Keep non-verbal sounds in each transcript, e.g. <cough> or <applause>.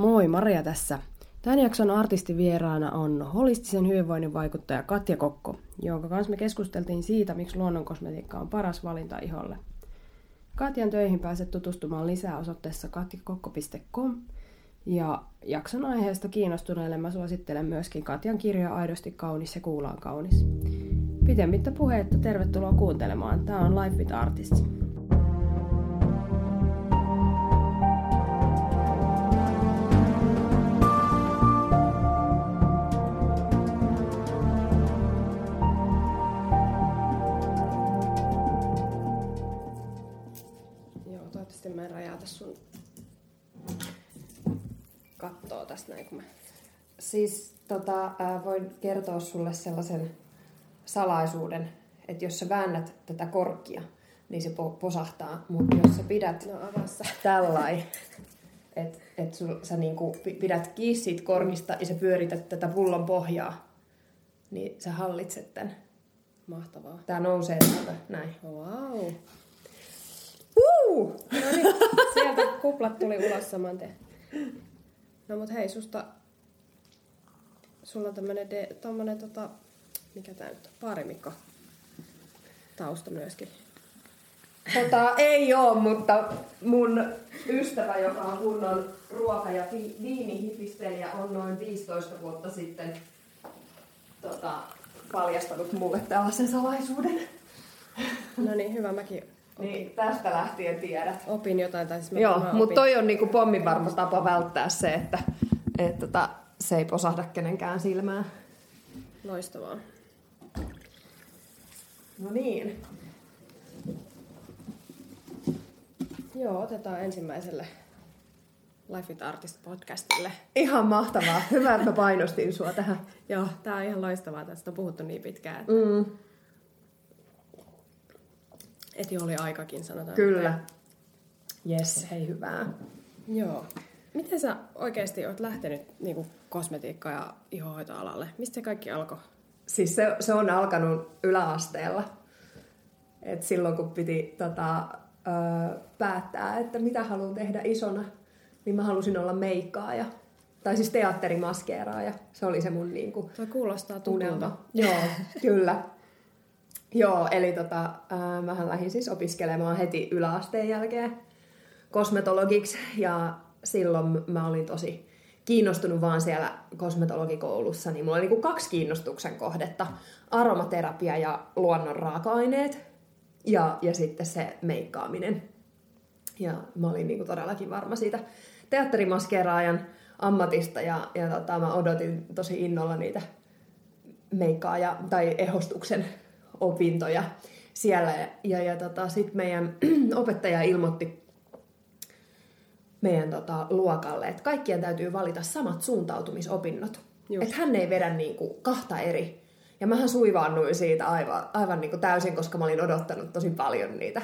Moi, Maria tässä. Tämän jakson artistivieraana on holistisen hyvinvoinnin vaikuttaja Katja Kokko, jonka kanssa me keskusteltiin siitä, miksi luonnonkosmetiikka on paras valinta iholle. Katjan töihin pääset tutustumaan lisää osoitteessa katjakokko.com ja jakson aiheesta kiinnostuneille mä suosittelen myöskin Katjan kirjaa Aidosti kaunis ja kuulaan kaunis. Pitemmittä puheetta tervetuloa kuuntelemaan. Tämä on Life with Artists. Siis tota, voin kertoa sulle sellaisen salaisuuden, että jos sä väännät tätä korkkia, niin se po- posahtaa. Mutta jos sä pidät No avassa. <laughs> tällain, että et sä niinku pi- pidät kiinni siitä korkista ja sä pyörität tätä pullon pohjaa, niin sä hallitset tän. Mahtavaa. Tää nousee täältä näin. Wow. Uh! No niin, sieltä kuplat tuli ulos saman tien. No mut hei, susta... Sulla on tämmönen, de, tommonen tota... Mikä tää nyt on? Paarimikko. Tausta myöskin. Tota, ei oo, mutta mun ystävä, joka on kunnon ruoka- ja vi- viinihipistelijä, on noin 15 vuotta sitten tota, paljastanut mulle tällaisen salaisuuden. No niin, hyvä. Mäkin Niin tästä lähtien tiedät. opin jotain. Tai siis mä, Joo, mutta opin. toi on niinku pommin varma tapa välttää se, että et, tota, se ei posahda kenenkään silmään. Loistavaa. No niin. Joo, otetaan ensimmäiselle Life with Artist podcastille. Ihan mahtavaa. Hyvä, että mä painostin sua tähän. Joo, tää on ihan loistavaa. Tästä on puhuttu niin pitkään, että, Mm, että jo oli aikakin, sanotaan. kyllä. Yes, hei hyvää. Joo. Miten sä oikeasti oot lähtenyt niin kosmetiikka- ja ihohoitoalalle? Mistä se kaikki alkoi? Siis se, se on alkanut yläasteella. Et silloin kun piti tota, ö, päättää, että mitä haluan tehdä isona, niin mä halusin olla meikkaaja. Tai siis teatterimaskeeraaja. Se oli se mun niinku, Tuo kuulostaa tutulta. unelma. Joo, kyllä. Joo, eli tota, ää, mähän lähdin siis opiskelemaan heti yläasteen jälkeen kosmetologiksi ja silloin mä olin tosi kiinnostunut vaan siellä kosmetologikoulussa, niin mulla oli niinku kaksi kiinnostuksen kohdetta. Aromaterapia ja luonnon raaka-aineet ja, ja sitten se meikkaaminen. Ja mä olin niinku todellakin varma siitä teatterimaskeeraajan ammatista ja, ja tota, mä odotin tosi innolla niitä meikkaaja tai ehostuksen opintoja siellä. Ja, ja, ja tota, sitten meidän <clears throat> opettaja ilmoitti meidän tota, luokalle, että kaikkien täytyy valita samat suuntautumisopinnot. Että hän ei vedä niinku kahta eri. Ja mähän suivaannuin siitä aivan, aivan niinku täysin, koska mä olin odottanut tosi paljon niitä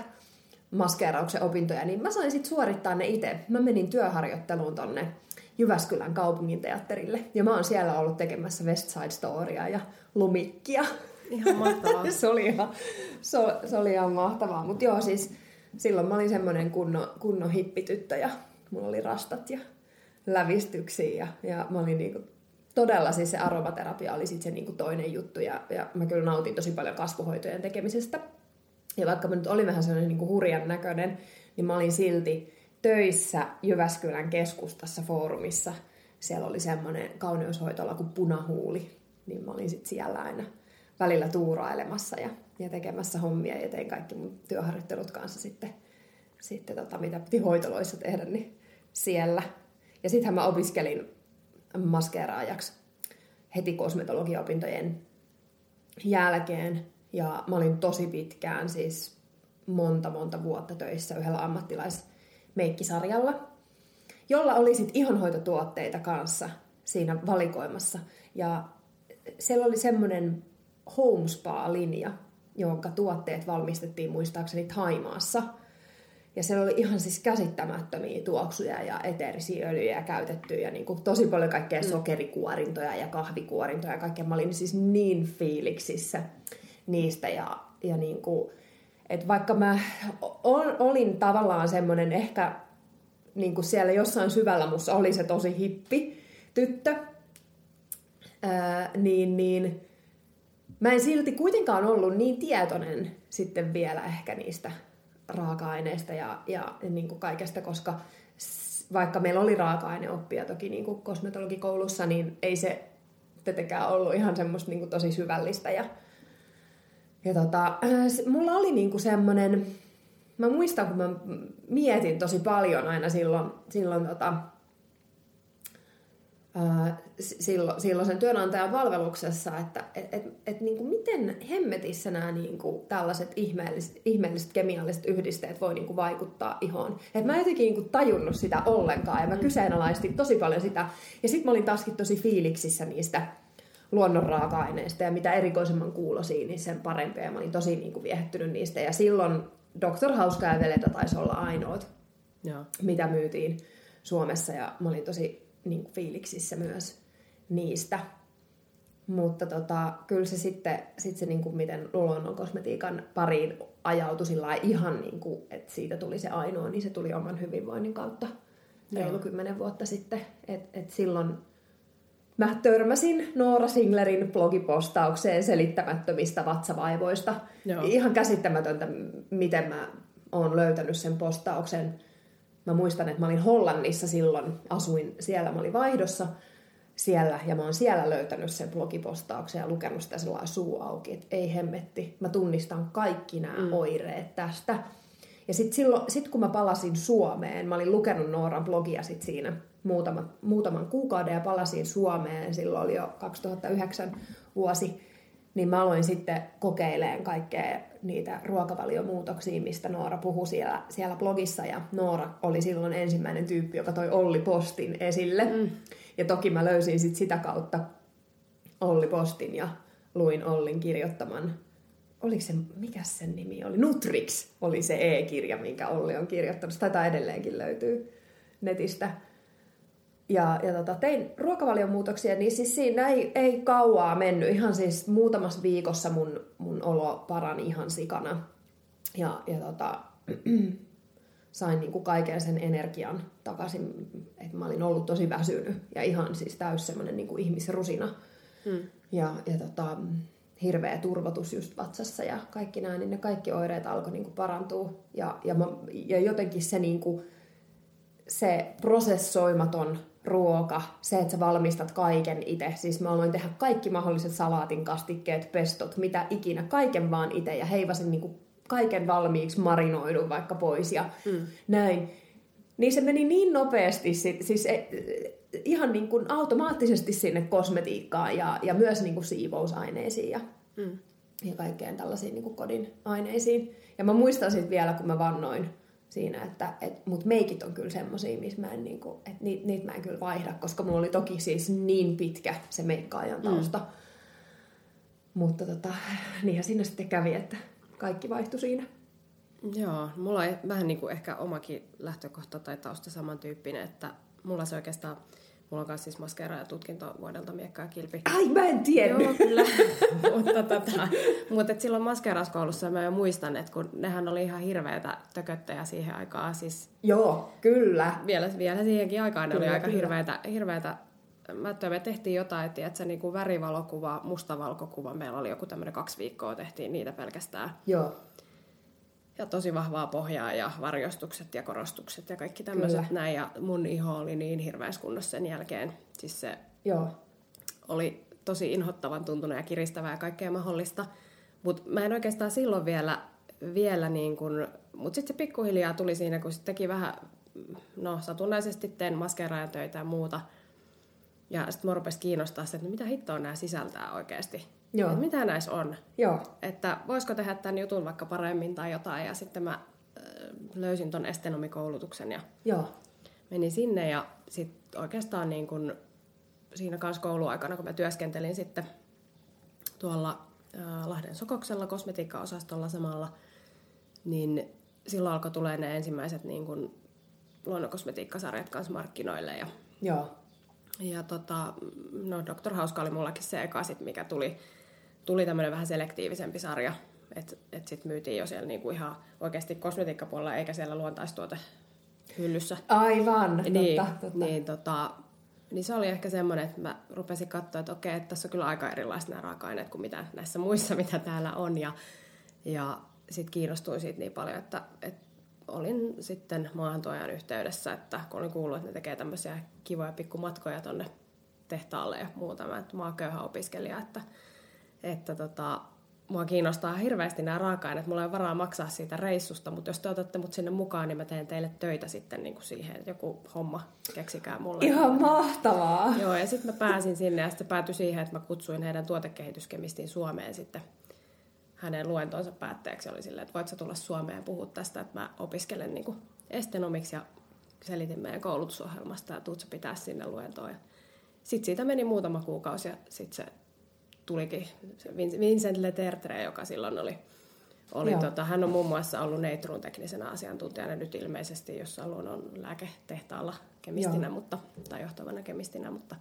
maskeerauksen opintoja, niin mä sain sitten suorittaa ne itse. Mä menin työharjoitteluun tonne Jyväskylän kaupungin teatterille. Ja mä oon siellä ollut tekemässä West Side Storya ja Lumikkia. Ihan mahtavaa. <laughs> se, oli ihan, se, se oli ihan mahtavaa. Mutta joo, siis silloin mä olin semmoinen kunnon, kunnon hippityttö ja mulla oli rastat ja lävistyksiä. Ja, ja mä olin niinku, todella siis se aromaterapia oli sitten se niinku toinen juttu. Ja, ja mä kyllä nautin tosi paljon kasvuhoitojen tekemisestä. Ja vaikka mä nyt olin vähän sellainen niinku hurjan näköinen, niin mä olin silti töissä Jyväskylän keskustassa foorumissa. Siellä oli semmoinen kauneushoitola kuin Punahuuli. Niin mä olin sitten siellä aina välillä tuurailemassa ja, ja tekemässä hommia ja tein kaikki mun työharjoittelut kanssa sitten, sitten tota, mitä piti hoitoloissa tehdä, niin siellä. Ja sittenhän mä opiskelin maskeeraajaksi heti kosmetologiaopintojen jälkeen. Ja mä olin tosi pitkään, siis monta monta vuotta töissä yhdellä ammattilaismeikkisarjalla, jolla oli sitten ihonhoitotuotteita kanssa siinä valikoimassa. Ja siellä oli semmoinen Homespa-linja, jonka tuotteet valmistettiin muistaakseni Taimaassa. Ja siellä oli ihan siis käsittämättömiä tuoksuja ja eteerisiä öljyjä käytetty ja niin kuin tosi paljon kaikkea sokerikuorintoja ja kahvikuorintoja ja kaikkea. Mä olin siis niin fiiliksissä niistä ja, ja niin kuin, että vaikka mä ol, olin tavallaan semmoinen ehkä niin kuin siellä jossain syvällä mussa oli se tosi hippi tyttö, ää, niin, niin mä en silti kuitenkaan ollut niin tietoinen sitten vielä ehkä niistä raaka-aineista ja, ja niin kuin kaikesta, koska vaikka meillä oli raaka-aineoppia toki niin kuin kosmetologikoulussa, niin ei se tietenkään ollut ihan semmoista niin kuin tosi syvällistä. Ja, ja tota, mulla oli niin kuin semmoinen, mä muistan kun mä mietin tosi paljon aina silloin, silloin tota, silloin, silloin sen työnantajan palveluksessa, että et, et, et, niin kuin miten hemmetissä nämä niin kuin tällaiset ihmeelliset, ihmeelliset kemialliset yhdisteet voi niin kuin vaikuttaa ihoon. Et mä en jotenkin niin kuin tajunnut sitä ollenkaan ja mä mm. kyseenalaistin tosi paljon sitä. Ja sitten mä olin taaskin tosi fiiliksissä niistä luonnon raaka-aineista ja mitä erikoisemman kuulosia, niin sen parempia. Ja mä olin tosi niin kuin viehättynyt niistä. Ja silloin Dr. Hauska ja Veleta taisi olla ainoat, ja. mitä myytiin Suomessa. Ja mä olin tosi niin kuin fiiliksissä myös niistä. Mutta tota, kyllä se sitten, sit se niin kuin miten luonnon kosmetiikan pariin ajautui sillä ihan niin kuin, että siitä tuli se ainoa, niin se tuli oman hyvinvoinnin kautta reilu kymmenen vuotta sitten. Et, et silloin mä törmäsin Noora Singlerin blogipostaukseen selittämättömistä vatsavaivoista. Joo. Ihan käsittämätöntä, miten mä oon löytänyt sen postauksen mä muistan, että mä olin Hollannissa silloin, asuin siellä, mä olin vaihdossa siellä, ja mä oon siellä löytänyt sen blogipostauksen ja lukenut sitä sellainen suu auki, että ei hemmetti, mä tunnistan kaikki nämä mm. oireet tästä. Ja sitten sit kun mä palasin Suomeen, mä olin lukenut Nooran blogia sit siinä muutama, muutaman kuukauden ja palasin Suomeen, silloin oli jo 2009 vuosi, niin mä aloin sitten kokeileen kaikkea niitä ruokavaliomuutoksia, mistä Noora puhui siellä, siellä blogissa. Ja Noora oli silloin ensimmäinen tyyppi, joka toi Olli Postin esille. Mm. Ja toki mä löysin sit sitä kautta Olli Postin ja luin Ollin kirjoittaman oliko se, mikä sen nimi oli? Nutrix oli se e-kirja, minkä Olli on kirjoittanut. Taitaa edelleenkin löytyy netistä ja, ja tota, tein ruokavalion muutoksia, niin siis siinä ei, ei kauaa mennyt. Ihan siis muutamassa viikossa mun, mun olo parani ihan sikana. Ja, ja tota, <clears throat> sain niin kuin kaiken sen energian takaisin, että mä olin ollut tosi väsynyt ja ihan siis täys semmoinen niin kuin ihmisrusina. Hmm. Ja, ja tota, hirveä turvotus just vatsassa ja kaikki näin, niin ne kaikki oireet alkoi niin kuin parantua. Ja, ja, mä, ja jotenkin se, niin kuin, se prosessoimaton ruoka, se, että sä valmistat kaiken itse. Siis mä aloin tehdä kaikki mahdolliset salaatin kastikkeet, pestot, mitä ikinä, kaiken vaan itse ja heivasin niinku kaiken valmiiksi marinoidun vaikka pois ja mm. näin. Niin se meni niin nopeasti, siis e, ihan niin kuin automaattisesti sinne kosmetiikkaan ja, ja myös niin kuin siivousaineisiin ja, mm. ja kaikkeen tällaisiin niin kuin kodin aineisiin. Ja mä muistan sitten vielä, kun mä vannoin siinä, että et, mut meikit on kyllä semmosia, missä mä en niinku, että niitä niit mä en kyllä vaihda, koska mulla oli toki siis niin pitkä se meikkaajan mm. tausta. Mm. Mutta tota, niinhän siinä sitten kävi, että kaikki vaihtui siinä. Joo, mulla on vähän niin kuin ehkä omakin lähtökohta tai tausta samantyyppinen, että mulla se oikeastaan Mulla on myös siis maskeera ja tutkinto vuodelta miekka ja kilpi. Ai, mä en tiedä. Joo, kyllä. <laughs> mutta tota, mutta et silloin maskeerauskoulussa mä jo muistan, että kun nehän oli ihan hirveitä tököttäjä siihen aikaan. Siis Joo, kyllä. Vielä, vielä siihenkin aikaan kyllä, ne oli aika kyllä. hirveitä, hirveitä mä me tehtiin jotain, että niin kuin värivalokuva, mustavalkokuva, meillä oli joku tämmöinen kaksi viikkoa, tehtiin niitä pelkästään. Joo ja tosi vahvaa pohjaa ja varjostukset ja korostukset ja kaikki tämmöiset näin. Ja mun iho oli niin hirveässä kunnossa sen jälkeen. Siis se Joo. oli tosi inhottavan tuntunut ja kiristävää ja kaikkea mahdollista. Mutta mä en oikeastaan silloin vielä, vielä niin kuin, mutta sitten se pikkuhiljaa tuli siinä, kun sitten teki vähän, no satunnaisesti teen maskeeraajan töitä ja muuta. Ja sitten mua rupesi kiinnostaa se, että no mitä hittoa nämä sisältää oikeasti. Joo. Että mitä näissä on. Joo. Että voisiko tehdä tämän jutun vaikka paremmin tai jotain. Ja sitten mä löysin ton estenomikoulutuksen ja Joo. menin sinne. Ja sitten oikeastaan niin kun siinä kanssa kouluaikana, kun mä työskentelin sitten tuolla Lahden Sokoksella kosmetiikkaosastolla samalla, niin silloin alkoi tulee ne ensimmäiset niin kun luonnonkosmetiikkasarjat kanssa markkinoille. Ja, Joo. Ja tota, no Dr. Hauska oli mullakin se eka sit, mikä tuli tuli tämmöinen vähän selektiivisempi sarja, että et sitten myytiin jo siellä niinku ihan oikeasti kosmetiikkapuolella eikä siellä luontaistuote hyllyssä. Aivan, niin, totta, totta. Niin, tota, niin se oli ehkä semmoinen, että mä rupesin katsoa, että okei, että tässä on kyllä aika erilaiset nämä raaka-aineet kuin mitä näissä muissa, <laughs> mitä täällä on. Ja, ja sitten kiinnostuin siitä niin paljon, että, että olin sitten maahantuojan yhteydessä, että kun olin kuullut, että ne tekee tämmöisiä kivoja pikkumatkoja tonne tehtaalle ja muuta, että mä oon köyhä opiskelija, että, että tota, mua kiinnostaa hirveästi nämä raaka-aineet. Mulla ei ole varaa maksaa siitä reissusta, mutta jos te otatte mut sinne mukaan, niin mä teen teille töitä sitten niin kuin siihen, että joku homma keksikää mulle. Ihan mahtavaa! Joo, ja sitten mä pääsin sinne ja sitten päätyi siihen, että mä kutsuin heidän tuotekehityskemistiin Suomeen sitten hänen luentonsa päätteeksi. Oli silleen, että voit sä tulla Suomeen ja puhua tästä, että mä opiskelen niin kuin estenomiksi ja selitin meidän koulutusohjelmasta ja tuut sä pitää sinne luentoon. Sitten siitä meni muutama kuukausi ja sitten se tulikin Vincent Letertre, joka silloin oli, oli tota, hän on muun muassa ollut Neitruun teknisenä asiantuntijana nyt ilmeisesti jossain luonnon lääketehtaalla kemistinä, mutta, tai johtavana kemistinä, mutta,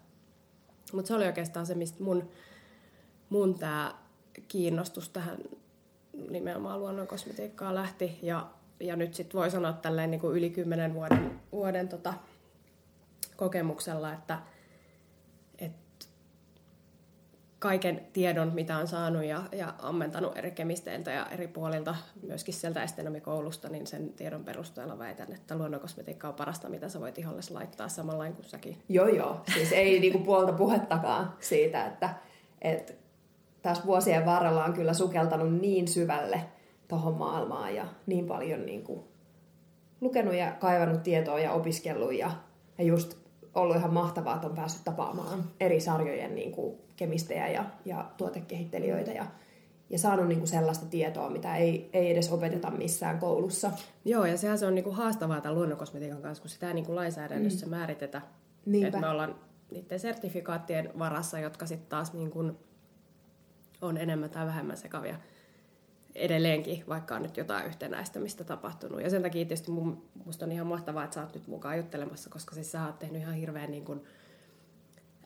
mutta se oli oikeastaan se, mistä mun, mun tämä kiinnostus tähän nimenomaan luonnon kosmetiikkaan lähti. Ja, ja nyt sitten voi sanoa tälleen niin kuin yli kymmenen vuoden, vuoden tota, kokemuksella, että – kaiken tiedon, mitä on saanut ja, ja ammentanut eri kemisteiltä ja eri puolilta, myöskin sieltä estenomikoulusta, niin sen tiedon perusteella väitän, että luonnonkosmetiikka on parasta, mitä sä voit iholle laittaa samalla kuin säkin. Joo, joo. Siis ei <laughs> niinku puolta puhettakaan siitä, että, että tässä vuosien varrella on kyllä sukeltanut niin syvälle tuohon maailmaan ja niin paljon niinku lukenut ja kaivannut tietoa ja opiskellut ja, ja just ollut ihan mahtavaa, että on päässyt tapaamaan eri sarjojen niin kuin kemistejä ja, ja tuotekehittelijöitä ja, ja saanut niin kuin sellaista tietoa, mitä ei, ei edes opeteta missään koulussa. Joo, ja sehän se on niin kuin haastavaa tämän luonnonkosmetiikan kanssa, kun sitä ei niin kuin lainsäädännössä mm. määritetä. Niinpä. Että me ollaan niiden sertifikaattien varassa, jotka sitten taas niin kuin on enemmän tai vähemmän sekavia edelleenkin, vaikka on nyt jotain yhtenäistämistä tapahtunut. Ja sen takia tietysti mun, musta on ihan mahtavaa, että sä oot nyt mukaan juttelemassa, koska siis sä oot tehnyt ihan hirveän niin kuin,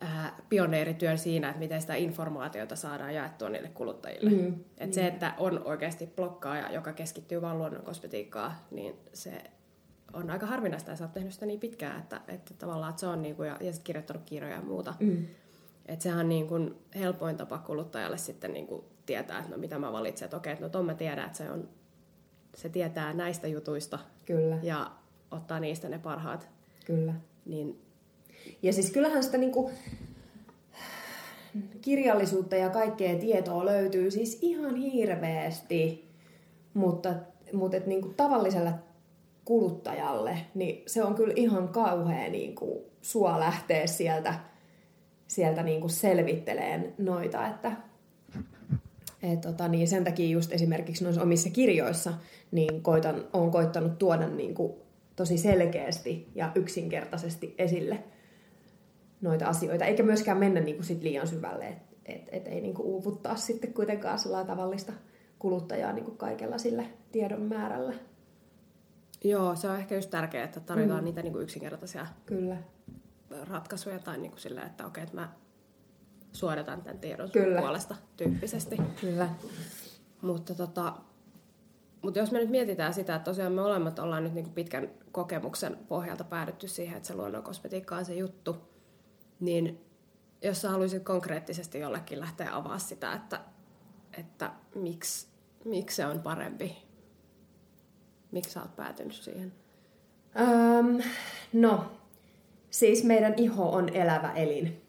ää, pioneerityön siinä, että miten sitä informaatiota saadaan jaettua niille kuluttajille. Mm, että mm. se, että on oikeasti blokkaaja, joka keskittyy vain luonnon kosmetiikkaan, niin se on aika harvinaista, ja sä oot tehnyt sitä niin pitkään, että, että tavallaan että se on, niin kuin, ja, ja sitten kirjoittanut kirjoja ja muuta. Mm. Että sehän on niin kuin helpoin tapa kuluttajalle sitten niin kuin tietää, että no mitä mä valitsen. Että okei, että no ton mä tiedän, että se, on, se tietää näistä jutuista. Kyllä. Ja ottaa niistä ne parhaat. Kyllä. Niin... Ja siis kyllähän sitä niinku kirjallisuutta ja kaikkea tietoa löytyy siis ihan hirveästi, mutta, mutta et niinku tavalliselle kuluttajalle, niin se on kyllä ihan kauhea niinku sua lähteä sieltä, sieltä niinku selvitteleen noita, että et, tota, niin sen takia just esimerkiksi noissa omissa kirjoissa niin koitan, olen koittanut tuoda niin kuin, tosi selkeästi ja yksinkertaisesti esille noita asioita, eikä myöskään mennä niin kuin, sit liian syvälle, että et, et ei niin kuin, uuvuttaa sitten kuitenkaan tavallista kuluttajaa niin kuin kaikella sillä tiedon määrällä. Joo, se on ehkä just tärkeää, että tarjotaan mm. niitä niin kuin yksinkertaisia Kyllä. ratkaisuja tai niin kuin sillä, että okei, että mä suodatan tämän tiedon Kyllä. puolesta tyyppisesti. Kyllä. Mutta tota, mutta jos me nyt mietitään sitä, että tosiaan me molemmat ollaan nyt niinku pitkän kokemuksen pohjalta päädytty siihen, että se luonnon kosmetiikka on se juttu, niin jos sä haluaisit konkreettisesti jollekin lähteä avaa sitä, että, että miksi, miksi se on parempi, miksi sä oot päätynyt siihen? Um, no, siis meidän iho on elävä elin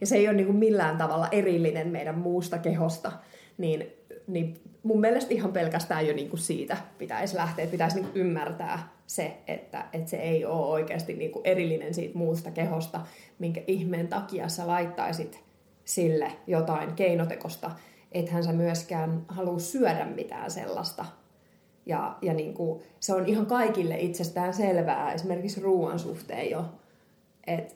ja se ei ole niin kuin millään tavalla erillinen meidän muusta kehosta, niin, niin mun mielestä ihan pelkästään jo niin kuin siitä pitäisi lähteä, että pitäisi niin kuin ymmärtää se, että, että se ei ole oikeasti niin kuin erillinen siitä muusta kehosta, minkä ihmeen takia sä laittaisit sille jotain keinotekosta, ethän sä myöskään halua syödä mitään sellaista. Ja, ja niin kuin, se on ihan kaikille itsestään selvää, esimerkiksi ruoan suhteen jo, että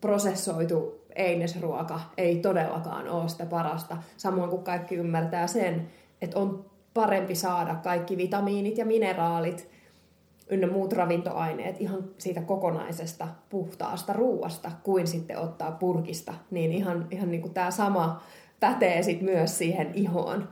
prosessoitu einesruoka ei todellakaan ole sitä parasta. Samoin kuin kaikki ymmärtää sen, että on parempi saada kaikki vitamiinit ja mineraalit ynnä muut ravintoaineet ihan siitä kokonaisesta puhtaasta ruuasta kuin sitten ottaa purkista. Niin ihan, ihan niin kuin tämä sama pätee sit myös siihen ihoon.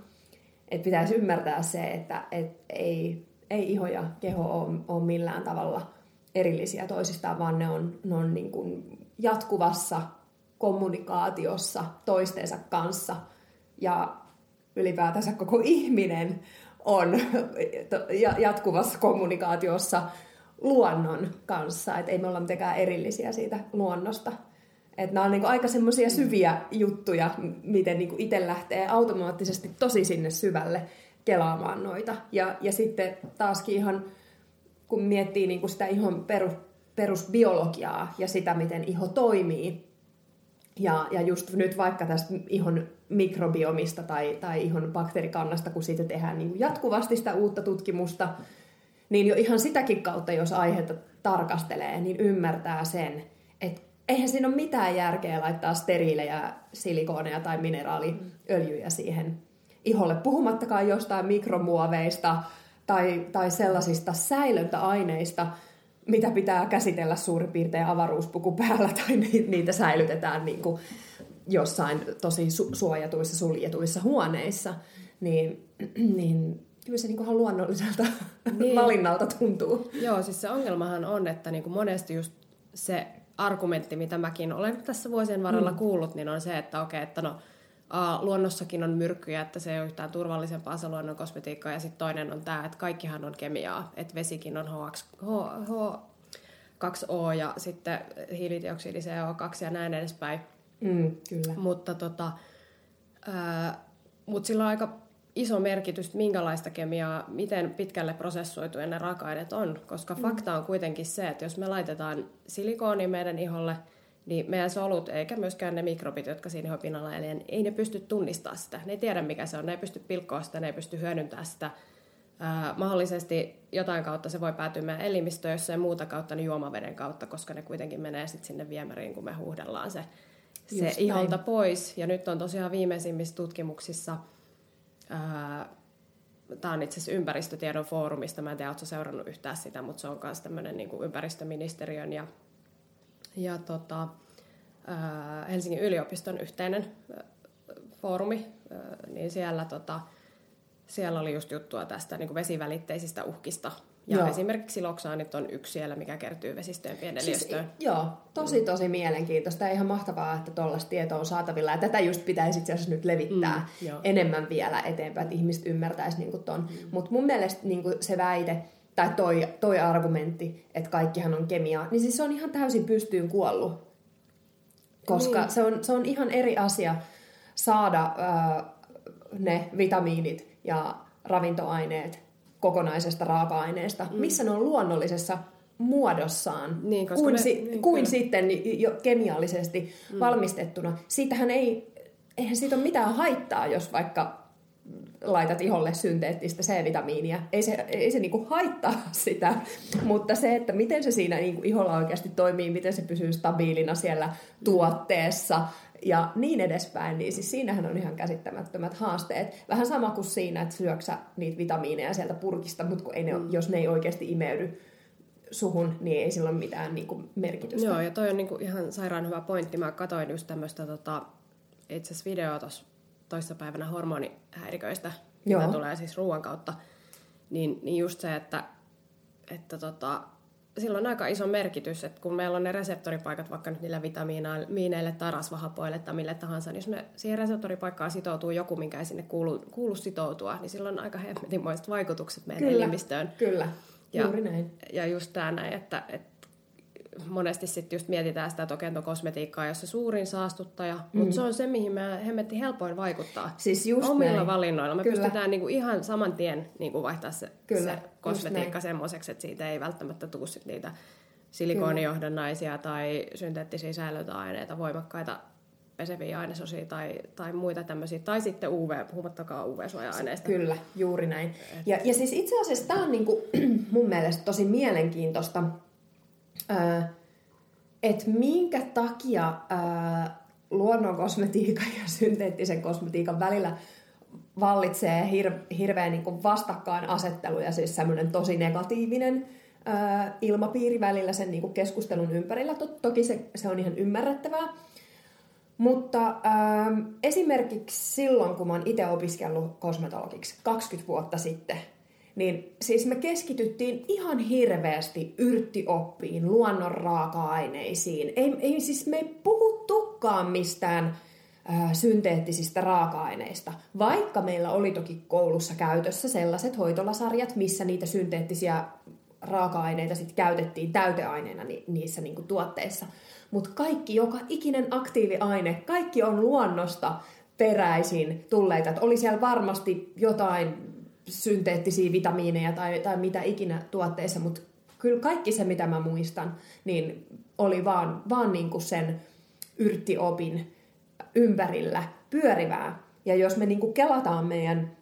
Että pitäisi ymmärtää se, että et ei, ei iho ja keho ole, ole millään tavalla erillisiä toisistaan, vaan ne on, ne on niin kuin jatkuvassa kommunikaatiossa toistensa kanssa. Ja ylipäätänsä koko ihminen on <laughs> jatkuvassa kommunikaatiossa luonnon kanssa, että ei me olla mitenkään erillisiä siitä luonnosta. Että nämä on niin aika semmoisia syviä juttuja, miten niin itse lähtee automaattisesti tosi sinne syvälle kelaamaan noita. Ja, ja sitten taaskin ihan, kun miettii niin sitä ihon perus, perusbiologiaa ja sitä, miten iho toimii, ja, ja just nyt vaikka tästä ihon mikrobiomista tai, tai ihon bakteerikannasta, kun siitä tehdään niin jatkuvasti sitä uutta tutkimusta, niin jo ihan sitäkin kautta, jos aihetta tarkastelee, niin ymmärtää sen, että eihän siinä ole mitään järkeä laittaa steriilejä silikooneja tai mineraaliöljyjä siihen iholle, puhumattakaan jostain mikromuoveista tai, tai sellaisista säilöntäaineista, mitä pitää käsitellä suurin piirtein avaruuspuku päällä <laughs> tai niitä säilytetään niin kuin jossain tosi su- suojatuissa, suljetuissa huoneissa, niin, <clears throat> niin kyllä se niin ihan luonnolliselta <laughs> niin. valinnalta tuntuu. Joo, siis se ongelmahan on, että niin kuin monesti just se argumentti, mitä mäkin olen tässä vuosien varrella mm. kuullut, niin on se, että okei, että no A, luonnossakin on myrkkyjä, että se ei ole yhtään turvallisempaa se luonnon kosmetiikkaa, ja sitten toinen on tämä, että kaikkihan on kemiaa, että vesikin on HX, H, H, 2O ja sitten hiilidioksidi CO2 ja näin edespäin. Mm, kyllä. Mutta tota, ää, mut sillä on aika iso merkitys, minkälaista kemiaa, miten pitkälle prosessoituja ne raaka-aineet on, koska mm. fakta on kuitenkin se, että jos me laitetaan silikooni meidän iholle, niin meidän solut eikä myöskään ne mikrobit, jotka siinä ihon pinnalla eli ei ne pysty tunnistamaan sitä. Ne ei tiedä, mikä se on, ne ei pysty pilkkoa sitä, ne ei pysty hyödyntämään sitä. Ää, mahdollisesti jotain kautta se voi päätyä meidän elimistöön, jos ei muuta kautta, niin juomaveden kautta, koska ne kuitenkin menee sitten sinne viemäriin, kun me huuhdellaan se, se iholta pois. Ja nyt on tosiaan viimeisimmissä tutkimuksissa – Tämä on itse asiassa ympäristötiedon foorumista. Mä en tiedä, oletko seurannut yhtään sitä, mutta se on myös tämmöinen niin ympäristöministeriön ja, ja tota, Helsingin yliopiston yhteinen foorumi. Niin siellä, tota, siellä oli just juttua tästä niin kuin vesivälitteisistä uhkista ja joo. esimerkiksi loksaanit on yksi siellä, mikä kertyy vesistöjen pieneliöstöön. Siis, joo, tosi tosi mielenkiintoista ja ihan mahtavaa, että tuollaista tietoa on saatavilla. Ja tätä just pitäisi itse asiassa nyt levittää mm, enemmän vielä eteenpäin, että ihmiset ymmärtäisi niin ton. Mm. Mutta mun mielestä niin se väite, tai toi, toi argumentti, että kaikkihan on kemiaa, niin siis se on ihan täysin pystyyn kuollut. Koska niin. se, on, se on ihan eri asia saada äh, ne vitamiinit ja ravintoaineet kokonaisesta raaka-aineesta, mm. missä ne on luonnollisessa muodossaan, niin, kuin, me, si- niin, kuin sitten jo kemiallisesti mm. valmistettuna. Siitähän ei, eihän siitä ole mitään haittaa, jos vaikka laitat iholle synteettistä C-vitamiinia. Ei se, ei se niinku haittaa <laughs> sitä, mutta se, että miten se siinä niinku iholla oikeasti toimii, miten se pysyy stabiilina siellä tuotteessa, ja niin edespäin, niin siis siinähän on ihan käsittämättömät haasteet. Vähän sama kuin siinä, että syöksä niitä vitamiineja sieltä purkista, mutta kun ei ne, mm. jos ne ei oikeasti imeydy suhun, niin ei sillä ole mitään niin kuin, merkitystä. Joo, ja toi on niin kuin, ihan sairaan hyvä pointti. Mä katsoin just tämmöistä tota, itse asiassa videoa tuossa toissapäivänä hormonihäiriköistä, mitä tulee siis ruoan kautta. Niin, niin just se, että, että tota, sillä on aika iso merkitys, että kun meillä on ne reseptoripaikat vaikka nyt niillä vitamiineille tai rasvahapoille tai mille tahansa, niin jos me siihen reseptoripaikkaan sitoutuu joku, minkä ei sinne kuulu, kuulu sitoutua, niin sillä on aika hemmetinmoiset vaikutukset meidän kyllä, elimistöön. Kyllä, ja, juuri näin. Ja just tämä näin, että, että monesti sitten just mietitään sitä, että okentokosmetiikkaa, jos se suurin saastuttaja, mm. mutta se on se, mihin me hemmetti helpoin vaikuttaa. Siis just Omilla näin. valinnoilla. Me Kyllä. pystytään niinku ihan saman tien niinku vaihtaa se, Kyllä, se kosmetiikka semmoiseksi, että siitä ei välttämättä tule sit niitä silikoonijohdannaisia tai synteettisiä säilöntäaineita, voimakkaita peseviä ainesosia tai, tai muita tämmöisiä, tai sitten UV, puhumattakaan UV-suoja-aineista. Kyllä, juuri näin. Ja, ja siis itse asiassa tämä on niinku, <clears throat> mun mielestä tosi mielenkiintoista, että minkä takia luonnon kosmetiikan ja synteettisen kosmetiikan välillä vallitsee hir- hirveän niin vastakkainasettelu ja siis semmoinen tosi negatiivinen ää, ilmapiiri välillä sen niin keskustelun ympärillä. Tot, toki se, se on ihan ymmärrettävää. Mutta ää, esimerkiksi silloin, kun mä oon itse opiskellut kosmetologiksi 20 vuotta sitten, niin siis me keskityttiin ihan hirveästi yrttioppiin, luonnon raaka-aineisiin. Ei, ei siis me ei puhuttukaan mistään ää, synteettisistä raaka-aineista, vaikka meillä oli toki koulussa käytössä sellaiset hoitolasarjat, missä niitä synteettisiä raaka-aineita sit käytettiin täyteaineena ni, niissä niinku tuotteissa. Mutta kaikki, joka ikinen aktiiviaine, kaikki on luonnosta peräisin tulleita. Et oli siellä varmasti jotain synteettisiä vitamiineja tai, tai mitä ikinä tuotteissa, mutta kyllä kaikki se, mitä mä muistan, niin oli vaan, vaan niinku sen yrttiopin ympärillä pyörivää. Ja jos me niinku kelataan meidän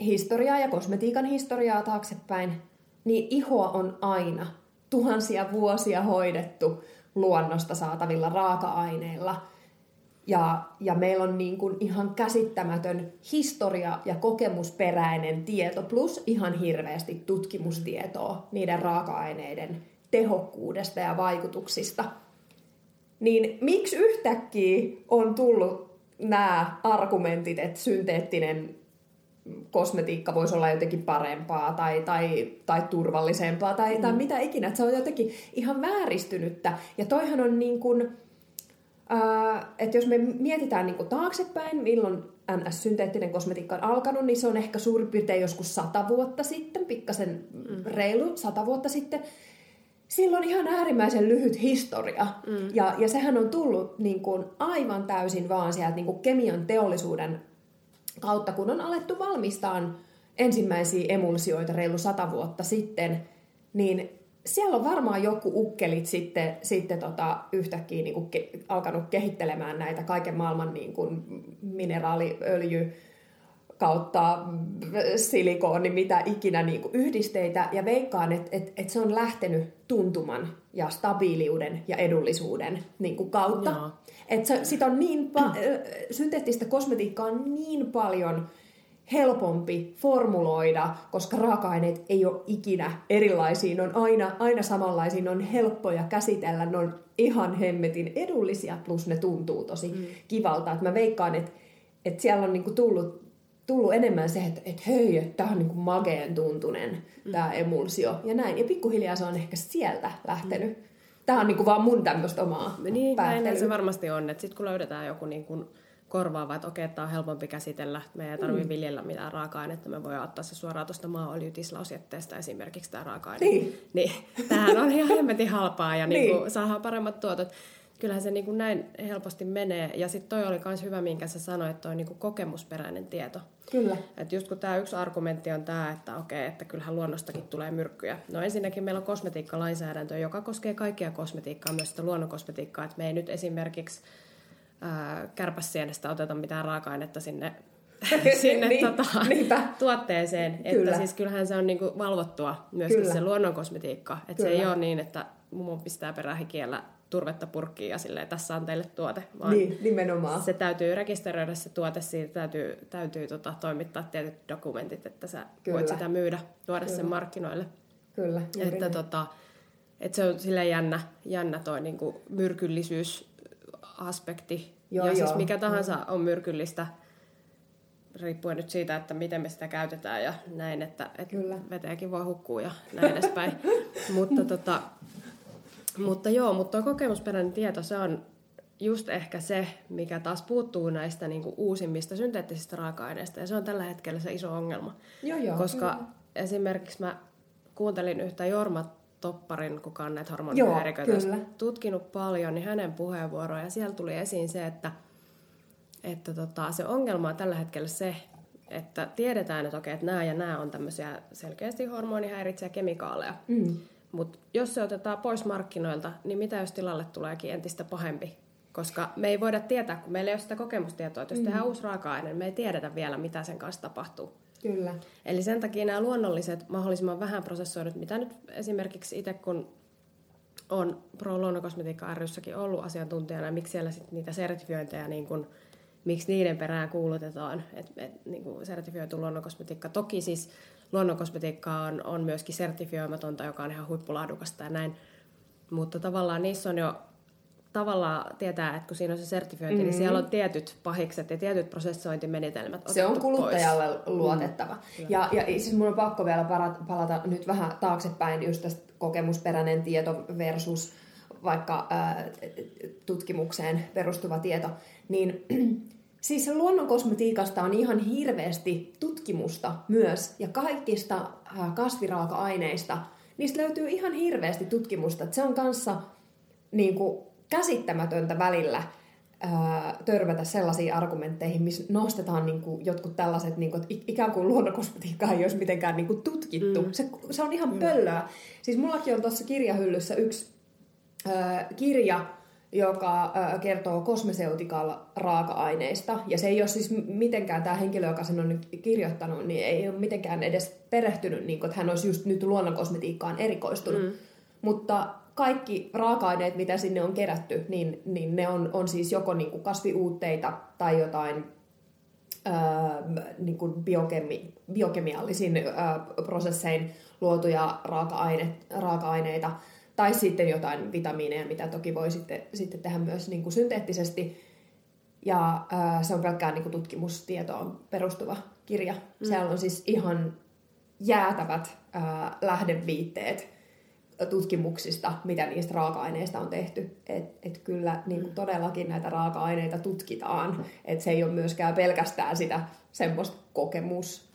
historiaa ja kosmetiikan historiaa taaksepäin, niin ihoa on aina tuhansia vuosia hoidettu luonnosta saatavilla raaka-aineilla. Ja, ja meillä on niin kuin ihan käsittämätön historia ja kokemusperäinen tieto, plus ihan hirveästi tutkimustietoa niiden raaka-aineiden tehokkuudesta ja vaikutuksista. Niin miksi yhtäkkiä on tullut nämä argumentit, että synteettinen kosmetiikka voisi olla jotenkin parempaa tai, tai, tai turvallisempaa tai, mm. tai mitä ikinä. Että se on jotenkin ihan vääristynyttä. Ja toihan on niin kuin, äh, että jos me mietitään niin taaksepäin, milloin NS-synteettinen kosmetiikka on alkanut, niin se on ehkä suurin piirtein joskus sata vuotta sitten, pikkasen mm. reilu sata vuotta sitten. Silloin ihan äärimmäisen lyhyt historia. Mm. Ja, ja sehän on tullut niin kuin aivan täysin vaan sieltä niin kuin kemian teollisuuden kautta, kun on alettu valmistaa ensimmäisiä emulsioita reilu sata vuotta sitten, niin siellä on varmaan joku ukkelit sitten, sitten tota, yhtäkkiä niin kuin ke, alkanut kehittelemään näitä kaiken maailman niin kuin mineraaliöljy kautta silikooni, mitä ikinä niin kuin yhdisteitä. Ja veikkaan, että et, et se on lähtenyt tuntuman ja stabiiliuden ja edullisuuden niin kuin kautta. Joo. Et se, sit on niin pa- <clears throat> synteettistä kosmetiikkaa on niin paljon helpompi formuloida, koska raaka-aineet ei ole ikinä erilaisia, ne on aina, aina samanlaisia, ne on helppoja käsitellä, ne on ihan hemmetin edullisia, plus ne tuntuu tosi mm. kivalta. Et mä veikkaan, että et siellä on niinku tullut, tullut enemmän se, että et hei, että tämä on niinku mageen tuntunen, mm. tämä emulsio ja näin. Ja pikkuhiljaa se on ehkä sieltä lähtenyt. Mm Tämä on niinku vaan mun tämmöistä omaa Niin, näin se varmasti on. Sitten kun löydetään joku niinku korvaava, että okei, tämä on helpompi käsitellä, me ei tarvitse mm. viljellä mitään raaka-ainetta, me voidaan ottaa se suoraan tuosta maaöljytislausjätteestä esimerkiksi tämä raaka-aine. Niin. niin. Tämähän on ihan hemmetin halpaa ja niinku niin. saadaan paremmat tuotot kyllähän se niin kuin näin helposti menee. Ja sitten toi oli myös hyvä, minkä sä sanoit, että toi niin kuin kokemusperäinen tieto. Kyllä. Et just kun tämä yksi argumentti on tämä, että okei, että kyllähän luonnostakin tulee myrkkyjä. No ensinnäkin meillä on kosmetiikkalainsäädäntö, joka koskee kaikkia kosmetiikkaa, myös sitä luonnonkosmetiikkaa. Että me ei nyt esimerkiksi ää, kärpäsienestä oteta mitään raaka-ainetta sinne <laughs> <laughs> sinne niin, tota, tuotteeseen. Kyllä. Että siis kyllähän se on niinku valvottua myöskin Kyllä. se luonnonkosmetiikka. Että se ei ole niin, että mummo pistää perähikiellä turvetta purkkiin ja silleen, tässä on teille tuote. Vaan niin, nimenomaan. Se täytyy rekisteröidä se tuote, siitä täytyy, täytyy tota, toimittaa tietyt dokumentit, että sä Kyllä. voit sitä myydä, tuoda Kyllä. sen markkinoille. Kyllä. Että, niin. tota, että se on sille jännä, jännä toi niinku myrkyllisyysaspekti. Joo, ja siis joo. siis mikä tahansa joo. on myrkyllistä, riippuen nyt siitä, että miten me sitä käytetään ja näin, että, että Kyllä. veteäkin voi hukkuu ja näin edespäin. <laughs> Mutta tota, mutta joo, mutta tuo kokemusperäinen tieto, se on just ehkä se, mikä taas puuttuu näistä niin kuin uusimmista synteettisistä raaka-aineista. Ja se on tällä hetkellä se iso ongelma. Joo, joo, Koska kyllä. esimerkiksi mä kuuntelin yhtä Jorma Topparin, kuka on näitä hormonihäiriköitä tutkinut paljon, niin hänen puheenvuoroja. Ja siellä tuli esiin se, että, että tota, se ongelma on tällä hetkellä se, että tiedetään, että okei, että nämä ja nämä on tämmöisiä selkeästi hormonihäiritsejä kemikaaleja. Mm. Mutta jos se otetaan pois markkinoilta, niin mitä jos tilalle tuleekin entistä pahempi? Koska me ei voida tietää, kun meillä ei ole sitä kokemustietoa, että jos mm. tehdään uusi raaka-aine, niin me ei tiedetä vielä, mitä sen kanssa tapahtuu. Kyllä. Eli sen takia nämä luonnolliset, mahdollisimman vähän prosessoidut, mitä nyt esimerkiksi itse kun on Pro Luonnokosmetiikka ryssäkin ollut asiantuntijana, miksi siellä sitten niitä sertifiointeja, niin kun, miksi niiden perään kuulutetaan, että et, niin sertifioitu luonnonkosmetiikka. Toki siis luonnonkosmetiikka on, on myöskin sertifioimatonta, joka on ihan huippulaadukasta ja näin. Mutta tavallaan niissä on jo tavallaan tietää, että kun siinä on se sertifiointi, mm-hmm. niin siellä on tietyt pahikset ja tietyt prosessointimenetelmät Se on kuluttajalle pois. luotettava. Mm. Ja, ja siis mun on pakko vielä palata nyt vähän taaksepäin just tästä kokemusperäinen tieto versus vaikka ää, tutkimukseen perustuva tieto, niin <clears throat> siis luonnon kosmetiikasta on ihan hirveästi tutkimusta myös, ja kaikista kasviraaka-aineista, niistä löytyy ihan hirveästi tutkimusta. Että se on kanssa niin kuin, käsittämätöntä välillä ää, törmätä sellaisiin argumentteihin, missä nostetaan niin kuin, jotkut tällaiset, niin kuin, että ikään kuin luonnonkosmetiikkaa ei olisi mitenkään niin kuin, tutkittu. Mm. Se, se on ihan pöllöä. Siis mullakin on tuossa kirjahyllyssä yksi ää, kirja, joka kertoo kosmeseutikal raaka-aineista. Ja se ei ole siis mitenkään, tämä henkilö, joka sen on nyt kirjoittanut, niin ei ole mitenkään edes perehtynyt, niin kuin, että hän olisi just nyt luonnonkosmetiikkaan erikoistunut. Mm. Mutta kaikki raaka-aineet, mitä sinne on kerätty, niin, niin ne on, on siis joko niin kuin kasviuutteita tai jotain ää, niin kuin biokemi, biokemiallisin ää, prosessein luotuja raaka-aine, raaka-aineita, tai sitten jotain vitamiineja, mitä toki voi sitten, sitten tehdä myös niin kuin synteettisesti. Ja ää, se on pelkkään niin kuin tutkimustietoon perustuva kirja. Mm. Siellä on siis ihan jäätävät ää, lähdeviitteet tutkimuksista, mitä niistä raaka-aineista on tehty. Että et kyllä niin kuin todellakin näitä raaka-aineita tutkitaan. Että se ei ole myöskään pelkästään sitä semmoista kokemus,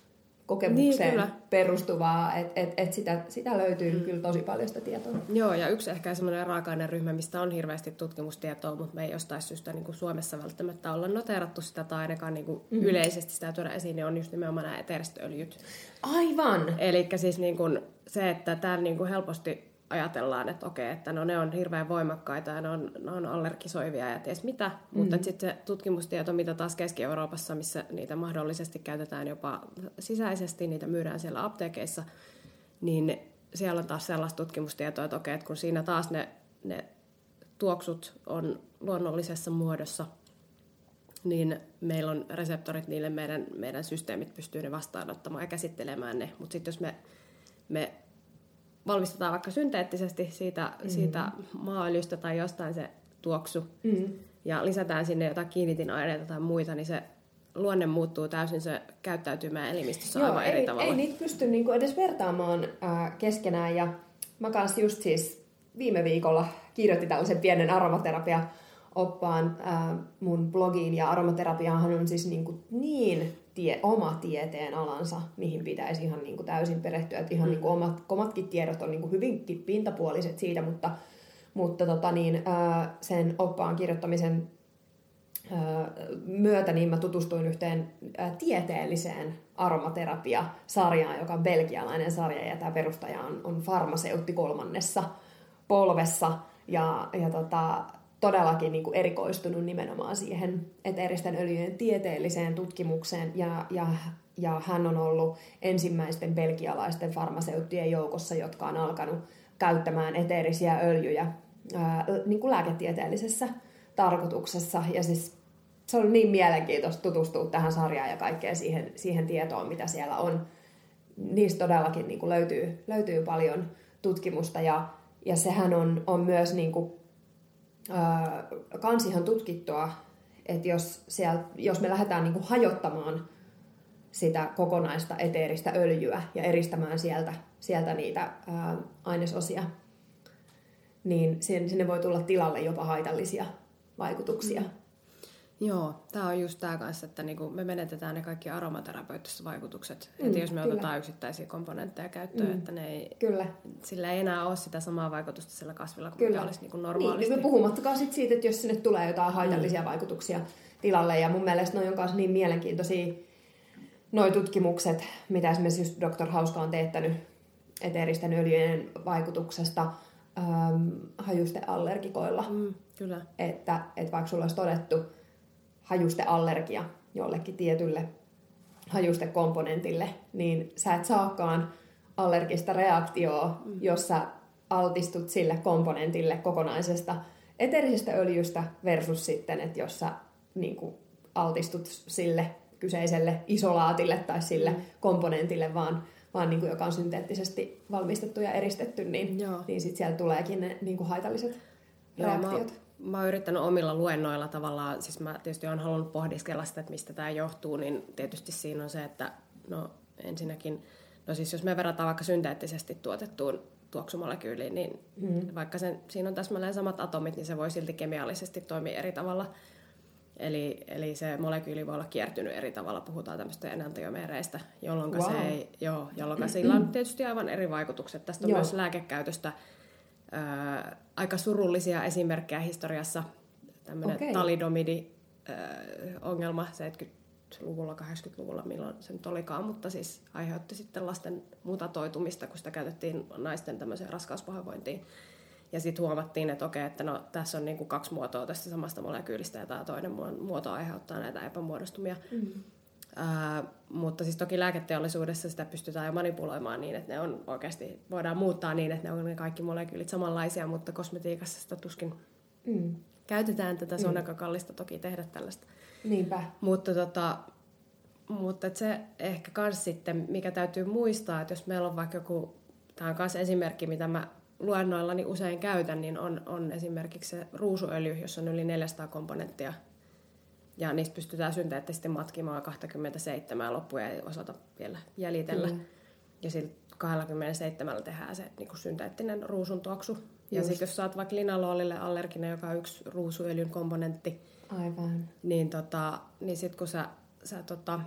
kokemukseen niin, perustuvaa, että et, et sitä, sitä löytyy mm. kyllä tosi paljon sitä tietoa. Joo, ja yksi ehkä semmoinen raaka-aineryhmä, mistä on hirveästi tutkimustietoa, mutta me ei jostain syystä niin kuin Suomessa välttämättä olla noterattu sitä tai ainakaan niin kuin mm. yleisesti sitä tuoda esiin, niin on just nimenomaan nämä eteeristööljyt. Aivan! Eli siis niin kuin se, että täällä niin kuin helposti ajatellaan, että okei, että no ne on hirveän voimakkaita ja ne on, ne on allergisoivia ja ties mitä, mm-hmm. mutta sitten se tutkimustieto, mitä taas Keski-Euroopassa, missä niitä mahdollisesti käytetään jopa sisäisesti, niitä myydään siellä apteekeissa, niin siellä on taas sellaista tutkimustietoa, että okei, että kun siinä taas ne, ne tuoksut on luonnollisessa muodossa, niin meillä on reseptorit niille, meidän, meidän systeemit pystyy ne vastaanottamaan ja käsittelemään ne, mutta sitten jos me, me valmistetaan vaikka synteettisesti siitä, mm. siitä maaöljystä tai jostain se tuoksu mm. ja lisätään sinne jotain kiinnitinaineita tai muita, niin se luonne muuttuu täysin, se käyttäytymään elimistössä Joo, aivan ei, eri tavalla. Ei niitä pysty niinku edes vertaamaan äh, keskenään ja mä kanssa just siis viime viikolla kirjoitin tällaisen pienen aromaterapia oppaan äh, mun blogiin ja aromaterapiahan on siis niinku niin tie, oma tieteen alansa, mihin pitäisi ihan niin kuin täysin perehtyä. Että ihan mm. niin kuin omat, omatkin tiedot on niin kuin hyvinkin pintapuoliset siitä, mutta, mutta tota niin, ää, sen oppaan kirjoittamisen ää, myötä niin mä tutustuin yhteen ää, tieteelliseen aromaterapia-sarjaan, joka on belgialainen sarja, ja tämä perustaja on, on farmaseutti kolmannessa polvessa. Ja, ja tota, todellakin niin kuin erikoistunut nimenomaan siihen eteeristen öljyjen tieteelliseen tutkimukseen ja, ja, ja hän on ollut ensimmäisten belgialaisten farmaseuttien joukossa, jotka on alkanut käyttämään eteerisiä öljyjä ää, niin kuin lääketieteellisessä tarkoituksessa. Ja siis se on niin mielenkiintoista tutustua tähän sarjaan ja kaikkeen siihen, siihen tietoon, mitä siellä on. Niistä todellakin niin kuin löytyy, löytyy paljon tutkimusta ja, ja sehän on, on myös niin kuin kans ihan tutkittua, että jos, siellä, jos me lähdetään niin kuin hajottamaan sitä kokonaista eteeristä öljyä ja eristämään sieltä, sieltä niitä ää, ainesosia, niin sinne voi tulla tilalle jopa haitallisia vaikutuksia. Mm. Joo, tämä on just tämä kanssa, että niinku me menetetään ne kaikki aromaterapeuttiset vaikutukset. Mm, että jos me kyllä. otetaan yksittäisiä komponentteja käyttöön, mm, että ne ei, kyllä. sillä ei enää ole sitä samaa vaikutusta sillä kasvilla kuin kyllä. olisi niinku normaalisti. Niin, me puhumattakaan sit siitä, että jos sinne tulee jotain haitallisia mm. vaikutuksia tilalle. Ja mun mielestä ne on myös niin mielenkiintoisia noi tutkimukset, mitä esimerkiksi just Dr. Hauska on teettänyt eteeristen öljyjen vaikutuksesta ähm, hajusteallergikoilla. Mm, kyllä. Että, että vaikka sulla olisi todettu, hajusteallergia jollekin tietylle hajustekomponentille, niin sä et saakaan allergista reaktioa, mm. jos sä altistut sille komponentille kokonaisesta eterisestä öljystä versus sitten, että jos sä niin kuin, altistut sille kyseiselle isolaatille tai sille mm. komponentille, vaan, vaan niin kuin, joka on synteettisesti valmistettu ja eristetty, niin, niin sitten siellä tuleekin ne niin kuin haitalliset reaktiot mä oon yrittänyt omilla luennoilla tavallaan, siis mä tietysti olen halunnut pohdiskella sitä, että mistä tämä johtuu, niin tietysti siinä on se, että no ensinnäkin, no siis jos me verrataan vaikka synteettisesti tuotettuun tuoksumolekyyliin, niin mm. vaikka sen, siinä on täsmälleen samat atomit, niin se voi silti kemiallisesti toimia eri tavalla. Eli, eli se molekyyli voi olla kiertynyt eri tavalla, puhutaan tämmöistä enantiomereistä, jolloin wow. se ei, joo, jolloin sillä on tietysti aivan eri vaikutukset. Tästä on joo. myös lääkekäytöstä ää, aika surullisia esimerkkejä historiassa. Tämmöinen okay. talidomidi-ongelma 70-luvulla, 80-luvulla, milloin se nyt olikaan, mutta siis aiheutti sitten lasten mutatoitumista, kun sitä käytettiin naisten tämmöiseen raskauspahoinvointiin. Ja sitten huomattiin, että okei, että no, tässä on niinku kaksi muotoa tästä samasta molekyylistä ja tämä toinen muoto aiheuttaa näitä epämuodostumia. Mm. Ää, mutta siis toki lääketeollisuudessa sitä pystytään jo manipuloimaan niin, että ne on oikeasti, voidaan muuttaa niin, että ne on ne kaikki molekyylit samanlaisia, mutta kosmetiikassa sitä tuskin mm. käytetään tätä. Se on mm. aika kallista toki tehdä tällaista. Niinpä. Mutta, tota, mutta se ehkä myös sitten, mikä täytyy muistaa, että jos meillä on vaikka joku, tämä on myös esimerkki, mitä mä luennoillani usein käytän, niin on, on esimerkiksi se ruusuöljy, jossa on yli 400 komponenttia. Ja niistä pystytään synteettisesti matkimaan 27 loppuja ei osata vielä jäljitellä. Mm. Ja sillä 27 tehdään se niin kuin synteettinen ruusun tuoksu. Ja sitten jos saat vaikka linaloolille allerginen, joka on yksi ruusuöljyn komponentti, Aivan. niin, tota, niin sitten kun sä, sä tota,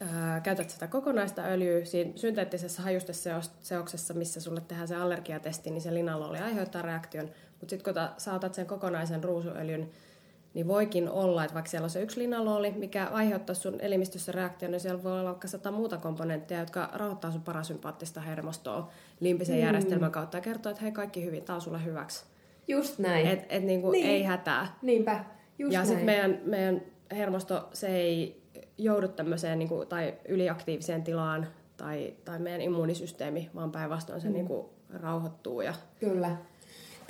ää, käytät sitä kokonaista öljyä siinä synteettisessä hajusteseoksessa, missä sulle tehdään se allergiatesti, niin se linalooli aiheuttaa reaktion. Mutta sitten kun ta, sä otat sen kokonaisen ruusuöljyn, niin voikin olla, että vaikka siellä on se yksi linalooli, mikä aiheuttaa sun elimistössä reaktion, niin siellä voi olla vaikka sata muuta komponenttia, jotka rahoittaa sun parasympaattista hermostoa limpisen mm. järjestelmän kautta ja kertoo, että hei kaikki hyvin, tää on sulle hyväksi. Just näin. Et, et niinku niin. ei hätää. Niinpä, just Ja sitten meidän, meidän hermosto, se ei joudu tämmöiseen niin kuin, tai yliaktiiviseen tilaan tai, tai meidän immuunisysteemi, vaan päinvastoin se mm. niin kuin, rauhoittuu. Ja... Kyllä.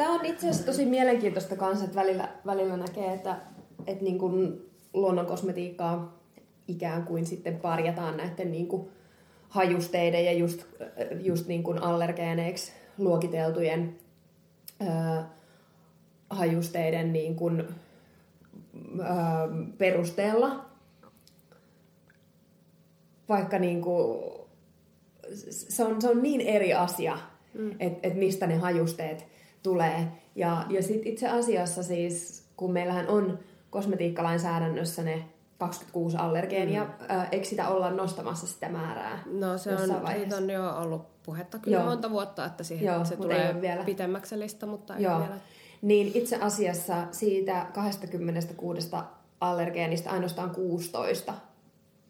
Tämä on itse asiassa tosi mielenkiintoista kanssa, että välillä, välillä näkee, että, että niin kuin luonnon kosmetiikkaa ikään kuin sitten parjataan näiden niin kuin hajusteiden ja just, just niin kuin allergeeneiksi luokiteltujen ää, hajusteiden niin kuin, ää, perusteella vaikka niin kuin, se, on, se on niin eri asia, mm. että et mistä ne hajusteet tulee. Ja, ja sit itse asiassa siis, kun meillähän on kosmetiikkalainsäädännössä ne 26 allergeenia, mm. ää, eikö sitä olla nostamassa sitä määrää No se on, siitä on jo ollut puhetta kyllä Joo. monta vuotta, että siihen Joo, se tulee vielä. pitemmäksi lista, mutta ei Joo. vielä. Niin itse asiassa siitä 26 allergeenista ainoastaan 16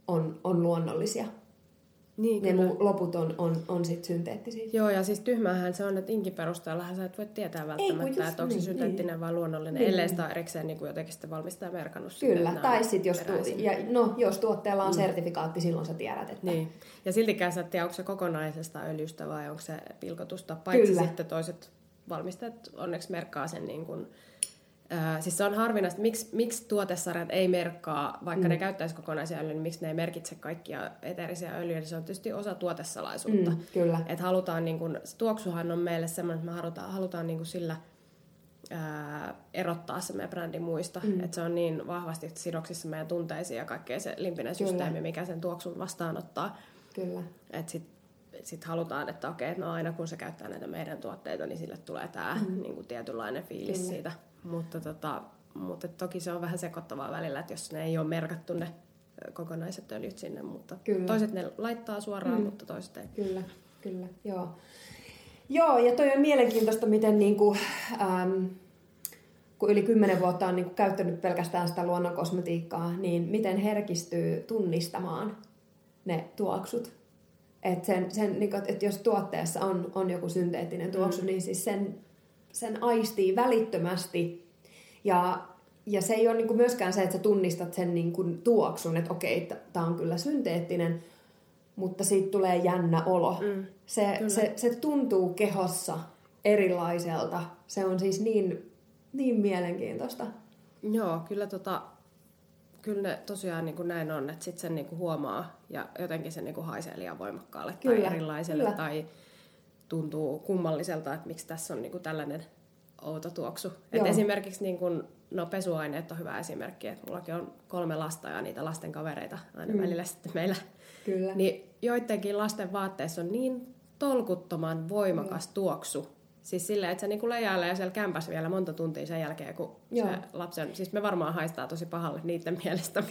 on, on luonnollisia. Niin, ne kyllä. loput on, on, on sit synteettisiä. Joo, ja siis tyhmähän se on, että inkin perusteella sä et voi tietää välttämättä, että onko niin, se synteettinen niin. vai luonnollinen, niin. ellei sitä erikseen niin kuin jotenkin sitten valmistaja merkannut. Kyllä, tai sitten jos, tu- ja, no, jos tuotteella on mm. sertifikaatti, silloin sä tiedät, että... Niin, ja siltikään sä et tiedä, onko se kokonaisesta öljystä vai onko se pilkotusta, paitsi Kyllä. sitten toiset valmistajat onneksi merkkaa sen niin kuin, Äh, siis se on harvinaista, miksi, miksi tuotesarjat ei merkkaa, vaikka mm. ne käyttäisi kokonaisia öljyjä, niin miksi ne ei merkitse kaikkia eteerisiä öljyjä, niin se on tietysti osa tuotesalaisuutta. Mm, kyllä. Et halutaan, niin kun, tuoksuhan on meille semmoinen, että me halutaan, halutaan niin sillä ää, erottaa se meidän brändi muista. Mm. Että se on niin vahvasti sidoksissa meidän tunteisiin ja kaikkea se limpinen kyllä. systeemi, mikä sen tuoksun vastaanottaa. Kyllä. Että sit, sit halutaan, että okei, no aina kun se käyttää näitä meidän tuotteita, niin sille tulee tämä mm. niin tietynlainen fiilis Kyllä. siitä mutta, tota, mutta toki se on vähän sekoittavaa välillä, että jos ne ei ole merkattu ne kokonaiset öljyt sinne, mutta kyllä. toiset ne laittaa suoraan, mm. mutta toiset ei. Kyllä, kyllä, joo. Joo, ja toi on mielenkiintoista, miten niinku, ähm, kun yli kymmenen vuotta on niinku käyttänyt pelkästään sitä luonnonkosmetiikkaa, niin miten herkistyy tunnistamaan ne tuoksut. Et sen, sen, niinku, et jos tuotteessa on, on joku synteettinen tuoksu, mm. niin siis sen sen aistii välittömästi. Ja, ja se ei ole niin myöskään se, että sä tunnistat sen niin kuin tuoksun, että okei, tämä on kyllä synteettinen, mutta siitä tulee jännä olo. Mm, se, se, se tuntuu kehossa erilaiselta. Se on siis niin, niin mielenkiintoista. Joo, kyllä, tota, kyllä ne tosiaan niin kuin näin on, että sitten sen niin kuin huomaa ja jotenkin se niin kuin haisee liian voimakkaalle kyllä, tai erilaiselle kyllä. tai tuntuu kummalliselta, että miksi tässä on niinku tällainen outo tuoksu. Et esimerkiksi niin kun, no pesuaineet on hyvä esimerkki, että mullakin on kolme lasta ja niitä lasten kavereita aina mm. välillä sitten meillä. Kyllä. Niin joidenkin lasten vaatteissa on niin tolkuttoman voimakas mm. tuoksu. Siis silleen, että se niinku leijailee siellä kämpäs vielä monta tuntia sen jälkeen, kun Joo. se lapsen... Siis me varmaan haistaa tosi pahalle niiden mielestä, <laughs>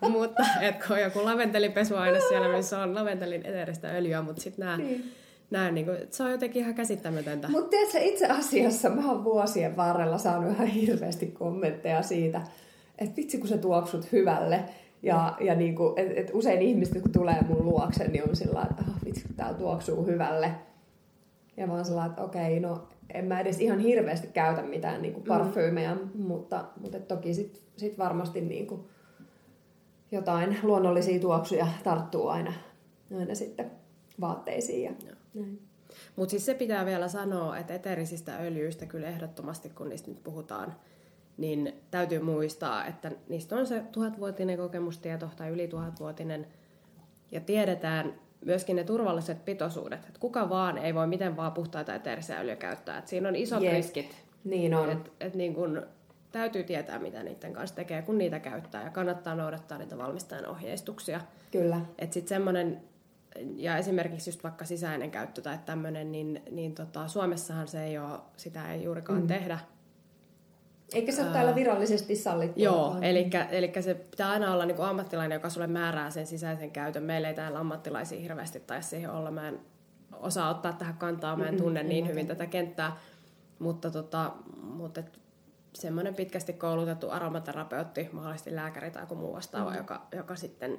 mutta, mutta et kun on joku laventelipesuaine siellä, missä on laventelin eteeristä öljyä, mutta sitten nämä niin näin, niin kuin, se on jotenkin ihan käsittämätöntä. Mutta tiedätkö, itse asiassa mä oon vuosien varrella saanut ihan hirveästi kommentteja siitä, että vitsi kun sä tuoksut hyvälle. Ja, ja niin kuin, et, et usein ihmiset, kun tulee mun luokse, niin on sillä että oh, vitsi kun tää tuoksuu hyvälle. Ja mä oon sillä että okei, no en mä edes ihan hirveästi käytä mitään niin kuin parfyymeja, mm. mutta, mutta toki sit, sit varmasti niin kuin jotain luonnollisia tuoksuja tarttuu aina, aina sitten vaatteisiin. Ja, mutta siis se pitää vielä sanoa, että eterisistä öljyistä kyllä ehdottomasti, kun niistä nyt puhutaan, niin täytyy muistaa, että niistä on se tuhatvuotinen kokemustieto tai yli tuhatvuotinen. Ja tiedetään myöskin ne turvalliset pitoisuudet. Että kuka vaan ei voi miten vaan puhtaita eteerisiä öljyä käyttää. Et siinä on isot yes. riskit. Niin on. Et, et niin kun, täytyy tietää, mitä niiden kanssa tekee, kun niitä käyttää. Ja kannattaa noudattaa niitä valmistajan ohjeistuksia. Kyllä. Että sitten semmoinen ja esimerkiksi just vaikka sisäinen käyttö tai tämmöinen, niin, niin tota, Suomessahan se ei ole, sitä ei juurikaan mm. tehdä. Eikä se ole täällä virallisesti sallittu. Joo, eli, eli se pitää aina olla niin kuin ammattilainen, joka sulle määrää sen sisäisen käytön. Meillä ei täällä ammattilaisia hirveästi tai siihen olla. Mä en osaa ottaa tähän kantaa, mä en tunne niin hyvin tätä kenttää. Mutta, tota, mutta et, semmoinen pitkästi koulutettu aromaterapeutti, mahdollisesti lääkäri tai joku muu vastaava, mm. joka, joka sitten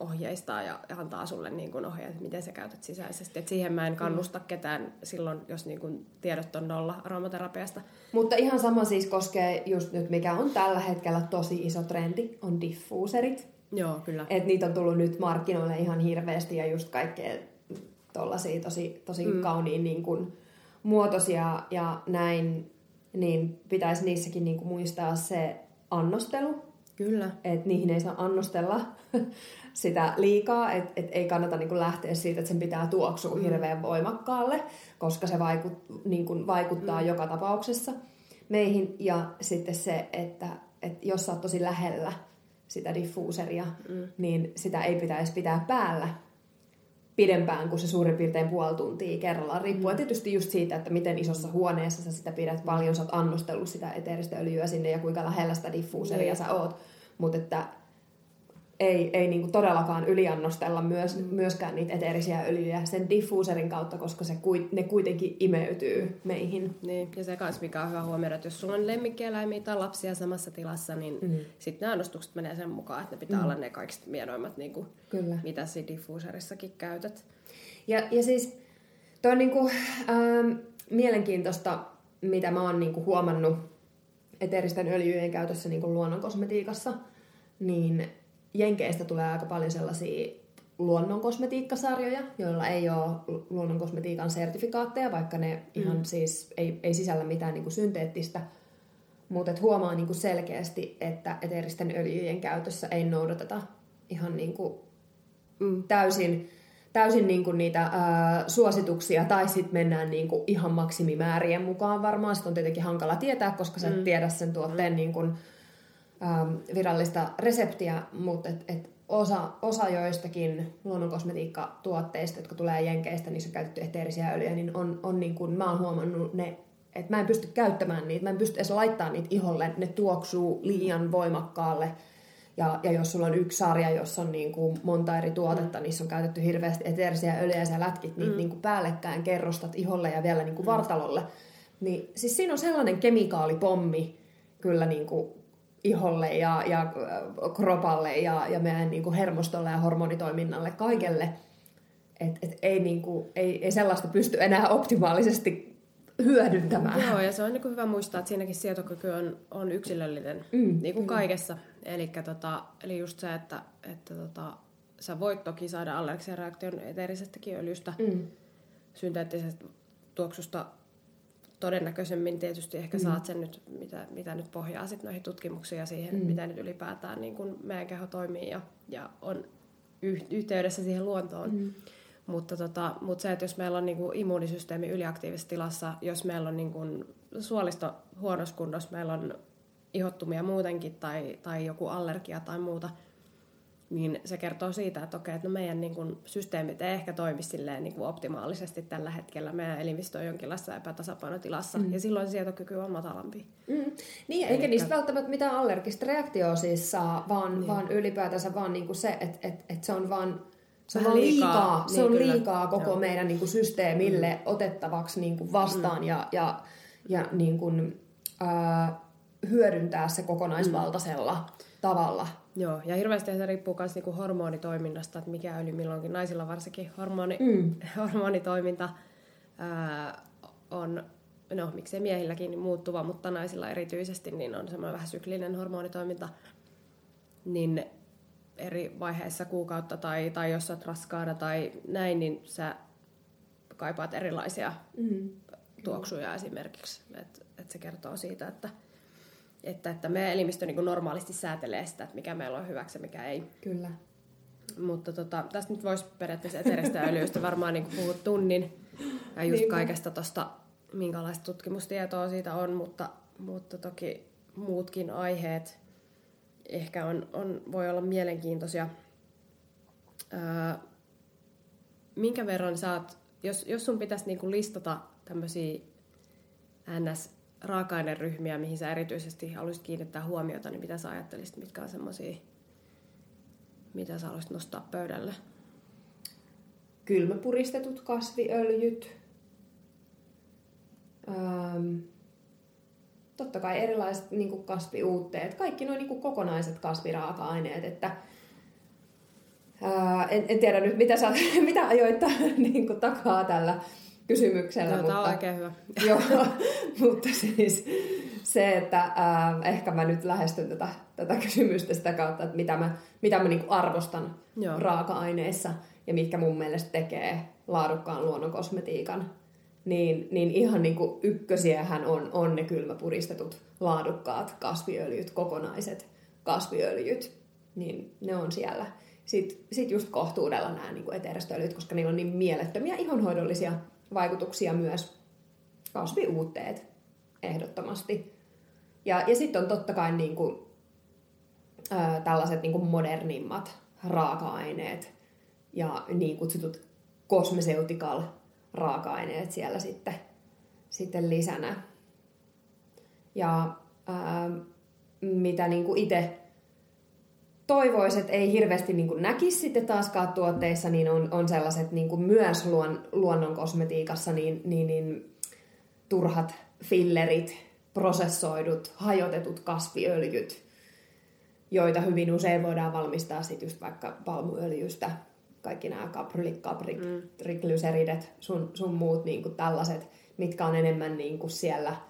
ohjeistaa ja antaa sulle niin kuin ohjeet, miten sä käytät sisäisesti. Et siihen mä en kannusta mm. ketään silloin, jos niin kuin tiedot on nolla aromaterapiasta. Mutta ihan sama siis koskee just nyt, mikä on tällä hetkellä tosi iso trendi, on diffuuserit. Joo, kyllä. Et niitä on tullut nyt markkinoille ihan hirveästi ja just kaikkea tollasia tosi, tosi mm. kauniin niin kuin, muotoisia ja näin, niin pitäisi niissäkin niin kuin muistaa se annostelu. Kyllä. Että niihin ei saa annostella <laughs> sitä liikaa, että et ei kannata niinku lähteä siitä, että sen pitää tuoksua mm. hirveän voimakkaalle, koska se vaikut, niinku, vaikuttaa mm. joka tapauksessa meihin. Ja sitten se, että et jos sä oot tosi lähellä sitä diffuuseria, mm. niin sitä ei pitäisi pitää päällä pidempään kuin se suurin piirtein puoli tuntia kerrallaan. Riippuen mm. tietysti just siitä, että miten isossa huoneessa sä sitä pidät, paljon sä oot annostellut sitä eteeristä öljyä sinne ja kuinka lähellä sitä diffuuseria mm. sä oot. Mutta että ei, ei niinku todellakaan yliannostella myös, mm. myöskään niitä eteerisiä öljyjä sen diffuuserin kautta, koska se, ne kuitenkin imeytyy meihin. Niin, ja se kanssa mikä on hyvä huomioida, että jos sulla on lemmikkieläimiä tai lapsia samassa tilassa, niin mm. sitten ne annostukset menee sen mukaan, että ne pitää mm. olla ne kaikista mienoimmat, niin kuin, Kyllä. mitä siinä diffuuserissakin käytät. Ja, ja siis toi on niinku, ähm, mielenkiintoista, mitä mä oon niinku huomannut eteeristen öljyjen käytössä niinku luonnonkosmetiikassa, niin Jenkeistä tulee aika paljon sellaisia luonnon kosmetiikkasarjoja, joilla ei ole luonnon kosmetiikan sertifikaatteja, vaikka ne mm. ihan siis ei, ei sisällä mitään niin kuin synteettistä. Mutta huomaa niin kuin selkeästi, että eteeristen öljyjen käytössä ei noudateta ihan niin kuin mm. täysin, täysin niin kuin niitä ää, suosituksia, tai sitten mennään niin kuin ihan maksimimäärien mukaan varmaan. Sitten on tietenkin hankala tietää, koska sä mm. et tiedä sen tuotteen mm. niin kuin, ähm, virallista reseptiä, mutta et, et osa, osa joistakin luonnonkosmetiikkatuotteista, jotka tulee Jenkeistä, niissä on käytetty eteerisiä öljyjä, niin on, on niin kuin, mä oon huomannut ne, että mä en pysty käyttämään niitä, mä en pysty edes laittamaan niitä iholle, ne tuoksuu liian voimakkaalle. Ja, ja jos sulla on yksi sarja, jossa on niin kuin monta eri tuotetta, mm. niissä on käytetty hirveästi eteerisiä öljyjä ja sä lätkit niitä mm. niin kuin päällekkäin, kerrostat iholle ja vielä niin kuin mm. vartalolle. Niin siis siinä on sellainen kemikaalipommi kyllä niin kuin iholle ja, ja äh, kropalle ja, ja meidän niin kuin hermostolle ja hormonitoiminnalle, kaikelle. Et, et ei, niin kuin, ei, ei sellaista pysty enää optimaalisesti hyödyntämään. Joo, ja se on niin kuin hyvä muistaa, että siinäkin sietokyky on, on yksilöllinen, mm, niin kuin mm. kaikessa. Elikkä, tota, eli just se, että, että tota, sä voit toki saada allergisen reaktion eteerisestäkin öljystä, mm. synteettisestä tuoksusta todennäköisemmin tietysti ehkä mm. saat sen nyt, mitä, mitä nyt pohjaa sit noihin tutkimuksiin ja siihen, mm. mitä nyt ylipäätään niin kun meidän keho toimii ja, ja on yh, yhteydessä siihen luontoon. Mm. Mutta, tota, mutta se, että jos meillä on niin kuin immuunisysteemi yliaktiivisessa tilassa, jos meillä on niin kuin suolisto huonossa kunnossa, meillä on ihottumia muutenkin tai, tai joku allergia tai muuta, niin se kertoo siitä, että okei, että no meidän niin kuin, systeemit ei ehkä toimi silleen, niin kuin optimaalisesti tällä hetkellä. Meidän elimistö on jonkinlaisessa epätasapainotilassa, mm. ja silloin sietokyky on matalampi. Mm. Niin, eikä niistä välttämättä mitään allergista reaktioa siis saa, vaan, niin. vaan ylipäätänsä vaan niin kuin se, että että että se on vaan se on liikaa, liikaa, se niin, on liikaa koko Joo. meidän niin kuin, systeemille mm. otettavaksi niin kuin, vastaan mm. ja, ja, ja niin kuin, äh, hyödyntää se kokonaisvaltaisella mm. tavalla. Joo, ja hirveästi se riippuu myös niinku hormonitoiminnasta, että mikä yli milloinkin naisilla varsinkin hormoni, mm. <laughs> hormonitoiminta ää, on, no miksei miehilläkin niin muuttuva, mutta naisilla erityisesti niin on semmoinen vähän syklinen hormonitoiminta, niin eri vaiheissa kuukautta tai, tai jos olet raskaana tai näin, niin sä kaipaat erilaisia mm. tuoksuja esimerkiksi. Et, et se kertoo siitä, että että, että meidän elimistö niin normaalisti säätelee sitä, että mikä meillä on hyväksi ja mikä ei. Kyllä. Mutta tota, tästä nyt voisi periaatteessa eterestä öljystä varmaan niin puhua tunnin ja just niin kaikesta tuosta, minkälaista tutkimustietoa siitä on, mutta, mutta toki muutkin aiheet ehkä on, on, voi olla mielenkiintoisia. Ää, minkä verran saat, jos, jos sun pitäisi niinku listata tämmöisiä ns raaka-aineryhmiä, mihin sä erityisesti haluaisit kiinnittää huomiota, niin mitä sä ajattelisit, mitkä on semmoisia, mitä sä haluaisit nostaa pöydälle? Kylmäpuristetut kasviöljyt. Ähm, totta kai erilaiset niin kasviuutteet, kaikki nuo niin kokonaiset kasviraaka-aineet, että ää, en, en tiedä nyt, mitä, sä, <laughs> mitä ajoit <laughs> niin kuin takaa tällä kysymyksellä. No, mutta, tämä on oikein hyvä. <laughs> Joo, mutta siis se, että äh, ehkä mä nyt lähestyn tätä, tätä kysymystä sitä kautta, että mitä mä, mitä mä niinku arvostan Joo. raaka-aineissa ja mitkä mun mielestä tekee laadukkaan luonnonkosmetiikan, niin, niin ihan niinku ykkösiähän on, on ne kylmäpuristetut laadukkaat kasviöljyt, kokonaiset kasviöljyt, niin ne on siellä. Sitten sit just kohtuudella nämä niin eteristööljyt, koska niillä on niin mielettömiä ihonhoidollisia vaikutuksia myös kasviuutteet ehdottomasti. Ja, ja sitten on totta kai niin kuin, ää, tällaiset niin kuin modernimmat raaka-aineet ja niin kutsutut cosmeceutical raaka-aineet siellä sitten, sitten lisänä. Ja ää, mitä niin kuin itse toivoisi, että ei hirveästi niin näkisi sitten taaskaan tuotteissa, niin on, on sellaiset niin myös luon, luonnon kosmetiikassa niin, niin, niin turhat fillerit, prosessoidut, hajotetut kasviöljyt, joita hyvin usein voidaan valmistaa sitten just vaikka palmuöljystä. Kaikki nämä kaprylik, kaprik, triglyceridet, sun, sun muut niin tällaiset, mitkä on enemmän niin siellä –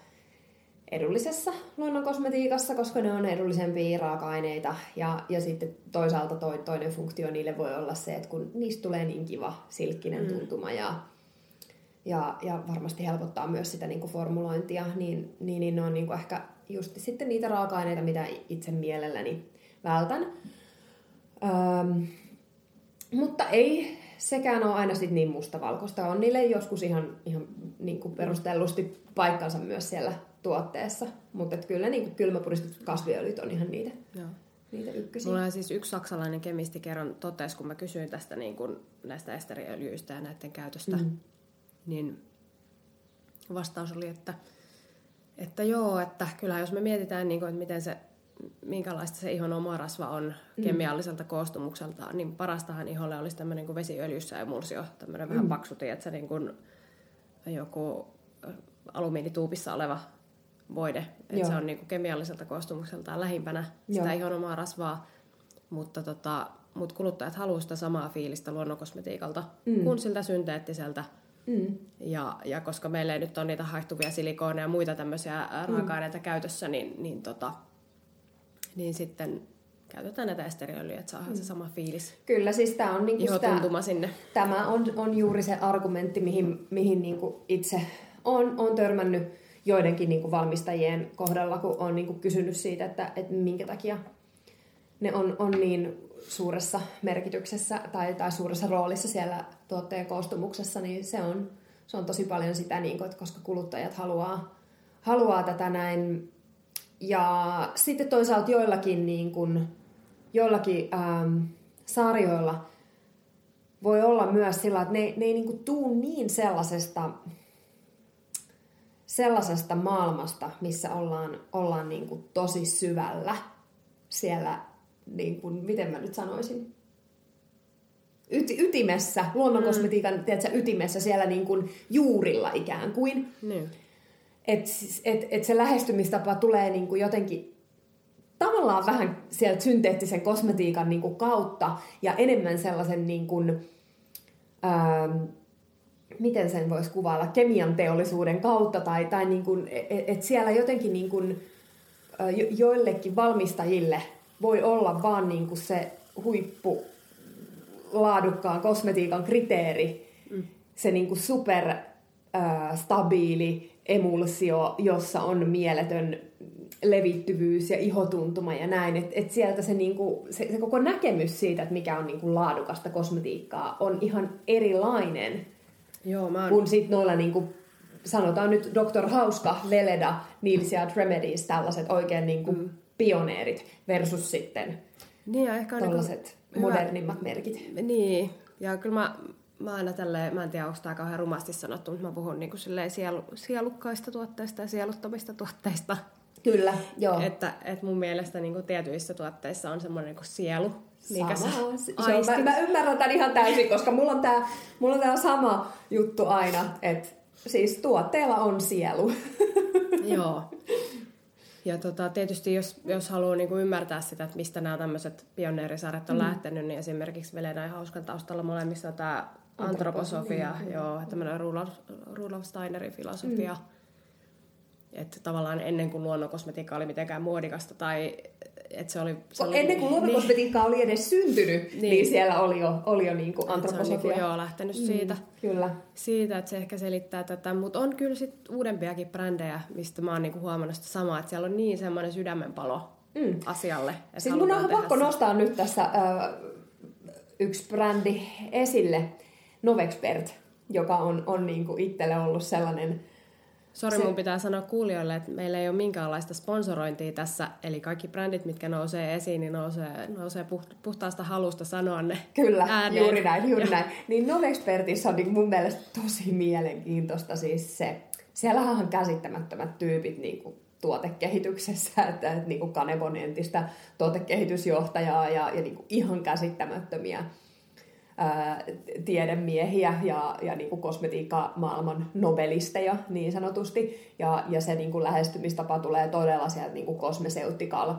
edullisessa luonnonkosmetiikassa, koska ne on edullisempia raaka-aineita. Ja, ja sitten toisaalta toi, toinen funktio niille voi olla se, että kun niistä tulee niin kiva silkkinen mm. tuntuma ja, ja, ja varmasti helpottaa myös sitä niin kuin formulointia, niin, niin, niin ne on niin kuin ehkä just sitten niitä raaka-aineita, mitä itse mielelläni vältän. Öm, mutta ei sekään ole aina sit niin mustavalkoista. On niille joskus ihan, ihan niin kuin perustellusti paikkansa myös siellä tuotteessa. Mutta kyllä niin kylmäpuristetut kasviöljyt on ihan niitä, Joo. niitä ykkösiä. Mulla on siis yksi saksalainen kemisti kerran totesi, kun mä kysyin tästä niin kuin näistä esteriöljyistä ja näiden käytöstä, mm. niin vastaus oli, että, että joo, että kyllä jos me mietitään, niin kuin, että miten se minkälaista se ihon oma rasva on mm. kemialliselta koostumukselta, niin parastahan iholle olisi tämmöinen kuin vesiöljyssä emulsio, tämmöinen mm. vähän paksu, että niin kuin joku alumiinituupissa oleva voide. Että se on niin kuin kemialliselta koostumukseltaan lähimpänä sitä Joo. ihon omaa rasvaa. Mutta tota, mut kuluttajat haluavat sitä samaa fiilistä luonnonkosmetiikalta mm. kuin siltä synteettiseltä. Mm. Ja, ja koska meillä ei nyt ole niitä haihtuvia silikooneja ja muita tämmöisiä mm. raaka-aineita käytössä, niin, niin, tota, niin sitten käytetään näitä esteriöljyjä, että saadaan mm. se sama fiilis. Kyllä, siis tämä on niinku sitä, sinne. Tämä on, on juuri se argumentti, mihin, mihin niinku itse on, on törmännyt joidenkin niin kuin valmistajien kohdalla, kun on niin kuin kysynyt siitä, että, että minkä takia ne on, on niin suuressa merkityksessä tai, tai suuressa roolissa siellä tuotteen koostumuksessa, niin se on, se on tosi paljon sitä, niin kuin, että koska kuluttajat haluaa, haluaa tätä näin. Ja sitten toisaalta joillakin, niin kuin, joillakin ähm, sarjoilla voi olla myös sillä, että ne, ne ei niin kuin tuu niin sellaisesta, sellaisesta maailmasta, missä ollaan, ollaan niin kuin tosi syvällä siellä, niin kuin, miten mä nyt sanoisin, Yti, ytimessä, luonnonkosmetiikan mm. tiedätkö, ytimessä, siellä niin kuin juurilla ikään kuin. Niin. Että et, et se lähestymistapa tulee niin kuin jotenkin tavallaan vähän sieltä synteettisen kosmetiikan niin kuin kautta ja enemmän sellaisen niin kuin, ähm, miten sen voisi kuvailla, kemian teollisuuden kautta tai, tai niin kuin, et, et siellä jotenkin niin kuin, jo, joillekin valmistajille voi olla vaan niin kuin se huippu laadukkaan kosmetiikan kriteeri, mm. se niin kuin super äh, stabiili emulsio, jossa on mieletön levittyvyys ja ihotuntuma ja näin. Että et sieltä se, niinku, se, se koko näkemys siitä, että mikä on niinku laadukasta kosmetiikkaa, on ihan erilainen Joo, mä oon... kuin sit noilla niinku, sanotaan nyt Dr. Hauska, Veleda, Nilsia Remedies, tällaiset oikein niinku mm. pioneerit versus sitten niin, ja ehkä on tällaiset niinku modernimmat hyvä... merkit. Niin, ja kyllä mä, mä aina tälleen, mä en tiedä onko tämä kauhean rumasti sanottu, mutta mä puhun niinku sielu, sielukkaista tuotteista ja sieluttomista tuotteista. Kyllä, joo. Että, että mun mielestä niin kuin tietyissä tuotteissa on semmoinen niin sielu. Sama. Se, se on, mä, mä ymmärrän tämän ihan täysin, koska mulla on tämä, mulla on tämä sama juttu aina, että siis tuotteella on sielu. <laughs> Joo. Ja tota, tietysti jos, jos haluaa niin kuin ymmärtää sitä, että mistä nämä tämmöiset pioneerisarjat on mm. lähtenyt, niin esimerkiksi Velena ja Hauskan taustalla molemmissa on tämä antroposofia, joo, tämmöinen Rudolf, Rudolf Steinerin filosofia. Mm että tavallaan ennen kuin luonnonkosmetiikka oli mitenkään muodikasta tai että se oli... Se oli ennen kuin luonnonkosmetiikka niin, oli edes syntynyt, niin, niin siellä oli jo, oli jo niin kuin antroposofia. Niin joo, lähtenyt mm, siitä. Kyllä. Siitä, että se ehkä selittää tätä. Mutta on kyllä sit uudempiakin brändejä, mistä mä oon niin kuin huomannut sitä samaa, että siellä on niin semmoinen sydämenpalo mm. asialle. Siis mun on pakko nostaa nyt tässä äh, yksi brändi esille, Novexpert, joka on, on niin kuin itselle ollut sellainen Sori, se... mun pitää sanoa kuulijoille, että meillä ei ole minkäänlaista sponsorointia tässä, eli kaikki brändit, mitkä nousee esiin, niin nousee, nousee puhtaasta halusta sanoa ne Kyllä, ääneen. juuri näin, juuri ja... näin. Niin Novexpertissa on niin mun mielestä tosi mielenkiintoista siis se, siellähän on käsittämättömät tyypit niin kuin tuotekehityksessä, <laughs> että, että niin kuin Kanebon entistä tuotekehitysjohtajaa ja, ja niin kuin ihan käsittämättömiä ää, tiedemiehiä ja, ja niin kuin kosmetiikka-maailman nobelisteja niin sanotusti. Ja, ja se niin kuin lähestymistapa tulee todella sieltä niin kuin kosmeseutikal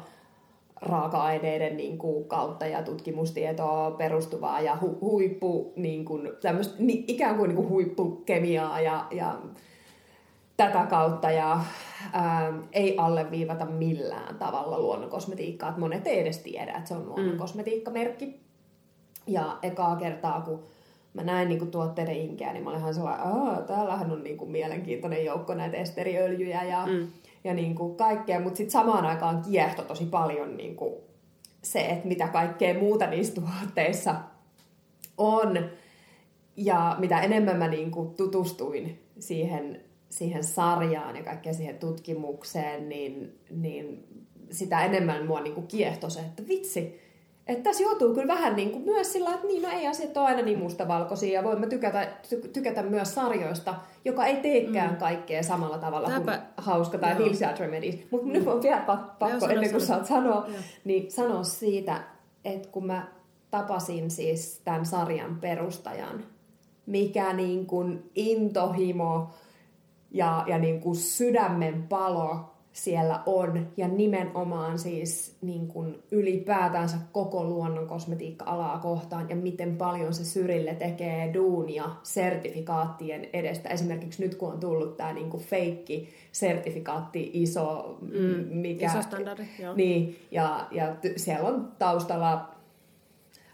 raaka-aineiden niin kuin, kautta ja tutkimustietoa perustuvaa ja hu, huippu, niin kuin, niin, ikään kuin, niin kuin huippukemiaa ja, ja tätä kautta ja ää, ei alleviivata millään tavalla luonnonkosmetiikkaa. Että monet ei edes tiedä, että se on luonnonkosmetiikkamerkki. Ja ekaa kertaa, kun mä näin niin kuin tuotteiden inkeä, niin mä olin ihan sellainen, että täällähän on niin kuin mielenkiintoinen joukko näitä esteriöljyjä ja, mm. ja niin kuin kaikkea. Mutta sitten samaan aikaan kiehto tosi paljon niin kuin se, että mitä kaikkea muuta niissä tuotteissa on. Ja mitä enemmän mä niin kuin tutustuin siihen, siihen sarjaan ja kaikkeen siihen tutkimukseen, niin, niin sitä enemmän mua niin kuin kiehtoi se, että vitsi, että tässä joutuu kyllä vähän niin kuin myös sillä että niin, no ei asiat ole aina niin mustavalkoisia ja voimme tykätä, ty, tykätä myös sarjoista, joka ei teekään mm. kaikkea samalla tavalla Täpä... kuin Hauska tai Hilsiad Remedies. Mutta mm. nyt on vielä pakko, Joo, ennen kuin saat sanoa, Joo. niin sanoa siitä, että kun mä tapasin siis tämän sarjan perustajan, mikä niin kuin intohimo ja, ja niin kuin sydämen palo siellä on ja nimenomaan siis niin kuin ylipäätänsä koko luonnon kosmetiikka-alaa kohtaan ja miten paljon se Syrille tekee duunia sertifikaattien edestä. Esimerkiksi nyt kun on tullut tämä niin kuin feikki sertifikaatti iso, mm, mikä, iso standardi, joo. Niin, ja, ja t- siellä on taustalla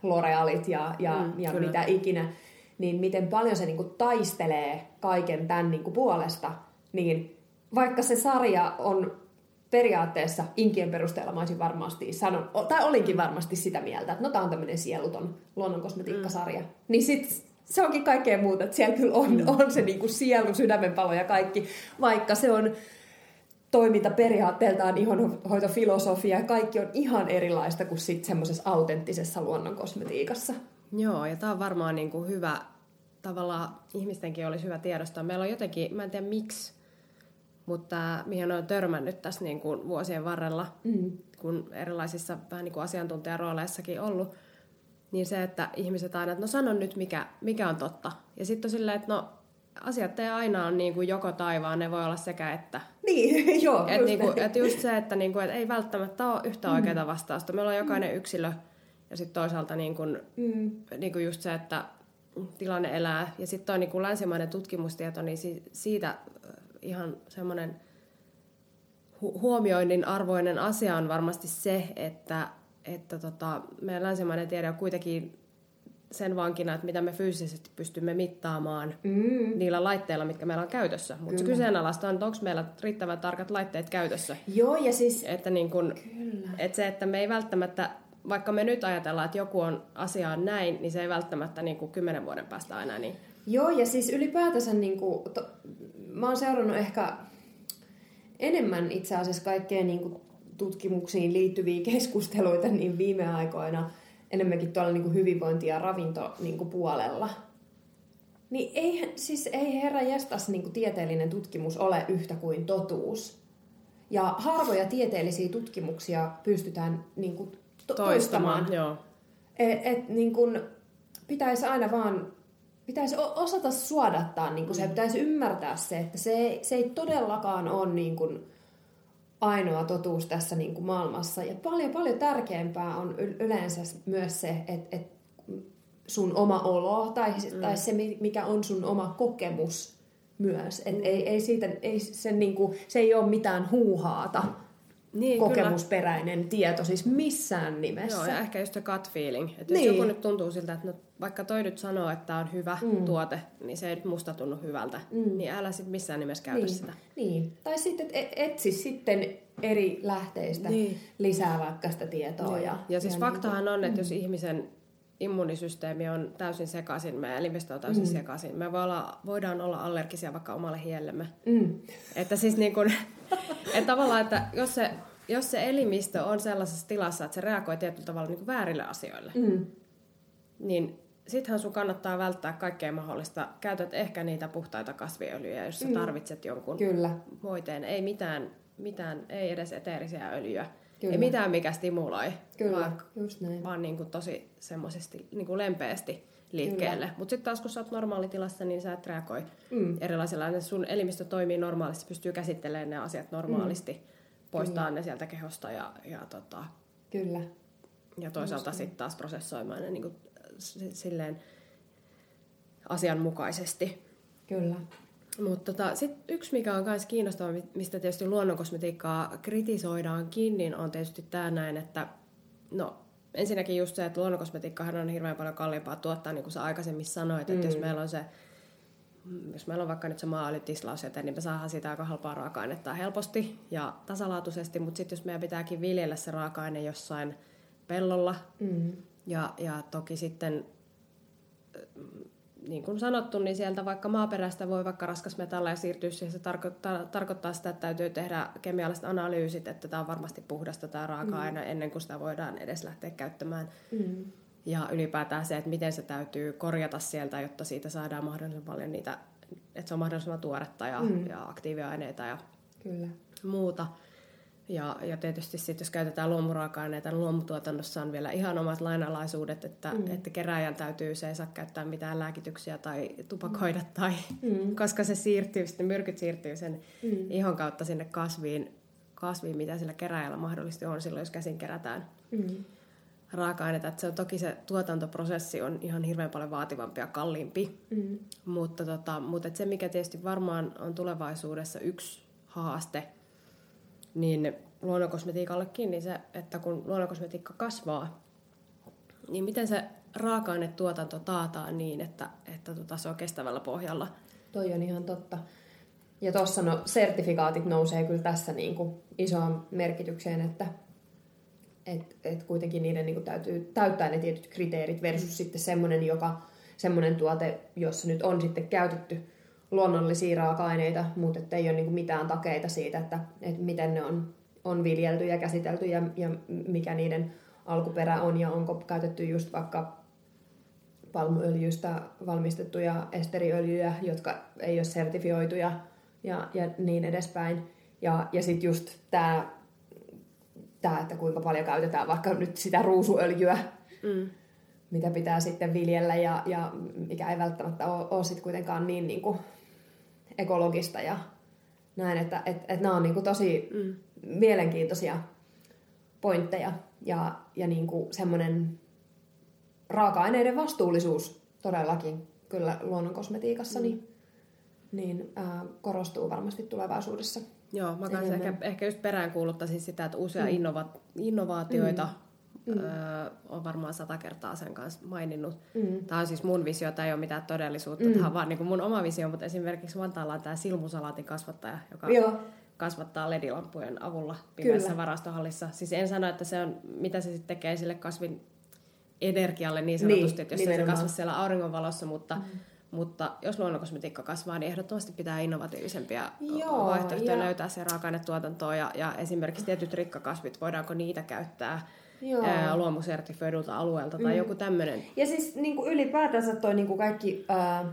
L'Orealit ja, ja, mm, ja mitä ikinä, niin miten paljon se niin kuin taistelee kaiken tämän niin kuin puolesta, niin vaikka se sarja on periaatteessa inkien perusteella mä olisin varmasti sanon, tai olinkin varmasti sitä mieltä, että no tää on tämmöinen sieluton luonnonkosmetiikkasarja. Mm. Niin sit se onkin kaikkea muuta, että siellä kyllä on, mm. on se niinku sielu, sydämenpalo ja kaikki, vaikka se on toimintaperiaatteeltaan ihonhoitofilosofia ja kaikki on ihan erilaista kuin sitten semmoisessa autenttisessa luonnonkosmetiikassa. Joo, ja tämä on varmaan niin kuin hyvä, tavallaan ihmistenkin olisi hyvä tiedostaa. Meillä on jotenkin, mä en tiedä miksi, mutta mihin on törmännyt tässä niin kuin vuosien varrella, mm. kun erilaisissa vähän niin kuin asiantuntijarooleissakin ollut, niin se, että ihmiset aina, että no sano nyt mikä, mikä on totta. Ja sitten on silleen, että no asiat ei aina ole niin kuin joko taivaan, ne voi olla sekä että. Niin, <laughs> joo. Et, niin kuin, et just se, että, niin kuin, et ei välttämättä ole yhtä oikeaa mm. vastausta. Meillä on jokainen mm. yksilö ja sitten toisaalta niin kuin, mm. niin kuin just se, että tilanne elää. Ja sitten tuo niin kuin länsimainen tutkimustieto, niin si- siitä ihan semmoinen hu- huomioinnin arvoinen asia on varmasti se, että, että tota, meidän länsimainen tiede on kuitenkin sen vankina, että mitä me fyysisesti pystymme mittaamaan mm. niillä laitteilla, mitkä meillä on käytössä. Mutta se kyseenalaista on, että onko meillä riittävän tarkat laitteet käytössä. Joo, ja siis... Että, niin kun, että se, että me ei välttämättä, vaikka me nyt ajatellaan, että joku on asiaan näin, niin se ei välttämättä niin kuin kymmenen vuoden päästä aina niin. Joo, ja siis ylipäätänsä niin kuin, to, mä oon seurannut ehkä enemmän itse asiassa kaikkeen niin kuin tutkimuksiin liittyviä keskusteluita niin viime aikoina – enemmänkin tuolla niin kuin hyvinvointi- ja ravintopuolella. Niin, niin ei, siis ei herra jästäs niin kuin tieteellinen tutkimus ole yhtä kuin totuus. Ja harvoja tieteellisiä tutkimuksia pystytään niin kuin to- toistamaan. toistamaan. Joo. Et, et, niin kuin, pitäisi aina vaan pitäisi osata suodattaa, niin kuin se mm. pitäisi ymmärtää se, että se ei, se ei todellakaan ole niin kuin, ainoa totuus tässä niin kuin maailmassa. Ja paljon, paljon tärkeämpää on yleensä myös se, että, että sun oma olo tai, mm. tai se, mikä on sun oma kokemus myös. Et mm. ei, ei siitä, ei sen, niin kuin, se ei ole mitään huuhaata niin, kokemusperäinen kyllä. tieto, siis missään nimessä. Joo, ja ehkä just se gut feeling. Että niin. jos joku nyt tuntuu siltä, että no, vaikka toi nyt sanoo, että tämä on hyvä mm. tuote, niin se ei nyt musta tunnu hyvältä, mm. niin älä sitten missään nimessä käytä niin. sitä. Niin. Tai sitten, että e- etsi sitten eri lähteistä niin. lisää vaikka sitä tietoa. Niin. Ja, ja siis ja faktahan niin, on, että mm. jos ihmisen immunisysteemi on täysin sekaisin, meidän elimistö on täysin mm. sekaisin. Me voidaan olla allergisia vaikka omalle hiellemme. Mm. Että siis niin kuin, <laughs> että tavallaan, että jos se, jos se elimistö on sellaisessa tilassa, että se reagoi tietyllä tavalla niin väärille asioille, mm. niin sittenhän sun kannattaa välttää kaikkea mahdollista. Käytät ehkä niitä puhtaita kasviöljyjä, jos sä mm. tarvitset jonkun Kyllä. hoiteen. Ei mitään, mitään, ei edes eteerisiä öljyjä Kyllä. Ei mitään, mikä stimuloi, Kyllä, vaan, just näin. vaan niin kuin tosi semmoisesti niin kuin lempeästi liikkeelle. Mutta sitten taas kun sä oot normaalitilassa, niin sä et reagoi mm. erilaisilla. Sun elimistö toimii normaalisti, pystyy käsittelemään ne asiat normaalisti, mm. poistaa Kyllä. ne sieltä kehosta ja, ja, tota, Kyllä. ja toisaalta sitten taas prosessoimaan ne niin kuin, silleen asianmukaisesti. Kyllä. Mutta tota, sitten yksi, mikä on myös kiinnostava, mistä tietysti luonnonkosmetiikkaa kritisoidaankin, niin on tietysti tämä näin, että no ensinnäkin just se, että luonnonkosmetiikkahan on hirveän paljon kalliimpaa tuottaa, niin kuin sä aikaisemmin sanoit, mm. että jos mm. meillä on se jos meillä on vaikka nyt se maalitislausjäte, niin me saadaan sitä aika halpaa raaka-ainetta helposti ja tasalaatuisesti, mutta sitten jos meidän pitääkin viljellä se raaka-aine jossain pellolla, mm. ja, ja toki sitten niin kuin sanottu, niin sieltä vaikka maaperästä voi vaikka raskasmetalleja siirtyä siihen. Se tarkoittaa, tarkoittaa sitä, että täytyy tehdä kemialliset analyysit, että tämä on varmasti puhdasta tämä raaka-aine mm. ennen kuin sitä voidaan edes lähteä käyttämään. Mm. Ja ylipäätään se, että miten se täytyy korjata sieltä, jotta siitä saadaan mahdollisimman paljon niitä, että se on mahdollisimman tuoretta ja, mm. ja aktiiviaineita ja Kyllä. muuta. Ja, ja tietysti sitten, jos käytetään luomuraaka-aineita, niin luomutuotannossa on vielä ihan omat lainalaisuudet, että, mm. että keräjän täytyy, se ei saa käyttää mitään lääkityksiä tai tupakoida, mm. tai, mm. <laughs> koska se siirtyy, sitten myrkyt siirtyy sen mm. ihon kautta sinne kasviin, kasviin, mitä sillä keräjällä mahdollisesti on silloin, jos käsin kerätään mm. raaka-aineita. Että se on, toki se tuotantoprosessi on ihan hirveän paljon vaativampi ja kalliimpi, mm. mutta, tota, mutta se, mikä tietysti varmaan on tulevaisuudessa yksi haaste – niin luonnonkosmetiikallekin, niin se, että kun luonnonkosmetiikka kasvaa, niin miten se raaka-ainetuotanto taataan niin, että, että tota, se on kestävällä pohjalla? Toi on ihan totta. Ja tuossa no, sertifikaatit nousee kyllä tässä niin kuin isoon merkitykseen, että et, et kuitenkin niiden niin kuin täytyy täyttää ne tietyt kriteerit versus sitten semmoinen, joka, semmoinen tuote, jossa nyt on sitten käytetty luonnollisia raaka-aineita, mutta ei ole niin kuin mitään takeita siitä, että, että miten ne on, on viljelty ja käsitelty ja, ja mikä niiden alkuperä on ja onko käytetty just vaikka palmuöljystä valmistettuja esteriöljyjä, jotka ei ole sertifioituja ja, ja niin edespäin. Ja, ja sitten just tämä, tää, että kuinka paljon käytetään vaikka nyt sitä ruusuöljyä, mm. mitä pitää sitten viljellä ja, ja mikä ei välttämättä ole, ole sitten kuitenkaan niin, niin kuin ekologista ja näin, että et, et nämä on niin kuin tosi mm. mielenkiintoisia pointteja ja, ja niin kuin semmoinen raaka-aineiden vastuullisuus todellakin kyllä luonnonkosmetiikassa mm. niin, niin ää, korostuu varmasti tulevaisuudessa. Joo, mä kanssa ehkä, ehkä just peräänkuuluttaisin sitä, että uusia mm. innova- innovaatioita mm. Mm. Öö, on varmaan sata kertaa sen kanssa maininnut. Mm. Tämä on siis mun visio, tämä ei ole mitään todellisuutta, mm. tämä on vaan niin kuin mun oma visio, mutta esimerkiksi Vantaalla on tämä silmusalaatin kasvattaja, joka Joo. kasvattaa ledilampujen avulla pimeässä varastohallissa. Siis en sano, että se on, mitä se sitten tekee sille kasvin energialle niin sanotusti, niin, että jos se kasvaa siellä auringonvalossa, mutta, mm. mutta jos luonnonkosmetiikka kasvaa, niin ehdottomasti pitää innovatiivisempia Joo, vaihtoehtoja ja... löytää se raaka-ainetuotantoon ja, ja esimerkiksi tietyt rikkakasvit, voidaanko niitä käyttää Joo. Ää, luomusertifioidulta alueelta tai mm. joku tämmöinen. Ja siis niin kuin ylipäätänsä toi niin kuin kaikki ää,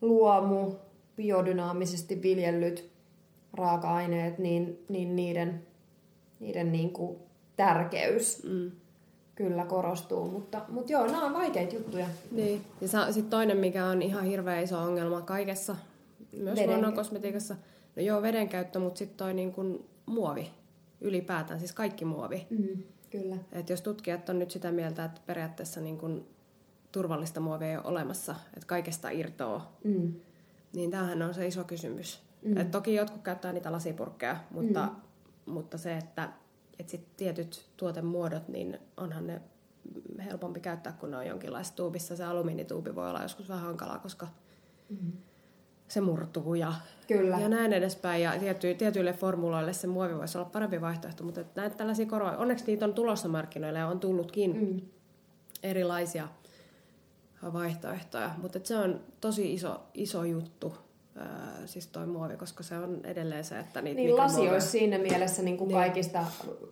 luomu, biodynaamisesti viljellyt raaka-aineet, niin, niin niiden, niiden niin kuin tärkeys mm kyllä korostuu, mutta, mutta joo, nämä on vaikeita juttuja. Niin, ja sitten toinen, mikä on ihan hirveä iso ongelma kaikessa, myös luonnon kosmetiikassa, no joo, veden käyttö, mutta sitten toi niin kuin muovi ylipäätään, siis kaikki muovi. Mm, kyllä. Et jos tutkijat on nyt sitä mieltä, että periaatteessa niin kuin turvallista muovia ei ole olemassa, että kaikesta irtoaa, mm. niin tämähän on se iso kysymys. Mm. Et toki jotkut käyttää niitä lasipurkkeja, mutta, mm. mutta se, että että sitten tietyt tuotemuodot, niin onhan ne helpompi käyttää, kun ne on jonkinlaisessa tuubissa. Se alumiinituubi voi olla joskus vähän hankalaa, koska mm-hmm. Se murtuu ja, Kyllä. ja näin edespäin. Ja tiety, tietyille formuloille se muovi voisi olla parempi vaihtoehto, mutta näitä tällaisia koroja, onneksi niitä on tulossa markkinoille ja on tullutkin mm. erilaisia vaihtoehtoja, mutta se on tosi iso, iso juttu Öö, siis toi muovi, koska se on edelleen se, että niitä Niin lasi olisi siinä mielessä niin kuin niin. kaikista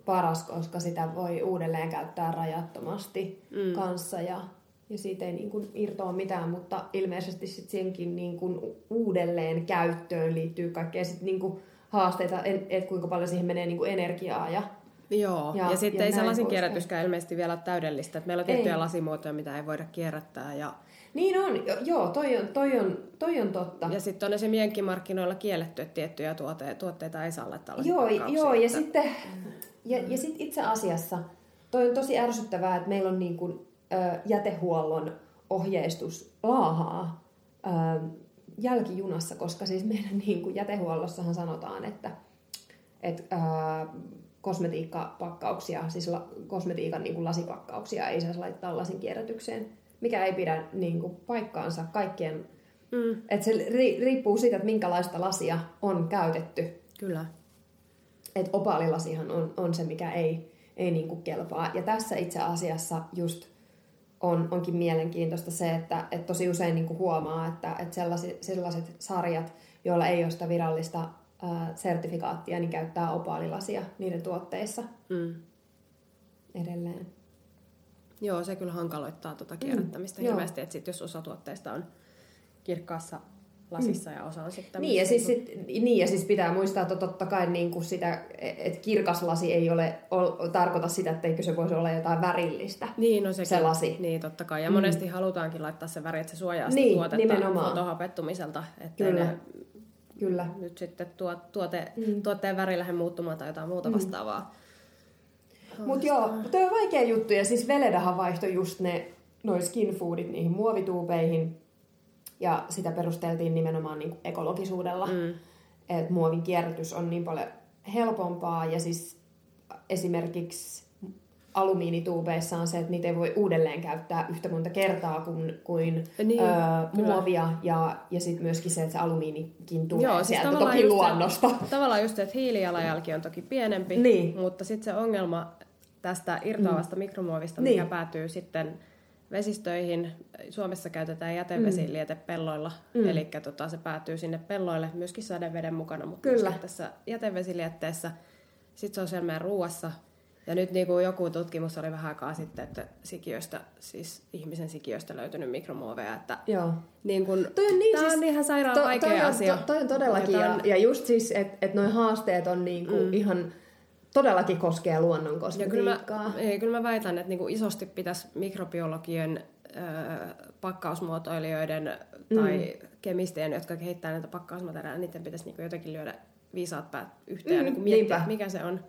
paras, koska sitä voi uudelleen käyttää rajattomasti mm. kanssa ja, ja siitä ei niin kuin irtoa mitään, mutta ilmeisesti sit senkin niin kuin uudelleen käyttöön liittyy kaikkea sit niin kuin haasteita, että kuinka paljon siihen menee niin kuin energiaa ja Joo, ja, ja sitten ja ei se lasin kierrätyskään ilmeisesti vielä ole täydellistä. Että meillä on tiettyjä ei. lasimuotoja, mitä ei voida kierrättää. Ja niin on, joo, toi on, toi on, toi on totta. Ja sitten on esimerkiksi markkinoilla kielletty, että tiettyjä tuote, tuotteita ei saa laittaa Joo, joo ja sitten ja, ja sit itse asiassa toi on tosi ärsyttävää, että meillä on niin kuin, ö, jätehuollon ohjeistus laahaa ö, jälkijunassa, koska siis meidän niin kuin jätehuollossahan sanotaan, että et, ö, kosmetiikkapakkauksia, siis la, kosmetiikan niin kuin lasipakkauksia ei saisi laittaa lasin kierrätykseen mikä ei pidä niin kuin, paikkaansa kaikkien. Mm. Että se ri, riippuu siitä, että minkälaista lasia on käytetty. Kyllä. Että opaalilasihan on, on se, mikä ei, ei niin kuin kelpaa. Ja tässä itse asiassa just on, onkin mielenkiintoista se, että, että tosi usein niin kuin huomaa, että, että sellaiset, sellaiset sarjat, joilla ei ole sitä virallista ää, sertifikaattia, niin käyttää opaalilasia niiden tuotteissa mm. edelleen. Joo, se kyllä hankaloittaa tuota kierrättämistä mm, hirveästi, että sit jos osa tuotteista on kirkkaassa lasissa mm. ja osa on sitten... Niin ja, siis sit, niin ja siis pitää muistaa, että totta kai niin kuin sitä, että kirkas lasi ei ole, ol, tarkoita sitä, etteikö se voisi olla jotain värillistä. Niin, no sekin, se lasi. Niin, totta kai. Ja mm. monesti halutaankin laittaa se väri, että se suojaa sitä niin, tuotetta nimenomaan. fotohapettumiselta. Että Kyllä. Ne, Kyllä. Nyt sitten tuo, tuote, mm. tuotteen väri lähde muuttumaan tai jotain muuta mm. vastaavaa. Mutta joo, toi on vaikea juttu. Ja siis Veledahan vaihtoi just ne noi skin foodit niihin muovituubeihin. Ja sitä perusteltiin nimenomaan niin ekologisuudella. Mm. Että muovin kierrätys on niin paljon helpompaa. Ja siis esimerkiksi alumiinituubeissa on se, että niitä ei voi uudelleen käyttää yhtä monta kertaa kuin, kuin Niin, öö, muovia. Ja, ja sitten myöskin se, että se alumiinikin tulee Joo, siis sieltä toki just se- luonnosta. Tavallaan just se, että hiilijalanjälki on toki pienempi, Niin. mutta sitten se ongelma tästä irtoavasta mm. mikromuovista, Niin. mikä päätyy sitten vesistöihin. Suomessa käytetään jätevesiliete pelloilla, mm. eli tota, se päätyy sinne pelloille myöskin sadeveden mukana, mutta Kyllä. tässä jätevesilietteessä. Sitten se on siellä meidän ruuassa. Ja nyt niin kuin joku tutkimus oli vähän aikaa sitten, että sikiöistä, siis ihmisen sikiöistä löytynyt mikromuoveja, että Joo. niin kun, Toi on niin tää siis- on ihan sairaan To- vaikea toi on, asia. To, toi on todellakin, Ja ja, ja just siis, että et noin haasteet on niinku mm. ihan, todellakin koskee luonnon Ja kyllä mä, kosmetiikkaa. ei, kyllä mä väitän, että niinku isosti pitäisi mikrobiologien, ö, pakkausmuotoilijoiden tai kemistien, jotka kehittää näitä pakkausmateriaaleja, niiden pitäisi niinku jotenkin lyödä viisaat päät yhteen ja Mm, niinku miettiä, niinpä. mikä se on.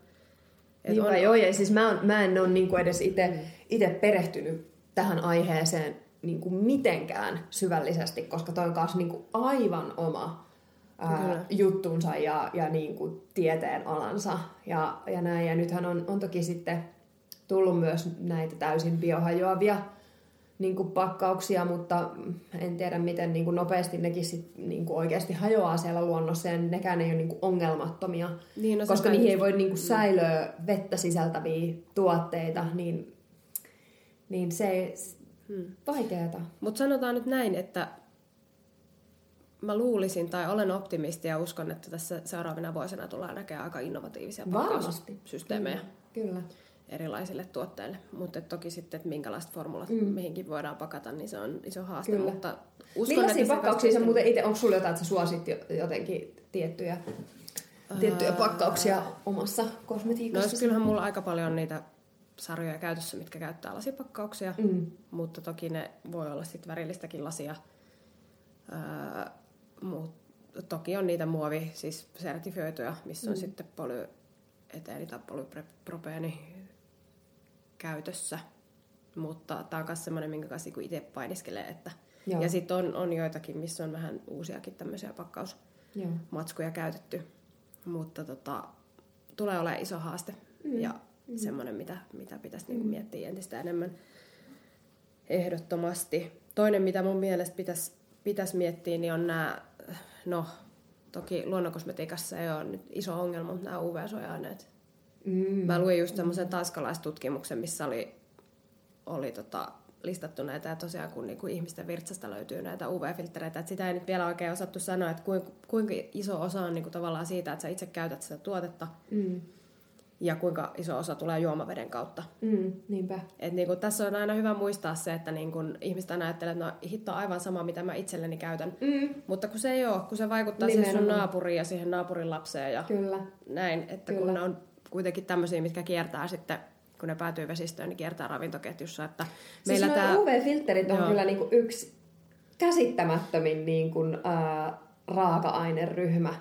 Et Niinpä on joo, ja siis mä, on, mä en ole niinku edes itse perehtynyt tähän aiheeseen niinku mitenkään syvällisesti, koska toi on kanssa niinku aivan oma ää, juttunsa ja, ja niinku tieteen alansa ja, ja näin. Ja nythän on, on toki sitten tullut myös näitä täysin biohajoavia niin kuin pakkauksia, mutta en tiedä miten niin kuin nopeasti nekin sit, niin kuin oikeasti hajoaa siellä luonnossa ja nekään ei ole niin kuin ongelmattomia, Niin, no koska niihin ei voi niin kuin säilöä vettä sisältäviä tuotteita, niin, niin se Hmm. vaikeata. Mutta sanotaan nyt näin, että mä luulisin tai olen optimisti ja uskon, että tässä seuraavina vuosina tullaan näkemään aika innovatiivisia pakkaussysteemejä Kyllä. erilaisille tuotteille. Mutta toki sitten, että minkälaiset formulat mm. mihinkin voidaan pakata, niin se on iso haaste. Kyllä. Mutta uskon, Millaisia pakkauksia sä muuten itse, onko sulla jotain, että sä suosit jo- jotenkin tiettyjä, tiettyjä pakkauksia omassa No kosmetiikassa? siis kyllähän mulla aika paljon niitä sarjoja käytössä, mitkä käyttää lasipakkauksia, Mm. mutta toki ne voi olla sitten värillistäkin lasia. Öö, mut toki on niitä muovi, siis sertifioituja, missä on Mm. sitten polyeteeni tai polypropeeni käytössä. Mutta tämä on myös semmoinen, minkä kanssa niinku itse painiskelee. Että... Joo. Ja sitten on, on joitakin, missä on vähän uusiakin tämmöisiä pakkaus, Joo. matskuja käytetty. Mutta tota, tulee olemaan iso haaste mm. ja mm. semmoinen, mitä, mitä pitäisi niinku miettiä entistä enemmän ehdottomasti. Toinen, mitä mun mielestä pitäisi pitäis miettiä, niin on nämä, no toki luonnonkosmetiikassa ei ole nyt iso ongelma, mutta nämä UV-suoja-aineet. Mm. Mä luin just semmoisen tanskalaistutkimuksen, missä oli, oli tota, listattu näitä, ja tosiaan kun niinku ihmisten virtsasta löytyy näitä UV-filtreitä, että sitä ei nyt vielä oikein osattu sanoa, että kuinka, kuinka iso osa on niinku tavallaan siitä, että sä itse käytät sitä tuotetta, Mm. Ja kuinka iso osa tulee juomaveden kautta. Mm. Niinpä. Et niinku, tässä on aina hyvä muistaa se, että niinku, ihmiset aina ajattelee, että no hitto on aivan sama, mitä mä itselleni käytän. Mm. Mutta kun se ei ole, kun se vaikuttaa siihen sun Nimenomaan. naapuriin ja siihen naapurin lapseen ja Kyllä. näin, että Kyllä. kun ne on kuitenkin tämmöisiä, mitkä kiertää sitten, kun ne päätyy vesistöön, niin kiertää ravintoketjussa. Että Siis meillä tämä... UV-filterit on Joo. kyllä niinku yksi käsittämättömin niinku, ää, raaka-aineryhmä.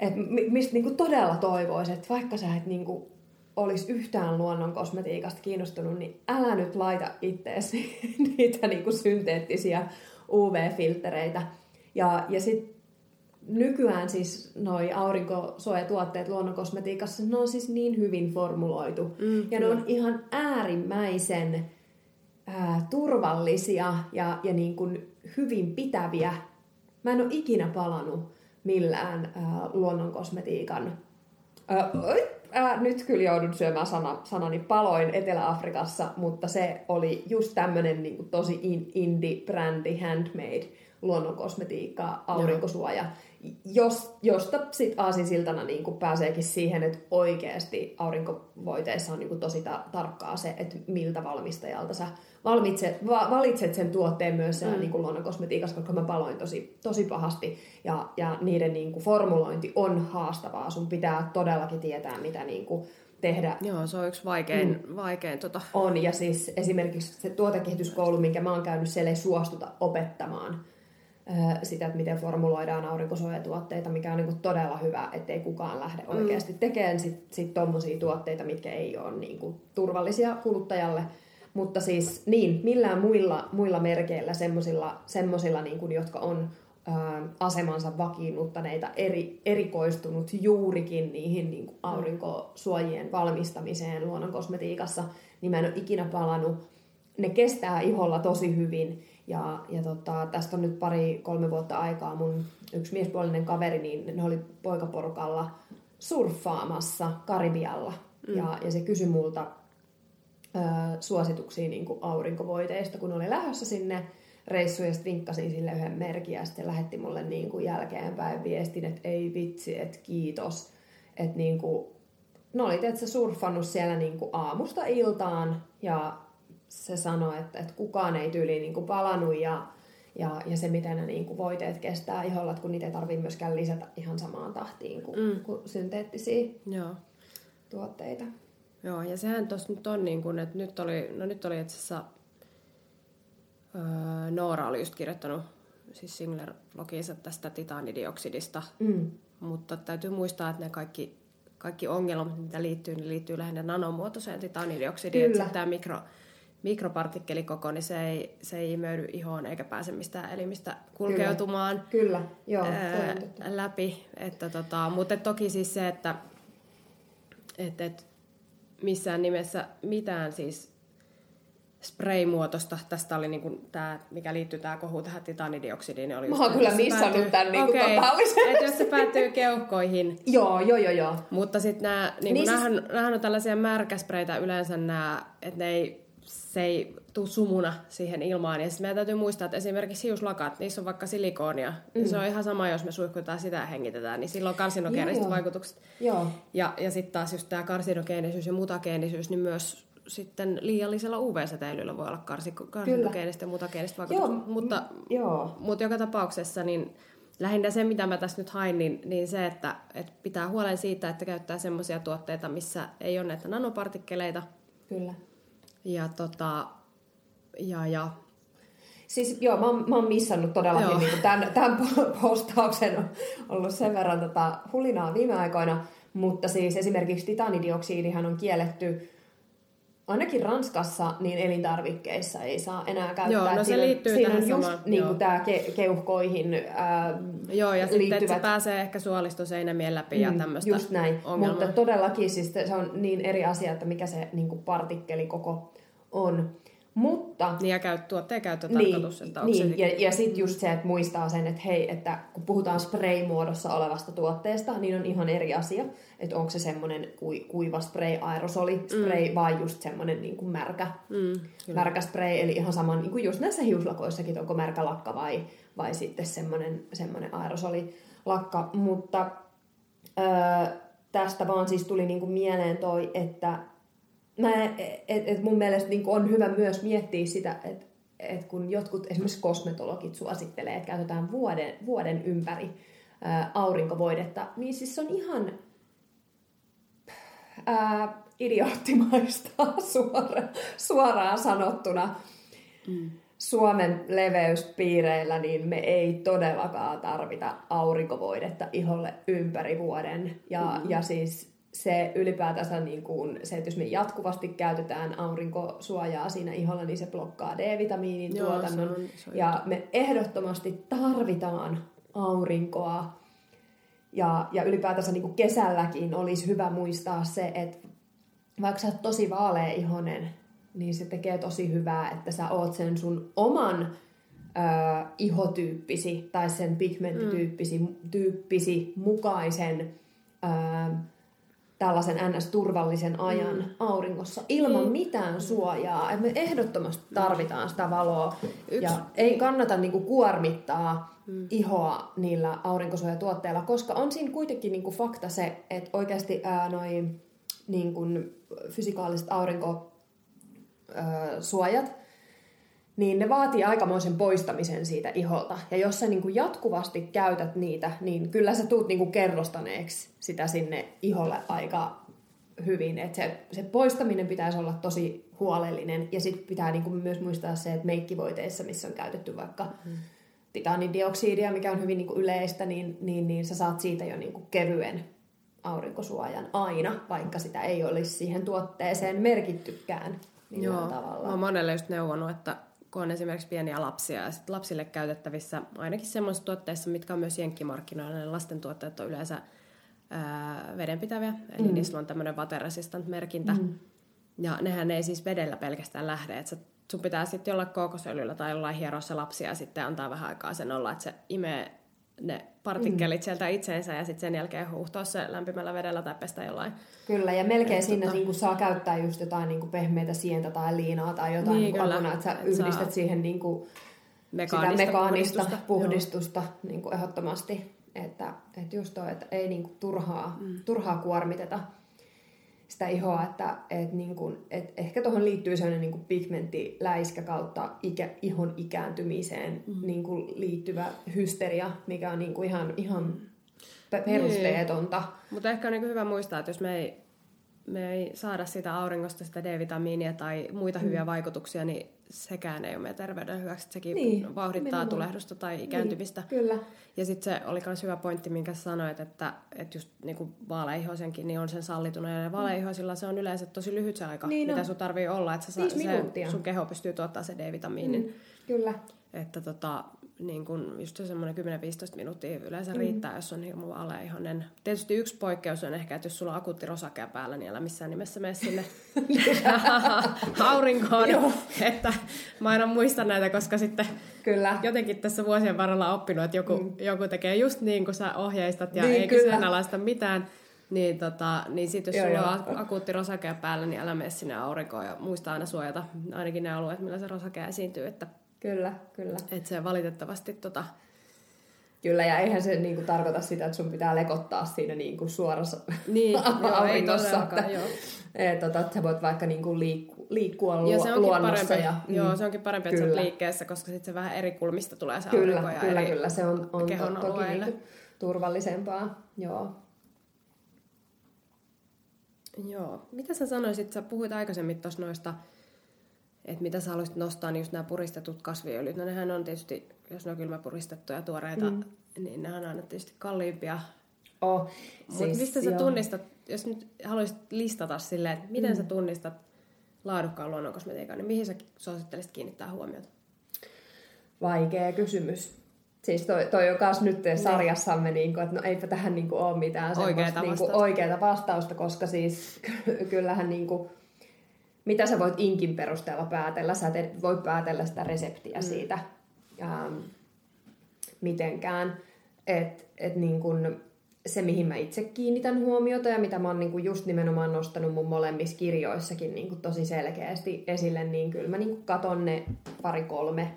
Et mi- mistä niinku todella toivoisin, että vaikka sä et niinku olisi yhtään luonnon kosmetiikasta kiinnostunut, niin älä nyt laita itteesi <laughs> niitä niinku synteettisiä UV-filtereitä. Ja, ja sitten nykyään siis noi aurinkosuojatuotteet luonnonkosmetiikassa, ne on siis niin hyvin formuloitu. Mm, ja ne on ihan äärimmäisen ää, turvallisia ja, ja niin kuin hyvin pitäviä. Mä en ole ikinä palannut millään ää, luonnonkosmetiikan... Oi, ää, nyt kyllä joudun syömään sana, sanani paloin Etelä-Afrikassa, mutta se oli just tämmönen niin tosi in, indie-brändi, handmade luonnonkosmetiikka, aurinkosuoja, jos, josta sitten aasinsiltana niin kuin pääseekin siihen, että oikeasti aurinkovoiteissa on niin kuin tosi ta- tarkkaa se, että miltä valmistajalta sä valmitset, va- valitset sen tuotteen myös siellä Mm. niin kuin luonnonkosmetiikassa, koska mä paloin tosi, tosi pahasti ja, ja niiden niin kuin formulointi on haastavaa. Sun pitää todellakin tietää, mitä niin kuin tehdä Joo, se on yksi vaikein, mm. vaikein tota, on, ja siis esimerkiksi se tuotekehityskoulu, minkä mä oon käynyt, siellä ei suostuta opettamaan sitä, että miten formuloidaan aurinkosuojatuotteita, mikä on niin kuin todella hyvä, ettei kukaan lähde oikeasti tekemään sit, sit tommosia tuotteita, mitkä ei ole niin kuin turvallisia kuluttajalle. Mutta siis niin, millään muilla, muilla merkeillä, semmosilla, semmosilla niin kuin, jotka on asemansa vakiinnuttaneita, eri, erikoistunut juurikin niihin niin kuin aurinkosuojien valmistamiseen luonnonkosmetiikassa, niin mä en ole ikinä palannut. Ne kestää iholla tosi hyvin. Ja, ja tota, tästä on nyt pari-kolme vuotta aikaa. Mun yksi miespuolinen kaveri, niin ne oli poikaporukalla surffaamassa Karibialla. Mm. Ja, ja se kysyi multa ö, suosituksia niin kuin aurinkovoiteista, kun oli lähdössä sinne reissu ja sitten vinkkasin sille yhden merkin ja sitten lähetti mulle niin kuin jälkeenpäin viestin, että ei vitsi, että kiitos. Että niin kuin, no oli tietysti surffannut siellä niin kuin aamusta iltaan ja se sanoi, että, että kukaan ei tyyli niin kuin palannut ja, ja, ja se, miten ne niin kuin voiteet kestää iholla, kun niitä ei tarvitse myöskään lisätä ihan samaan tahtiin kuin, mm. kuin synteettisiä Joo. tuotteita. Joo, ja sehän tuossa nyt on niin kuin, että nyt oli, no nyt oli itse asiassa öö, Noora oli just kirjoittanut siis Singler-blogiinsa tästä titanidioksidista, mm. mutta täytyy muistaa, että ne kaikki, kaikki ongelmat, mitä liittyy, niin liittyy lähinnä nanomuotoiseen titanidioksidiin, että tämä mikro, mikropartikkelikoko, niin se ei, se ei imeydy ihoon eikä pääse mistään elimistä kulkeutumaan Kyllä, Kyllä. Joo, ää, läpi. Että tota, mutta toki siis se, että et, et missään nimessä mitään siis spray-muotoista. Tästä oli niin tämä, mikä liittyy tämä kohu tähän titanidioksidiin. Oli Mä oon kyllä missannut päätyy... tämän niin okay. totaalisesti. Että jos se päättyy keuhkoihin. joo, joo, joo, joo. Mutta sitten nämä, niin niin siis... nämähän, on tällaisia märkäspreitä yleensä nämä, että ne ei, se ei tuu sumuna siihen ilmaan. Ja sitten meidän täytyy muistaa, että esimerkiksi hiuslakat, niissä on vaikka silikoonia. Mm. Se on ihan sama, jos me suihkutaan sitä ja hengitetään, niin silloin on karsinogeeniset vaikutukset. Joo. Ja, ja sitten taas just tämä karsinogeenisyys ja mutageenisyys, niin myös sitten liiallisella UV-säteilyllä voi olla karsinogeenista ja mutageenista vaikutusta. Joo. Mutta, Joo. mutta joka tapauksessa niin lähinnä se, mitä mä tässä nyt hain, niin, niin se, että, että pitää huolen siitä, että käyttää semmoisia tuotteita, missä ei ole näitä nanopartikkeleita. Kyllä. Ja, tota, ja, ja. Siis joo, mä oon, mä oon missannut todellakin niin tämän, tämän postauksen on ollut sen verran tota hulinaa viime aikoina, mutta siis esimerkiksi titanidioksidihan on kielletty ainakin Ranskassa niin elintarvikkeissa ei saa enää käyttää. Joo, no se siinä, liittyy siinä tähän just niin kuin tämä ke- keuhkoihin ää, Joo, ja liittyvät... sitten se pääsee ehkä suolistoseinämien läpi mm, ja tämmöistä Just näin, ongelmaa. mutta todellakin siis se on niin eri asia, että mikä se niin kuin partikkelikoko on. Mutta, niin ja käyt, tuotteen käyttötarkoitus. Niin, että niin. Se... ja, ja sitten just se, että muistaa sen, että hei, että kun puhutaan spray-muodossa olevasta tuotteesta, niin on ihan eri asia, että onko se semmoinen kuiva spray, aerosoli spray mm. vai just semmoinen niin kuin märkä, mm, märkä spray, eli ihan sama niin kuin just näissä hiuslakoissakin, onko märkä lakka vai, vai sitten semmoinen, semmoinen aerosoli lakka, mutta öö, tästä vaan siis tuli niin kuin mieleen toi, että mä, et, et mun mielestä niin on hyvä myös miettiä sitä, että et kun jotkut esimerkiksi kosmetologit suosittelee, että käytetään vuoden, vuoden ympäri ää, aurinkovoidetta, niin siis se on ihan ää, idioottimaista <laughs> suora, suoraan sanottuna. Mm. Suomen leveyspiireillä niin me ei todellakaan tarvita aurinkovoidetta iholle ympäri vuoden. Ja, mm. ja siis se ylipäätänsä niin kuin, se, että jos me jatkuvasti käytetään aurinkosuojaa siinä iholla, niin se blokkaa D-vitamiinin Joo, tuotannon. Se on, se on ja me ehdottomasti tarvitaan aurinkoa. Ja, ja ylipäätänsä niin kuin kesälläkin olisi hyvä muistaa se, että vaikka sä oot tosi vaalea ihonen, niin se tekee tosi hyvää, että sä oot sen sun oman ö, ihotyyppisi tai sen pigmenttityyppisi mm. tyyppisi mukaisen ö, tällaisen ns-turvallisen ajan mm. auringossa ilman mm. mitään suojaa. Et me ehdottomasti tarvitaan sitä valoa Yksi. ja ei kannata niinku kuormittaa mm. ihoa niillä aurinkosuojatuotteilla, koska on siinä kuitenkin niinku fakta se, että oikeasti ää, noi niinku, fysikaaliset aurinkosuojat, niin ne vaatii aikamoisen poistamisen siitä iholta. Ja jos sä niin kuin jatkuvasti käytät niitä, niin kyllä sä tuut niin kuin kerrostaneeksi sitä sinne iholle aika hyvin. Et se, se poistaminen pitäisi olla tosi huolellinen. Ja sitten pitää niin kuin myös muistaa se, että meikkivoiteissa, missä on käytetty vaikka mm. titanidioksidia, mikä on hyvin niin kuin yleistä, niin, niin, niin sä saat siitä jo niin kuin kevyen aurinkosuojan aina, vaikka sitä ei olisi siihen tuotteeseen merkittykään. Joo, tavalla. mä oon monelle just neuvonut, että kun on esimerkiksi pieniä lapsia ja sit lapsille käytettävissä ainakin semmoisissa tuotteissa, mitkä on myös jenkkimarkkinoilla, ne lasten tuotteet on yleensä ää, vedenpitäviä, eli mm. niissä on tämmöinen water merkintä. Mm. Ja nehän ei siis vedellä pelkästään lähde, että sun pitää sitten jollain kookosöljyllä tai jollain hierossa lapsia ja sitten antaa vähän aikaa sen olla, että se imee ne partikkelit mm. sieltä itseensä ja sitten sen jälkeen huuhtoa se lämpimällä vedellä tai pestä jollain. Kyllä, ja melkein siinä tota... niin saa käyttää just jotain niin kuin pehmeitä sientä tai liinaa tai jotain niin, niin apuna, että sä et yhdistät saa... siihen niin kuin mekaanista sitä mekaanista puhdistusta, puhdistusta niin kuin ehdottomasti. Että, että just toi, että ei niin kuin turhaa, mm. turhaa kuormiteta sitä ihoa, että et niin kuin, et ehkä tuohon liittyy sellainen niin pigmenttiläiskä kautta ikä, ihon ikääntymiseen mm. niin kuin liittyvä hysteria, mikä on niin kuin ihan, ihan perusteetonta. Niin. Mutta ehkä on niin hyvä muistaa, että jos me ei, me ei saada sitä auringosta sitä D-vitamiinia tai muita mm. hyviä vaikutuksia, niin sekään ei ole meidän terveyden hyväksi. Sekin niin, vauhdittaa minun. tulehdusta tai niin, ikääntymistä. Niin, kyllä. Ja sitten se oli myös hyvä pointti, minkä sanoit, että, että just niin vaaleihoisenkin niin on sen sallituna. Ja vaaleihoisilla se on yleensä tosi lyhyt se aika, niin, mitä no. sun tarvii olla, että sä, se, sun keho pystyy tuottaa se D-vitamiinin. Mm, kyllä. Että tota, niin kun just semmoinen 10-15 minuuttia yleensä mm. riittää, jos on hirmu aleihonen. Tietysti yksi poikkeus on ehkä, että jos sulla on akuutti rosakea päällä, niin älä missään nimessä mene sinne <laughs> aurinkoon. että mä aina muistan näitä, koska sitten kyllä. jotenkin tässä vuosien varrella oppinut, että joku, mm. joku tekee just niin kuin sä ohjeistat ja niin, ei kyseenalaista mitään. Niin, tota, niin sitten jos joo, sulla joo. on akuutti rosakea päällä, niin älä mene sinne aurinkoon ja muista aina suojata ainakin ne alueet, millä se rosakea esiintyy, että Kyllä, kyllä. Että se valitettavasti tota... Kyllä, ja eihän se niinku tarkoita sitä, että sun pitää lekottaa siinä niinku suorassa niin, <laughs> auringossa. Joo, että, joo. Et, tota, että sä voit vaikka niinku liikku, liikkua lu- ja se luonnossa. Parempi, ja, mm, joo, se onkin parempi, että sä liikkeessä, koska sitten se vähän eri kulmista tulee se kyllä, aurinko. Ja kyllä, eri kyllä, se on, on to, toki niinku turvallisempaa. Joo. Joo. Mitä sä sanoisit, sä puhuit aikaisemmin tuossa noista että mitä sä haluaisit nostaa, niin just nämä puristetut kasviöljyt. No nehän on tietysti, jos ne on kylmäpuristettuja tuoreita, mm. niin nehän on aina tietysti kalliimpia. Oh, Mutta siis, mistä sä joo. tunnistat, jos nyt haluaisit listata silleen, että miten mm. sä tunnistat laadukkaan luonnonkosmetiikan, niin mihin sä suosittelisit kiinnittää huomiota? Vaikea kysymys. Siis toi, toi on myös nyt niin. sarjassamme, niin kuin, että no eipä tähän niin kuin, ole mitään oikeata, niin vastausta. oikeata vastausta, koska siis <laughs> kyllähän niin kuin, mitä sä voit inkin perusteella päätellä. Sä et voi päätellä sitä reseptiä mm. siitä ähm, mitenkään. Et, et niin kun se, mihin mä itse kiinnitän huomiota ja mitä mä oon niin just nimenomaan nostanut mun molemmissa kirjoissakin niin tosi selkeästi esille, niin kyllä mä niin katon ne pari kolme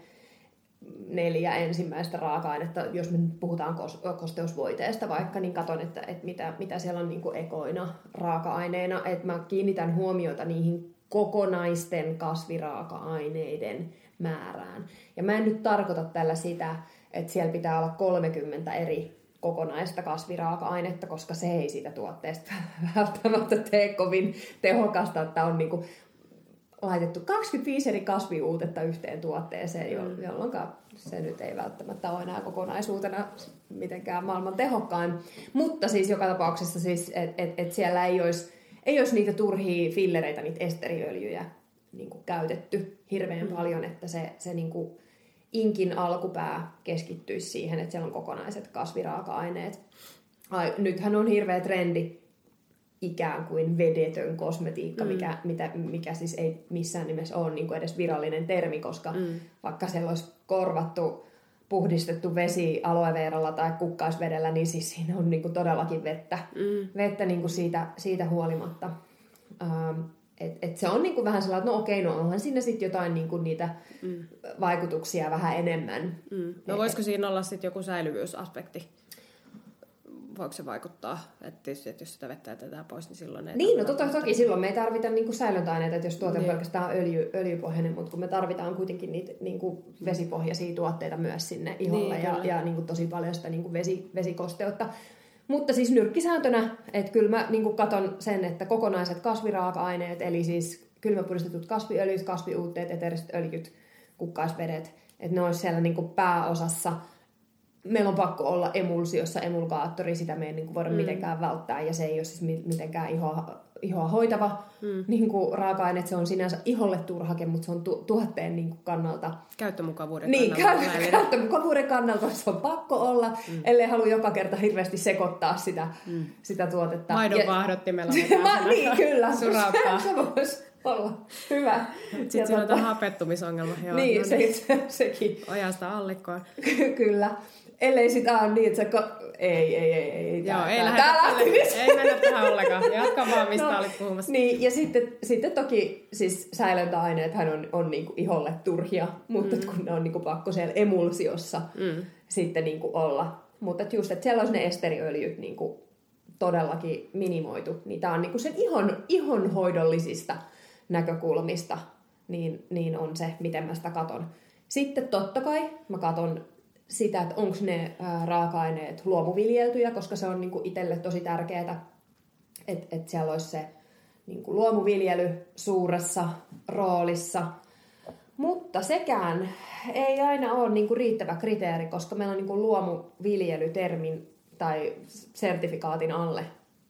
neljä ensimmäistä raaka-ainetta, jos me nyt puhutaan kosteusvoiteesta vaikka, niin katon, että, että mitä, mitä siellä on niin ekoina raaka-aineina, että mä kiinnitän huomiota niihin kokonaisten kasviraaka-aineiden määrään. Ja mä en nyt tarkoita tällä sitä, että siellä pitää olla 30 eri kokonaista kasviraaka-ainetta, koska se ei siitä tuotteesta <laughs> välttämättä tee kovin tehokasta, että on niinku laitettu 25 eri kasviuutetta yhteen tuotteeseen, mm. jolloin se nyt ei välttämättä ole enää kokonaisuutena mitenkään maailman tehokkain. Mutta siis joka tapauksessa, siis, että et, et siellä ei olisi ei olisi niitä turhia fillereitä, niitä esteriöljyjä niin kuin käytetty hirveän mm. paljon, että se, se niin kuin inkin alkupää keskittyisi siihen, että siellä on kokonaiset kasviraaka-aineet. Ai, nythän on hirveä trendi ikään kuin vedetön kosmetiikka, mm. mikä, mitä, mikä siis ei missään nimessä ole niin kuin edes virallinen termi, koska mm. vaikka siellä olisi korvattu puhdistettu vesi aloeveeralla tai kukkaisvedellä, niin siis siinä on niin kuin todellakin vettä, mm. vettä niin kuin siitä, siitä huolimatta. Ähm, et, et se on niin kuin vähän sellainen, että no okei, no onhan siinä sitten jotain niin kuin niitä mm. vaikutuksia vähän enemmän. Mm. No voisiko siinä olla sitten joku säilyvyysaspekti? Voiko se vaikuttaa? Että tietysti, että jos sitä vettä jätetään pois, niin silloin ei Niin, no totta, toki silloin me ei tarvita niin säilöntäaineita, että jos tuote niin. on pelkästään öljy, öljypohjainen, mutta kun me tarvitaan kuitenkin niitä niin kuin vesipohjaisia tuotteita myös sinne iholle niin, ja, ja niin kuin tosi paljon sitä niin kuin vesi, vesikosteutta. Mutta siis nyrkkisääntönä, että kyllä mä niin kuin katon sen, että kokonaiset kasviraaka-aineet, eli siis kylmäpuristetut kasviöljyt, kasviuutteet, eteriset öljyt, kukkaisvedet, että ne olisi siellä niin kuin pääosassa – meillä on pakko olla emulsiossa emulgaattori, sitä me ei niin kuin voida Mm. mitenkään välttää, ja se ei ole siis mi- mitenkään ihoa, ihoa hoitava Mm. niin kuin raaka-aine, se on sinänsä iholle turhake, mutta se on tu- tuotteen niin kuin kannalta Käyttömukavuuden niin, kannalta käy- oleellinen. käyttömukavuuden kannalta se on pakko olla, mm. ellei halua joka kerta hirveästi sekoittaa sitä, mm. sitä tuotetta. Maidon Ja- Ma, <laughs> niin, kyllä. <laughs> Surauttaa. <laughs> Se, voisi olla hyvä. Sitten Ja siinä on tota- tämä hapettumisongelma. Joo, niin, no se, se, sekin. Ojasta allikkoon. kyllä. Ellei sitä ole niin, että. Ko- ei, ei, ei, ei. Joo, ei tää- lähdetä tälle. Ei mennä tähän ollenkaan. Jatka vaan, mistä No, olit puhumassa. Niin, ja sitten, sitten toki siis säilöntäaineethan on, on niinku iholle turhia, mutta mm. kun ne on niinku pakko siellä emulsiossa Mm. sitten niinku olla. Mutta et just, että siellä olisi ne esteriöljyt niinku todellakin minimoitu, niin tämä on niinku sen ihon, ihonhoidollisista näkökulmista, niin, niin on se, miten mä sitä katon. Sitten totta kai mä katon sitä, että onko ne raaka-aineet luomuviljeltyjä, koska se on niinku itselle tosi tärkeää, että et siellä olisi se niinku luomuviljely suuressa roolissa. Mutta sekään ei aina ole niinku riittävä kriteeri, koska meillä on niinku luomuviljelytermin tai sertifikaatin alle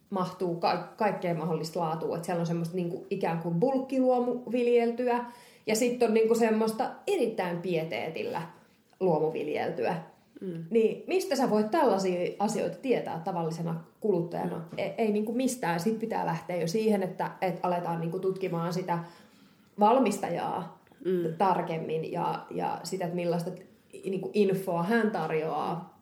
mahtuu ka- kaikkea mahdollista laatua. Et siellä on semmoista niinku ikään kuin bulkkiluomuviljeltyä ja sitten on niinku semmoista erittäin pieteetillä luomuviljeltyä. Mm. Niin mistä sä voit tällaisia asioita tietää tavallisena kuluttajana? Ei, ei niinku mistään. Sitten pitää lähteä jo siihen, että, että aletaan niinku tutkimaan sitä valmistajaa mm. tarkemmin ja, ja sitä, että millaista niinku infoa hän tarjoaa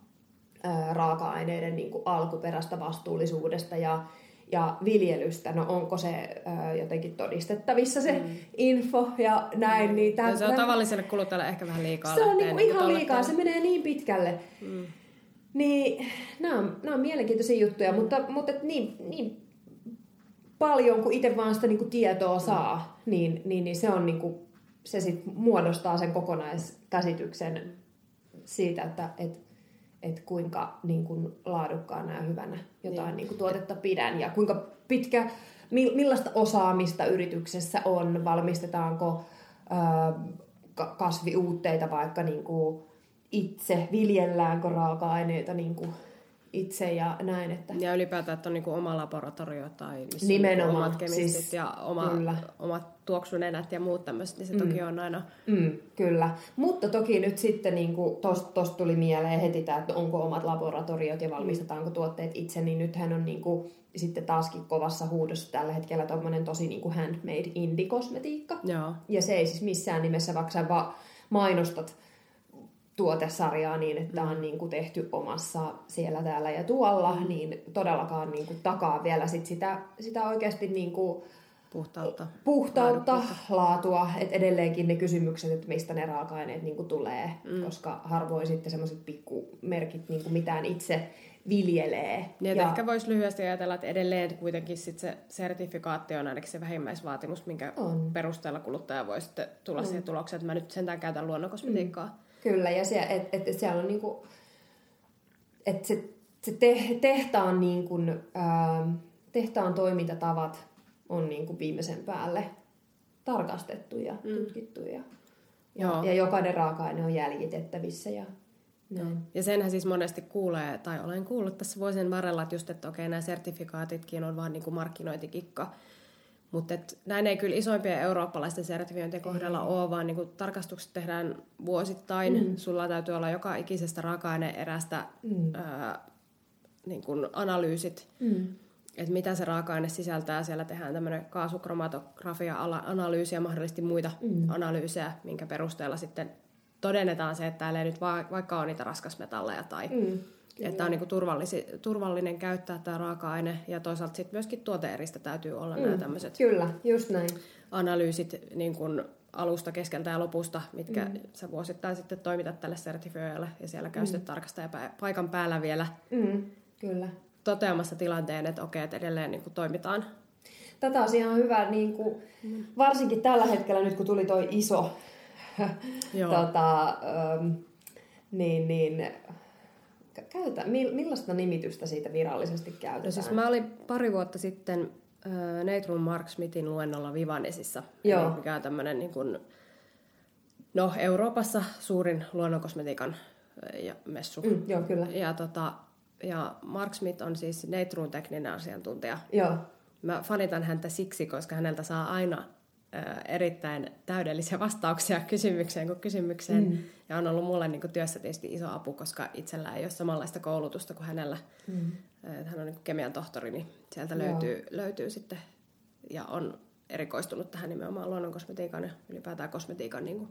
ää, raaka-aineiden niinku alkuperästä, vastuullisuudesta ja, ja viljelystä. No onko se ää, jotenkin todistettavissa se mm. info ja näin. Niin Ja tämän, se on tavalliselle kuluttajalle ehkä vähän liikaa. se on niinku niinku ihan liikaa, se menee niin pitkälle. Mm. Niin, nämä on, nämä on mielenkiintoisia juttuja, mutta, mutta et niin, niin paljon kuin itse vaan sitä niinku tietoa saa, niin, niin, niin se on niinku, se sit muodostaa sen kokonaiskäsityksen siitä, että et, et kuinka niin kuin laadukkaana ja hyvänä jotain niin. Niin tuotetta pidän. Ja kuinka pitkä, mi- millaista osaamista yrityksessä on, valmistetaanko ka- kasviuutteita vaikka niin kuin itse, viljelläänkö raaka-aineita niin kuin itse ja näin. Että... Ja ylipäätään, että on niinku oma laboratorio tai missä Nimenomaan, on omat kemistit siis ja oma, kyllä. omat tuoksunenät ja muut tämmöiset, niin se mm. toki on aina... Mm, kyllä. Mutta toki nyt sitten niin tuosta tost tuli mieleen heti tämä, että onko omat laboratoriot ja valmistetaanko tuotteet itse, niin nythän on niin kuin, sitten taaskin kovassa huudossa tällä hetkellä tuommoinen tosi niin kuin handmade indie-kosmetiikka. Joo. Ja se ei siis missään nimessä, vaikka sä vaan mainostat tuotesarjaa niin, että mm. on niin kuin tehty omassa siellä, täällä ja tuolla, mm. niin todellakaan niin kuin takaa vielä sit sitä, sitä oikeasti niin kuin Puhtautta. puhtautta, Laadukkuutta. laatua, että edelleenkin ne kysymykset, että mistä ne raaka-aineet niin kuin tulee, mm. koska harvoin sitten semmoiset pikkumerkit niin kuin mitään itse viljelee. Niin, ja... ehkä voisi lyhyesti ajatella, että edelleen kuitenkin sit se sertifikaatti on ainakin se vähimmäisvaatimus, minkä On. perusteella kuluttaja voi sitten tulla siihen tulokseen, että mä nyt sentään käytän luonnonkosmetiikkaa. Mm. Kyllä, ja se, et, et, et siellä on niinku, että se, se te, tehtaan, niinku, ää, tehtaan toimintatavat on niinku viimeisen päälle tarkastettu ja mm. tutkittu ja, ja, ja jokainen raaka-aine on jäljitettävissä ja näin. Ja senhän siis monesti kuulee, tai olen kuullut tässä vuosien varrella, että just, että okei, nämä sertifikaatitkin on vaan niin kuin markkinointikikka. Mutta näin ei kyllä isoimpien eurooppalaisten sertifiointien kohdalla ole, vaan niin kuin tarkastukset tehdään vuosittain. Mm. Sulla täytyy olla joka ikisestä raaka-aineerästä mm. ää, niin kuin analyysit, Mm. että mitä se raaka-aine sisältää. Siellä tehdään tämmöinen kaasukromatografia-analyysi ja mahdollisesti muita mm. analyysejä, minkä perusteella sitten todennetaan se, että täällä ei nyt va- vaikka on niitä raskasmetalleja tai Mm. Että on niin turvallisi, turvallinen käyttää tämä raaka-aine ja toisaalta sitten myöskin tuoteeristä täytyy olla mm. nämä tämmöiset Kyllä, just näin. analyysit niin kuin alusta, keskeltä ja lopusta, mitkä mm. sä vuosittain sitten toimitat tälle sertifioijalle ja siellä käy mm. sitten tarkastaja paikan päällä vielä Mm. Kyllä. toteamassa tilanteen, että okei, että edelleen niin kuin toimitaan. Tätä on ihan hyvä, niin kuin, varsinkin tällä hetkellä nyt kun tuli toi iso, <laughs> tota, ähm, niin, niin käytä, mi- millaista nimitystä siitä virallisesti käytetään? No siis mä olin pari vuotta sitten äh, Neitrum Mark Smithin luennolla Vivanesissa, Joo. Mikä on tämmöinen niin kuin, no, Euroopassa suurin luonnonkosmetiikan ja messu. Mm, joo, kyllä. Ja, tota, ja Mark Smith on siis Neitruun tekninen asiantuntija. Joo. Mä fanitan häntä siksi, koska häneltä saa aina erittäin täydellisiä vastauksia <laughs> kysymykseen kuin kysymykseen. Mm. Ja on ollut mulle niin kuin, työssä tietysti iso apu, koska itsellä ei ole samanlaista koulutusta kuin hänellä. Mm. Hän on niin kemian tohtori, niin sieltä löytyy, löytyy sitten ja on erikoistunut tähän nimenomaan luonnonkosmetiikan ja ylipäätään kosmetiikan niin kuin,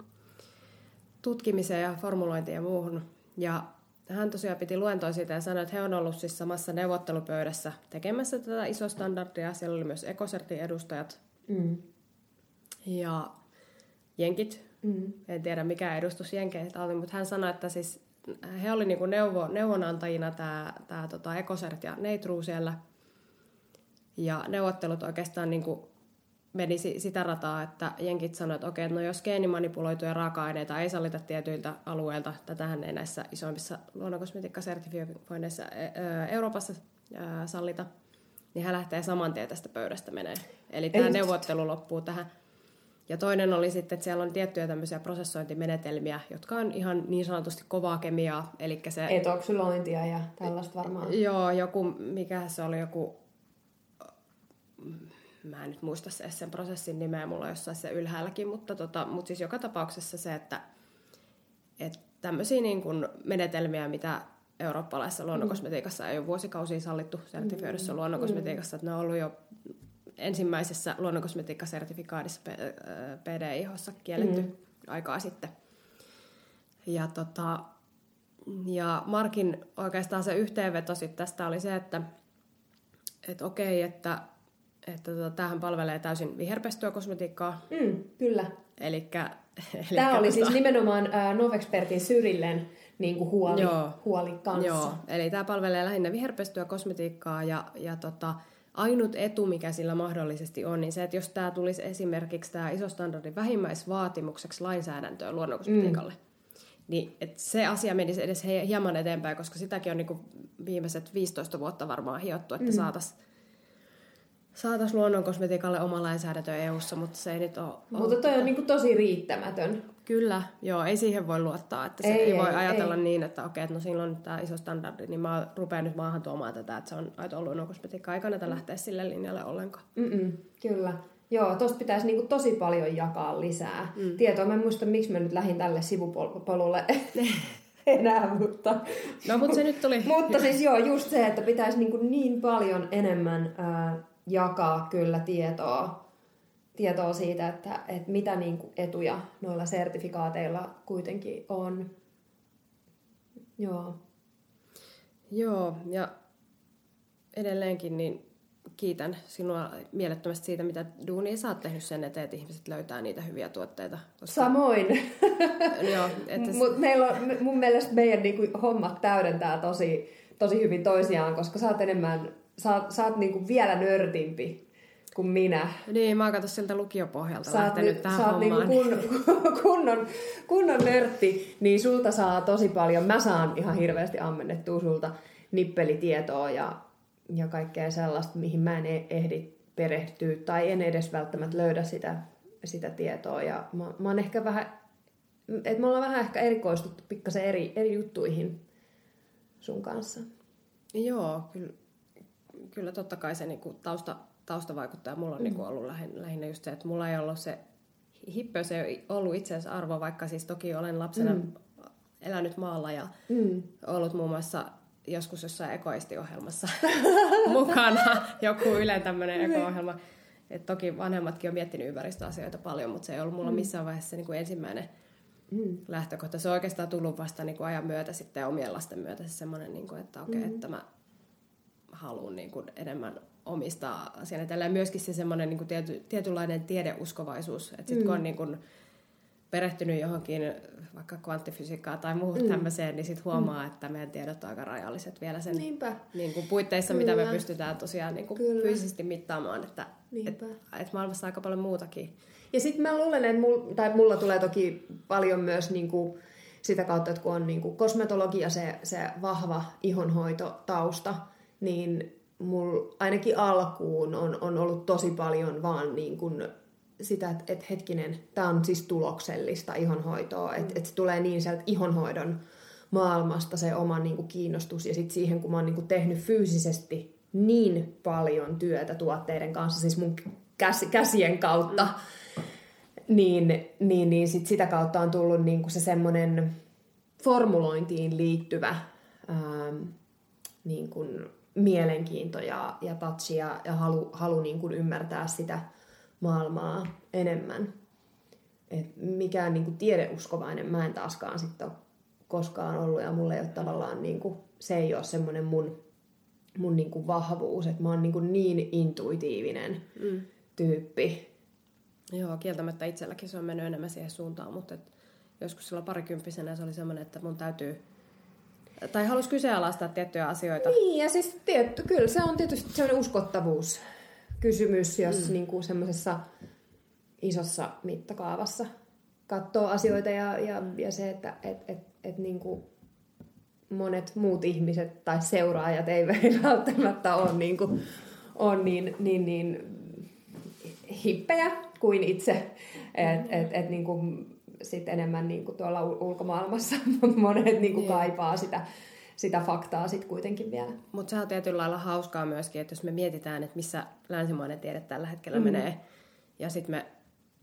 tutkimiseen ja formulointiin ja muuhun. Ja hän tosiaan piti luentoa siitä ja sanoi, että he on ollut siis samassa neuvottelupöydässä tekemässä tätä isoa standardia. Siellä oli myös Ecosertin edustajat. Mm ja jenkit. Mm. En tiedä mikä edustus jenkeistä oli, mutta hän sanoi, että siis he oli niinku neuvo, neuvonantajina tämä tää tota Ecosert ja Neitru siellä. Ja neuvottelut oikeastaan niinku meni sitä rataa, että jenkit sanoivat, että okei, no jos geenimanipuloituja raaka-aineita ei sallita tietyiltä alueilta, tätähän ei näissä isoimmissa luonnonkosmetiikkasertifioinneissa e, Euroopassa sallita, niin hän lähtee saman tien tästä pöydästä menee. Eli tämä neuvottelu loppuu tähän. Ja toinen oli sitten, että siellä on tiettyjä tämmöisiä prosessointimenetelmiä, jotka on ihan niin sanotusti kovaa kemiaa. Eli se, Etoksylointia ja tällaista varmaan. Joo, joku, mikä se oli, joku, mä en nyt muista se, sen prosessin nimeä, mulla on jossain se ylhäälläkin, mutta, tota, mutta siis joka tapauksessa se, että, että tämmöisiä niin kuin menetelmiä, mitä eurooppalaisessa luonnonkosmetiikassa ei ole vuosikausia sallittu sertifioidussa mm. luonnonkosmetiikassa, että ne on ollut jo ensimmäisessä luonnonkosmetiikkasertifikaadissa PDIHossa kielletty mm. aikaa sitten. Ja, tota, ja Markin oikeastaan se yhteenveto sit tästä oli se, että et okei, että, että tota, tämähän palvelee täysin viherpestyä kosmetiikkaa. Mm, kyllä. Elikkä, elikkä Tämä oli tota... siis nimenomaan äh, Novexpertin Syrillen niin kuin huoli, Joo. huoli kanssa. Joo, eli tämä palvelee lähinnä viherpestyä kosmetiikkaa ja, ja tota, ainut etu, mikä sillä mahdollisesti on, niin se, että jos tämä tulisi esimerkiksi tämä iso standardin vähimmäisvaatimukseksi lainsäädäntöön luonnonkosmetiikalle, mm. niin että se asia menisi edes hieman eteenpäin, koska sitäkin on niin viimeiset 15 vuotta varmaan hiottu, että mm. saataisiin saatais luonnonkosmetiikalle oma lainsäädäntö EU-ssa, mutta se ei nyt ole... Mutta toi on niin tosi riittämätön. Kyllä, joo, ei siihen voi luottaa. Että se ei, ei, ei voi ajatella ei. niin, että okei, että no silloin tämä iso standardi, niin mä rupean nyt maahan tuomaan tätä, että se on aito luonnonkosmetiikka. Ei kannata lähteä sille linjalle ollenkaan. Mm-mm, kyllä. Joo, tosta pitäisi niinku tosi paljon jakaa lisää mm. tietoa. Mä en muista, miksi mä nyt lähdin tälle sivupolulle <laughs> enää, mutta... No, mutta se nyt tuli. mutta siis joo, just se, että pitäisi niinku niin paljon enemmän ää, jakaa kyllä tietoa tietoa siitä, että, että mitä niin kuin etuja noilla sertifikaateilla kuitenkin on. Joo. Joo, ja edelleenkin niin kiitän sinua mielettömästi siitä, mitä duunia sä oot tehnyt sen eteen, että ihmiset löytää niitä hyviä tuotteita. Koska... Samoin. <laughs> Joo, että... Mut meillä on, mun mielestä meidän niinku hommat täydentää tosi, tosi hyvin toisiaan, koska sä oot enemmän, sä, sä oot niinku vielä nörtimpi kuin minä. Niin, mä oon siltä lukiopohjalta sä lähtenyt nyt, tähän sä niinku kun, <laughs> kunnon, kunnon nörtti, niin sulta saa tosi paljon. Mä saan ihan hirveästi ammennettua sulta nippelitietoa ja, ja kaikkea sellaista, mihin mä en e- ehdi perehtyä tai en edes välttämättä löydä sitä, sitä tietoa. Ja mä, mä oon ehkä vähän, että me ollaan vähän ehkä erikoistuttu pikkasen eri, eri juttuihin sun kanssa. Joo, kyllä, kyllä totta kai se niinku tausta, taustavaikuttaja mulla on niinku mm. niin ollut lähinnä, lähinnä just se, että mulla ei ollut se, hippeys ei ollut itse asiassa arvo, vaikka siis toki olen lapsena mm. elänyt maalla ja mm. ollut muun muassa joskus jossain ekoistiohjelmassa <laughs> mukana, joku Ylen tämmöinen niin. eko-ohjelma. Et toki vanhemmatkin on miettinyt ympäristöasioita paljon, mutta se ei ollut mulla mm. missään vaiheessa niin kuin ensimmäinen mm. lähtökohta. Se on oikeastaan tullut vasta niin kuin ajan myötä sitten omien lasten myötä se semmoinen, niin kuin, että okei, okay, mm. että mä haluan niin kuin enemmän omistaa asian etelleen. Myöskin se semmoinen niin tiety, tietynlainen tiedeuskovaisuus, että sitten mm. kun on niin kuin perehtynyt johonkin vaikka kvanttifysiikkaan tai muuhun mm. tämmöiseen, niin sitten huomaa, mm. että meidän tiedot on aika rajalliset vielä sen Niin kuin puitteissa, Kyllä. mitä me pystytään tosiaan niin kuin fyysisesti mittaamaan, että et, et maailmassa on aika paljon muutakin. Ja sitten mä luulen, että mul, tai mulla tulee toki paljon myös niin kuin sitä kautta, että kun on niin kuin kosmetologia se, se vahva ihonhoitotausta, niin mulla ainakin alkuun on, on ollut tosi paljon vaan niin kuin sitä, että, että hetkinen, tämä on siis tuloksellista ihonhoitoa, että, että se tulee niin sieltä ihonhoidon maailmasta se oma niin kuin kiinnostus. Ja sitten siihen, kun mä oon niin kuin tehnyt fyysisesti niin paljon työtä tuotteiden kanssa, siis mun käs, käsien kautta, mm. niin, niin, niin sit sitä kautta on tullut niin kuin se semmoinen formulointiin liittyvä ää, niin kuin mielenkiinto ja, ja touch ja, ja halu, halu niin kuin ymmärtää sitä maailmaa enemmän. Et mikään niin kuin tiedeuskovainen mä en taaskaan sitten ole koskaan ollut ja mulle ei ole tavallaan, niin kuin, se ei ole semmoinen mun, mun niin kuin vahvuus, että mä oon niin, kuin niin intuitiivinen mm. tyyppi. Joo, kieltämättä itselläkin se on mennyt enemmän siihen suuntaan, mutta et joskus silloin parikymppisenä se oli semmoinen, että mun täytyy tai halusi kyseenalaistaa tiettyjä asioita. Niin, ja siis tietty, kyllä se on tietysti semmoinen uskottavuus kysymys, jos mm. niin kuin semmoisessa isossa mittakaavassa katsoo asioita ja, ja, ja se, että et, et, et niin kuin monet muut ihmiset tai seuraajat ei <laughs> välttämättä ole niin, kuin, on niin, niin, niin hippejä kuin itse. Et, et, et niin kuin sit enemmän niin kuin tuolla ulkomaailmassa <laughs> monet niin kuin kaipaa sitä, sitä faktaa sitten kuitenkin vielä. Mutta se on tietyllä lailla hauskaa myöskin, että jos me mietitään, että missä länsimainen tiede tällä hetkellä mm. menee, ja sitten me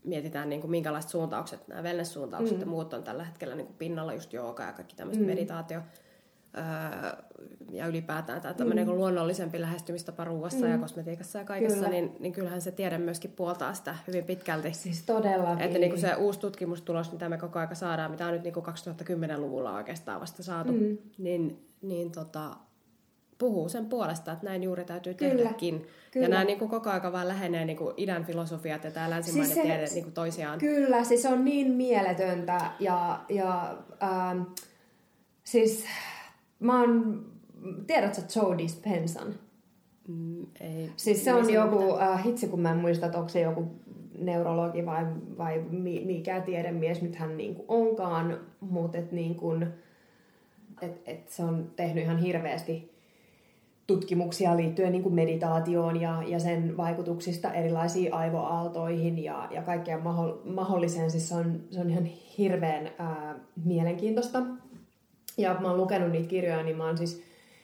mietitään, niin kuin, minkälaiset suuntaukset, nämä wellness-suuntaukset mm. ja muut on tällä hetkellä niin kuin pinnalla, just jooga ja kaikki tämmöistä mm. meditaatio, ja ylipäätään tämä tämmöinen mm. luonnollisempi lähestymistapa ruuassa mm. ja kosmetiikassa ja kaikessa, Kyllä. niin, niin kyllähän se tiede myöskin puoltaa sitä hyvin pitkälti. Siis todellakin. Että niin kuin se uusi tutkimustulos, mitä me koko ajan saadaan, mitä on nyt niin kuin 2010-luvulla oikeastaan vasta saatu, mm. niin, niin tota, puhuu sen puolesta, että näin juuri täytyy Kyllä. tehdäkin. Kyllä. Ja nämä niin kuin koko ajan vaan lähenee niin kuin idän filosofiat ja tämä länsimainen siis se, tiede niin kuin toisiaan. Kyllä, siis on niin mieletöntä ja, ja ähm, siis mä oon, tiedätkö Joe Dispensaan? Mm, ei. Siis se on joku, äh, hitsi kun mä en muista, että onko se joku neurologi vai, vai mikä tiedemies nyt hän niin kuin onkaan, mutta et niin kuin, et, et se on tehnyt ihan hirveästi tutkimuksia liittyen niin kuin meditaatioon ja, ja sen vaikutuksista erilaisiin aivoaaltoihin ja, ja kaikkeen mahdolliseen. Siis se on, se on ihan hirveän ää, mielenkiintoista. Ja mä oon lukenut niitä kirjoja, niin mä oon siis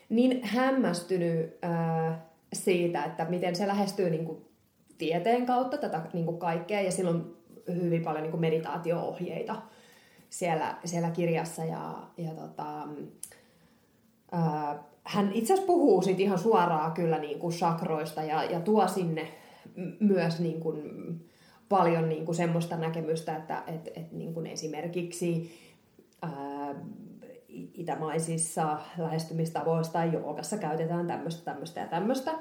niin hämmästynyt ää, siitä, että miten se lähestyy niin kuin tieteen kautta tätä niin kuin kaikkea. Ja silloin hyvin paljon niin kuin meditaatio-ohjeita siellä, siellä kirjassa. Ja, ja tota, ää, hän itse asiassa puhuu sit ihan suoraan kyllä niin kuin sakroista ja, ja tuo sinne myös niin kuin paljon niin kuin semmoista näkemystä, että et, et niin kuin esimerkiksi ää, itämaisissa lähestymistavoissa tai joogassa käytetään tämmöistä, tämmöistä ja tämmöistä.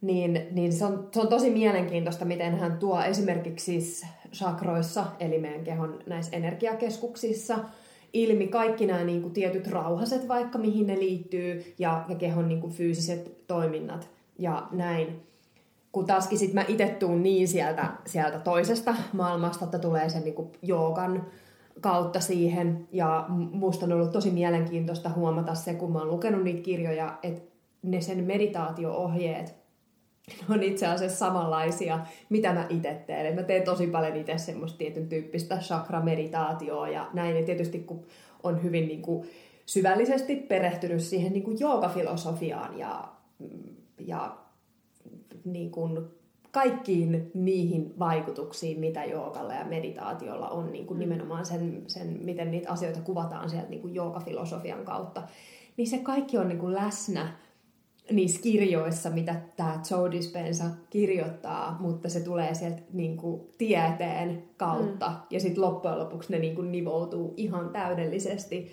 Niin, niin se, on, se on tosi mielenkiintoista, miten hän tuo esimerkiksi siis sakroissa, eli meidän kehon näissä energiakeskuksissa – ilmi kaikki nämä niin kuin tietyt rauhaset vaikka, mihin ne liittyy, ja, ja kehon niin kuin fyysiset toiminnat ja näin. Kun taaskin sit mä itse tuun niin sieltä, sieltä toisesta maailmasta, että tulee sen niin kuin joogan kautta siihen. Ja musta on ollut tosi mielenkiintoista huomata se, kun mä oon lukenut niitä kirjoja, että ne sen meditaatio-ohjeet on itse asiassa samanlaisia, mitä mä itse teen. mä teen tosi paljon itse semmoista tietyn tyyppistä chakra-meditaatioa ja näin. Ja tietysti kun on hyvin niin kuin syvällisesti perehtynyt siihen niin kuin joogafilosofiaan ja, ja niin kuin kaikkiin niihin vaikutuksiin, mitä joogalla ja meditaatiolla on, niin kuin mm. nimenomaan sen, sen, miten niitä asioita kuvataan sieltä niin kuin joogafilosofian kautta, niin se kaikki on niin kuin läsnä niissä kirjoissa, mitä tämä Joe Dispenza kirjoittaa, mutta se tulee sieltä niin kuin, tieteen kautta. Mm. Ja sitten loppujen lopuksi ne niin kuin, nivoutuu ihan täydellisesti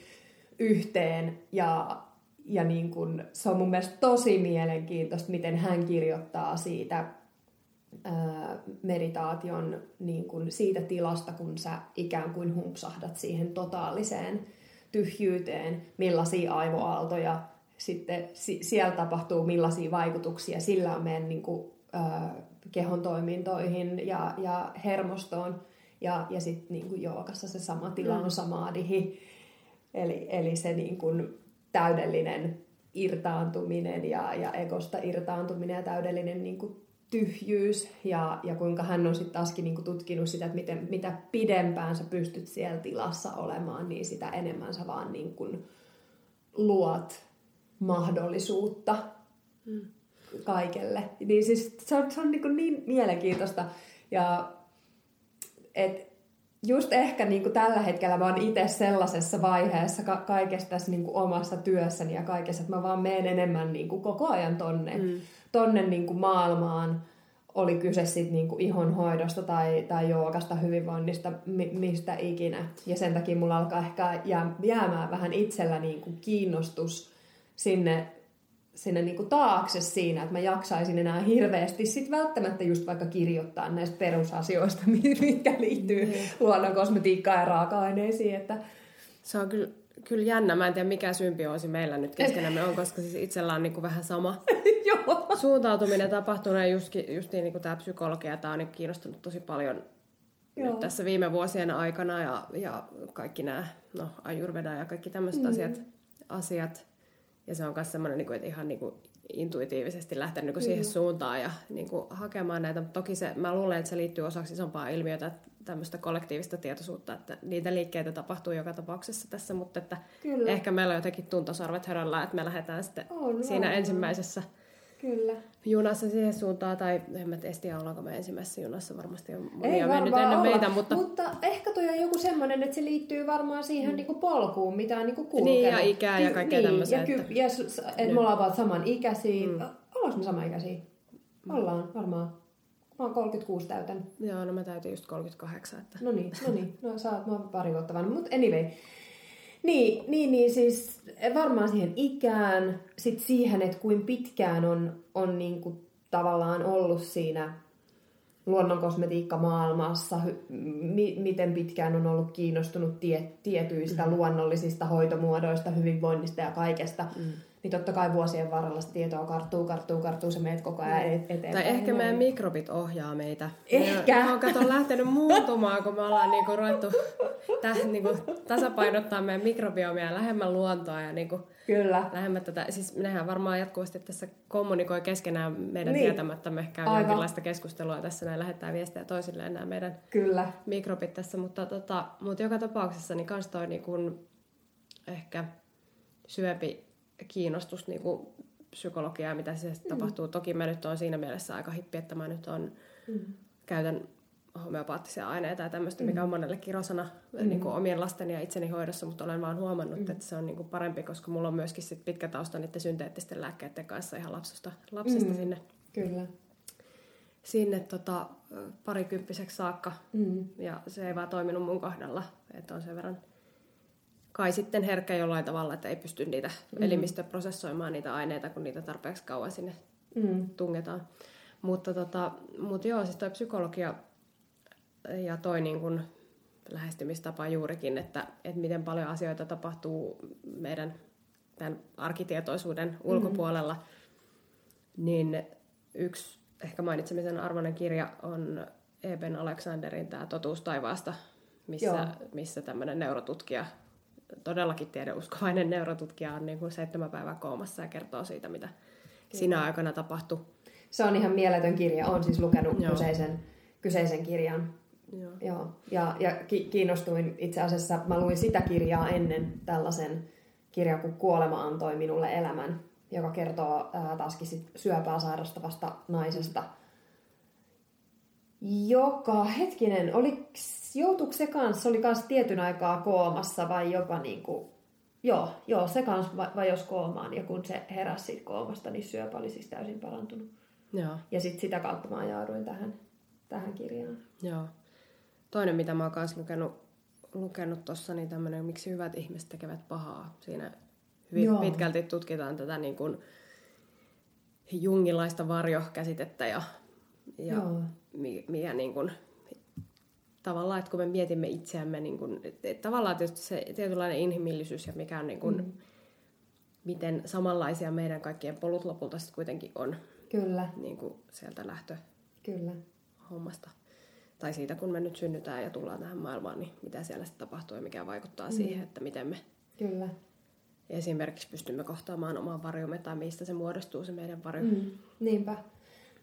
yhteen. Ja, ja niin kuin, se on mun mielestä tosi mielenkiintoista, miten hän kirjoittaa siitä meditaation niin kuin, siitä tilasta, kun sä ikään kuin humpsahdat siihen totaaliseen tyhjyyteen, millaisia aivoaaltoja sitten siellä tapahtuu, millaisia vaikutuksia sillä on meidän niin kuin, äh, kehon toimintoihin ja, ja hermostoon. Ja, ja sitten niin jookassa se sama tila on mm. samaadihi. Eli, eli se niin kuin, täydellinen irtaantuminen ja, ja egosta irtaantuminen ja täydellinen niin kuin, tyhjyys ja, ja kuinka hän on sitten taaskin niinku tutkinut sitä, että miten, mitä pidempään sä pystyt siellä tilassa olemaan, niin sitä enemmän sä vaan niinku luot mahdollisuutta mm. kaikelle. Niin siis se on, se on niin, niin mielenkiintoista. Ja et just ehkä niin kuin tällä hetkellä mä oon itse sellaisessa vaiheessa ka- kaikessa tässä niin kuin omassa työssäni ja kaikessa, että mä vaan menen enemmän niin kuin koko ajan tonne, mm. Tonne niin kuin maailmaan. Oli kyse sitten niin kuin ihonhoidosta tai, tai joogasta, hyvinvoinnista, mi- mistä ikinä. Ja sen takia mulla alkaa ehkä jää, jäämään vähän itsellä niin kuin kiinnostus sinne sinne niinku taakse siinä, että mä jaksaisin enää hirveästi sit välttämättä just vaikka kirjoittaa näistä perusasioista, <laughs> mitkä liittyy mm. luonnon kosmetiikkaan ja raaka-aineisiin. Että... Se on kyllä, kyllä jännä. Mä en tiedä mikä symbioosi meillä nyt keskenämme on, koska siis itsellä on niinku vähän sama <laughs> suuntautuminen tapahtunut. Ja just, justiin niinku tämä psykologia, tämä on niinku kiinnostunut tosi paljon Joo. nyt tässä viime vuosien aikana ja, ja kaikki nämä, no ajurveda ja kaikki tämmöiset mm. asiat, asiat ja se on myös semmoinen, niin kuin, että ihan niin kuin, intuitiivisesti lähtenyt niin kuin siihen suuntaan ja niin kuin, hakemaan näitä. Toki se, mä luulen, että se liittyy osaksi isompaa ilmiötä, tämmöistä kollektiivista tietoisuutta, että niitä liikkeitä tapahtuu joka tapauksessa tässä, mutta että Kyllä. ehkä meillä on jotenkin tuntosarvet höröllä, että me lähdetään sitten on, siinä on, ensimmäisessä Kyllä. junassa siihen suuntaan, tai en mä tiedä, ollaanko me ensimmäisessä junassa, varmasti on monia mennyt ennen olla. meitä. Mutta... mutta ehkä toi on joku semmoinen, että se liittyy varmaan siihen mm. niinku polkuun, mitä on niinku kulkenut. Niin, ja ikää ja kaikkea niin, tämmöisiä. Ja, ky- että... ja että me ollaan vaan saman ikäisiä. Mm. Ollaanko me sama ikäisiä? Mm. Ollaan, varmaan. Mä oon 36 täytän. Joo, no mä täytin just 38. Että... No niin, no niin. No sä oot, mä oon pari vuotta vanha. Mutta anyway, niin, niin, niin siis varmaan siihen ikään, sit siihen, että kuin pitkään on, on niin kuin tavallaan ollut siinä luonnonkosmetiikkamaailmassa, mi- miten pitkään on ollut kiinnostunut tie- tietyistä mm. luonnollisista hoitomuodoista, hyvinvoinnista ja kaikesta. Mm niin totta kai vuosien varrella sitä tietoa karttuu, karttuu, karttuu, se meet koko ajan eteenpäin. Tai ehkä meidän mikrobit ohjaa meitä. Ehkä. Me on kato lähtenyt muuntumaan, kun me ollaan niinku ruvettu täh, niinku, tasapainottaa meidän mikrobiomia lähemmän luontoa ja niinku Kyllä. lähemmän tätä. Siis nehän varmaan jatkuvasti tässä kommunikoi keskenään meidän niin. tietämättämme käy Aivan. jonkinlaista keskustelua tässä näin lähettää viestejä toisilleen nämä meidän Kyllä. mikrobit tässä. Mutta, tota, mutta joka tapauksessa niin kans toi niinku, ehkä syöpi kiinnostus niin kuin psykologiaa, mitä se mm. tapahtuu. Toki mä nyt on siinä mielessä aika hippi, että mä nyt on, mm. käytän homeopaattisia aineita ja tämmöistä, mm. mikä on monelle kirosana mm. niin kuin omien lasten ja itseni hoidossa, mutta olen vaan huomannut, mm. että se on niin kuin parempi, koska mulla on myöskin sit pitkä tausta niiden synteettisten lääkkeiden kanssa ihan lapsusta, lapsesta mm. sinne. Kyllä. Sinne tota, parikymppiseksi saakka. Mm. Ja se ei vaan toiminut mun kohdalla, että on sen verran kai sitten herkkä jollain tavalla, että ei pysty niitä mm. elimistö prosessoimaan niitä aineita, kun niitä tarpeeksi kauan sinne mm. tungetaan. Mutta, tota, mutta joo, siis toi psykologia ja toi niin kun lähestymistapa juurikin, että, että miten paljon asioita tapahtuu meidän tämän arkitietoisuuden mm. ulkopuolella, niin yksi ehkä mainitsemisen arvoinen kirja on Eben Alexanderin tämä Totuus taivaasta, missä, missä tämmöinen neurotutkija todellakin tiedeuskovainen neurotutkija on niin kuin seitsemän päivää koomassa ja kertoo siitä, mitä Kyllä. sinä aikana tapahtui. Se on ihan mieletön kirja. Olen siis lukenut kyseisen, kyseisen kirjan. Joo. Joo. Ja, ja kiinnostuin itse asiassa, mä luin sitä kirjaa ennen tällaisen kirjan, kun Kuolema antoi minulle elämän, joka kertoo ää, taaskin sit syöpää sairastavasta naisesta, joka, hetkinen, oli joutuiko se kanssa, oli kanssa tietyn aikaa koomassa vai jopa niin kuin, joo, joo, se kanssa vai, jos koomaan ja kun se heräsi siitä koomasta, niin syöpä oli siis täysin parantunut. Joo. Ja sitten sitä kautta mä ajauduin tähän, tähän kirjaan. Joo. Toinen, mitä mä oon kanssa lukenut, lukenut tuossa, niin tämmöinen, miksi hyvät ihmiset tekevät pahaa. Siinä hyvin Joo. pitkälti tutkitaan tätä niin kuin jungilaista varjokäsitettä ja, ja mikä niin kuin tavallaan, että kun me mietimme itseämme, niin kuin, että tavallaan tietysti se tietynlainen inhimillisyys ja mikä on niin kuin, mm. miten samanlaisia meidän kaikkien polut lopulta sitten kuitenkin on. Kyllä. Niin kuin sieltä lähtö Kyllä. hommasta. Tai siitä, kun me nyt synnytään ja tullaan tähän maailmaan, niin mitä siellä sitten tapahtuu ja mikä vaikuttaa mm. siihen, että miten me Kyllä. esimerkiksi pystymme kohtaamaan oman varjomme tai mistä se muodostuu se meidän varjo. Mm. Niinpä.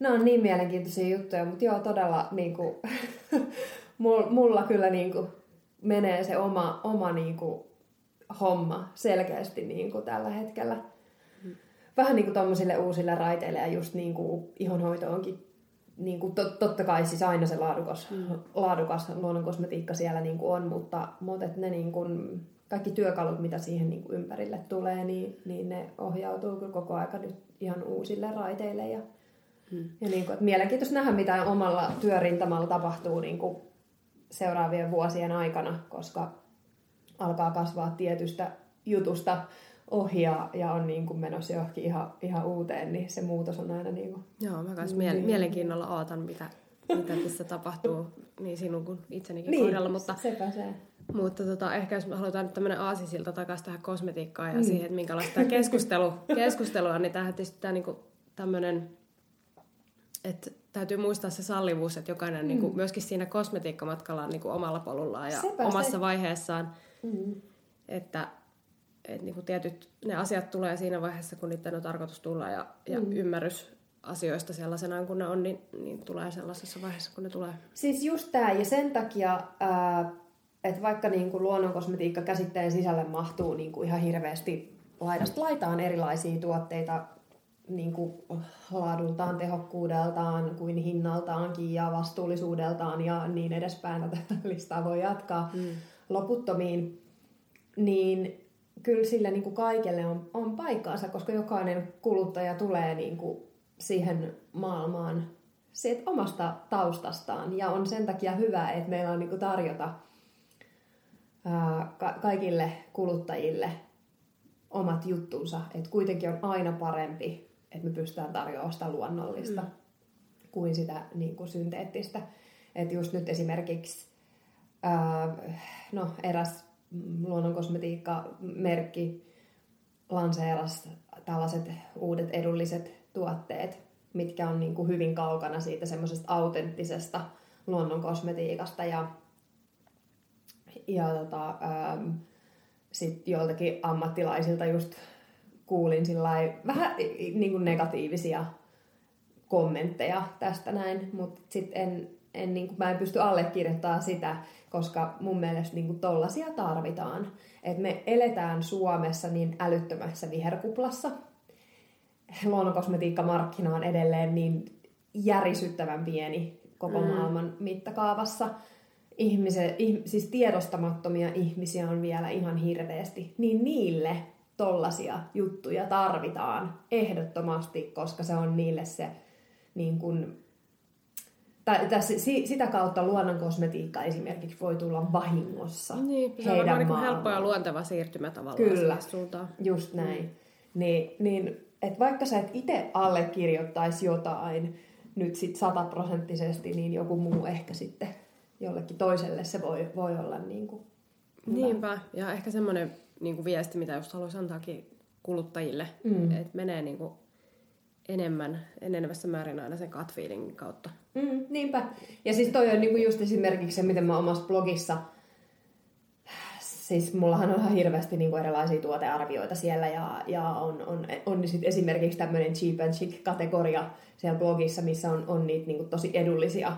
nämä on niin mielenkiintoisia juttuja, mutta joo, todella niin kuin, <laughs> mulla kyllä niin kuin, menee se oma, oma niin kuin, homma selkeästi niin kuin, tällä hetkellä. Mm. Vähän niin kuin uusille raiteille ja just niin kuin ihonhoito onkin niin kuin, tot, totta kai siis aina se laadukas, mm. laadukas luonnonkosmetiikka siellä niin kuin on, mutta, mutta et ne niin kuin, kaikki työkalut, mitä siihen niin kuin ympärille tulee, niin, niin ne ohjautuu kyllä koko aika nyt ihan uusille raiteille. Ja, mm. ja niin kuin, että mielenkiintoista nähdä, mitä omalla työrintamalla tapahtuu niin kuin seuraavien vuosien aikana, koska alkaa kasvaa tietystä jutusta ohi ja, ja on niin kuin menossa johonkin ihan, ihan uuteen, niin se muutos on aina niin kuin... Joo, mä myös niin. mielenkiinnolla ootan, mitä, mitä tässä tapahtuu niin sinun kuin itsenikin niin, kohdalla. Mutta, sepä se. Mutta tota, ehkä jos me halutaan nyt tämmöinen aasisilta takaisin tähän kosmetiikkaan ja mm. siihen, että minkälaista tämä keskustelu, <laughs> keskustelua, niin tähän tietysti tämä niinku, tämmöinen, että täytyy muistaa se sallivuus, että jokainen mm. niinku, myöskin siinä kosmetiikkamatkalla on niinku, omalla polullaan ja Sepä omassa se. vaiheessaan. Mm. Että et niinku tietyt ne asiat tulee siinä vaiheessa, kun niiden on tarkoitus tulla ja, ja mm. ymmärrys asioista sellaisenaan kuin ne on, niin, niin tulee sellaisessa vaiheessa, kun ne tulee. Siis just tämä, ja sen takia, ää, että vaikka niin kuin luonnonkosmetiikka käsitteen sisälle mahtuu niin kuin ihan hirveästi laidasta laitaan erilaisia tuotteita niin kuin laadultaan, tehokkuudeltaan, kuin hinnaltaankin ja vastuullisuudeltaan ja niin edespäin. Tätä listaa voi jatkaa mm. loputtomiin. Niin kyllä sille niin kuin kaikelle on, on paikkaansa, koska jokainen kuluttaja tulee niin kuin siihen maailmaan siitä omasta taustastaan. Ja on sen takia hyvä, että meillä on niin kuin tarjota ää, ka- kaikille kuluttajille omat juttunsa. Että kuitenkin on aina parempi, että me pystytään tarjoamaan sitä luonnollista mm. kuin sitä niin kuin synteettistä. Että just nyt esimerkiksi ää, no, eräs luonnonkosmetiikka-merkki lanseerasi tällaiset uudet edulliset tuotteet, mitkä on niin kuin hyvin kaukana siitä semmoisesta autenttisesta luonnonkosmetiikasta ja, ja tota, ähm, sitten joiltakin ammattilaisilta just kuulin vähän niin kuin negatiivisia kommentteja tästä näin, mutta sitten en, en, niin kuin, mä en pysty allekirjoittamaan sitä, koska mun mielestä niin kuin tollasia tarvitaan. Et me eletään Suomessa niin älyttömässä viherkuplassa. Luonnonkosmetiikkamarkkina on edelleen niin järisyttävän pieni koko mm. maailman mittakaavassa. Ihmise, ih, siis tiedostamattomia ihmisiä on vielä ihan hirveästi. Niin niille tollasia juttuja tarvitaan ehdottomasti, koska se on niille se niin kuin, tai tässä, sitä kautta luonnon kosmetiikka esimerkiksi voi tulla vahingossa Niin, se on varmaan niin helppo ja luonteva siirtymä tavallaan Kyllä, just näin. Mm. Niin, niin että vaikka sä et itse allekirjoittaisi jotain nyt sit sataprosenttisesti, niin joku muu ehkä sitten jollekin toiselle se voi, voi olla niin kuin Niinpä, ja ehkä semmoinen niin kuin viesti, mitä just haluaisin antaakin kuluttajille, mm. että menee niin kuin enemmän, enenevässä määrin aina sen gut feelingin kautta. Mm, niinpä. Ja siis toi on niinku just esimerkiksi se, miten mä omassa blogissa, siis mullahan on ihan hirveästi niinku erilaisia tuotearvioita siellä ja, ja on, on, on sit esimerkiksi tämmöinen cheap and chic kategoria siellä blogissa, missä on, on niitä niinku tosi edullisia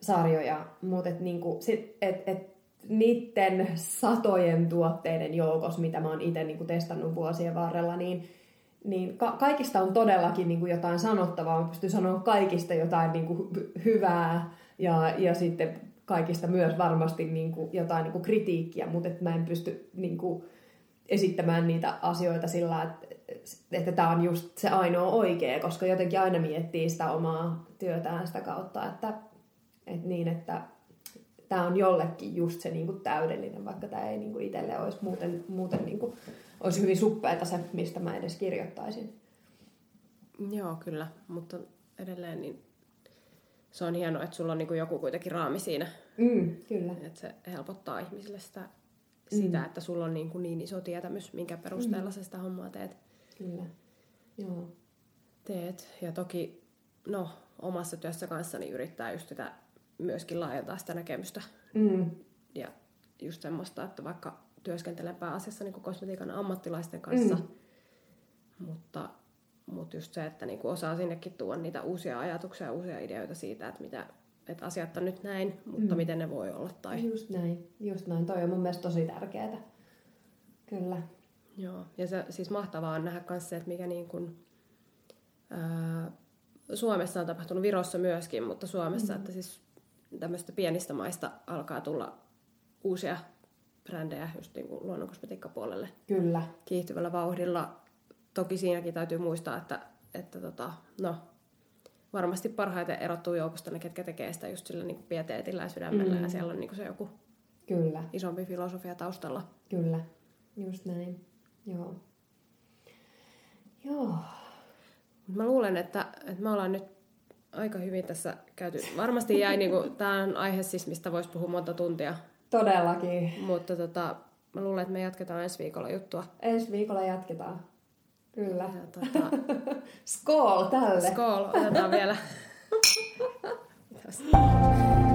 sarjoja, mutta et niinku, sit, et, et niiden satojen tuotteiden joukossa, mitä mä oon itse niinku testannut vuosien varrella, niin niin ka- kaikista on todellakin niin kuin jotain sanottavaa. Mä pystyn sanoa kaikista jotain niin kuin hyvää ja, ja sitten kaikista myös varmasti niin kuin jotain niin kuin kritiikkiä, mutta että mä en pysty niin kuin esittämään niitä asioita sillä, että, että tämä on just se ainoa oikea, koska jotenkin aina miettii sitä omaa työtään sitä kautta, että, että niin, että tämä on jollekin just se niin kuin täydellinen, vaikka tämä ei niin kuin itselle olisi muuten, muuten niin kuin olisi hyvin suppeeta se, mistä mä edes kirjoittaisin. Joo, kyllä, mutta edelleen niin se on hienoa, että sulla on niin joku kuitenkin raami siinä. Mm, kyllä. Että se helpottaa ihmisille sitä, sitä mm. että sulla on niin, kuin niin iso tietämys, minkä perusteella mm. sä sitä hommaa teet. Kyllä, joo. Teet. Ja toki, no, omassa työssä kanssani yrittää just sitä myöskin laajentaa sitä näkemystä. Mm. Ja just semmoista, että vaikka työskentelen pääasiassa niin kosmetiikan ammattilaisten kanssa, mm. mutta, Mutta just se, että niinku osaa sinnekin tuoda niitä uusia ajatuksia ja uusia ideoita siitä, että, mitä, että asiat on nyt näin, mutta mm. miten ne voi olla. Tai... Just näin, just näin. Toi on mun mielestä tosi tärkeää. Kyllä. Joo, ja se siis mahtavaa on nähdä myös se, että mikä niin kuin, ää, Suomessa on tapahtunut, Virossa myöskin, mutta Suomessa, mm. että siis tämmöistä pienistä maista alkaa tulla uusia brändejä just niin kuin luonnonkosmetiikkapuolelle. Kyllä. Kiihtyvällä vauhdilla. Toki siinäkin täytyy muistaa, että, että tota, no, varmasti parhaiten erottuu joukosta ne, ketkä tekee sitä just sillä niin kuin pieteetillä ja sydämellä, mm. ja siellä on niin kuin se joku Kyllä. isompi filosofia taustalla. Kyllä, just näin. Joo. Joo. Mä luulen, että, että me ollaan nyt aika hyvin tässä käyty. Varmasti jäi, niin kuin, tämä on aihe siis, mistä voisi puhua monta tuntia. Todellakin. Mutta tota, mä luulen, että me jatketaan ensi viikolla juttua. Ensi viikolla jatketaan. Kyllä. Ja, tota... <laughs> Skool tälle. Skool, otetaan vielä. <laughs>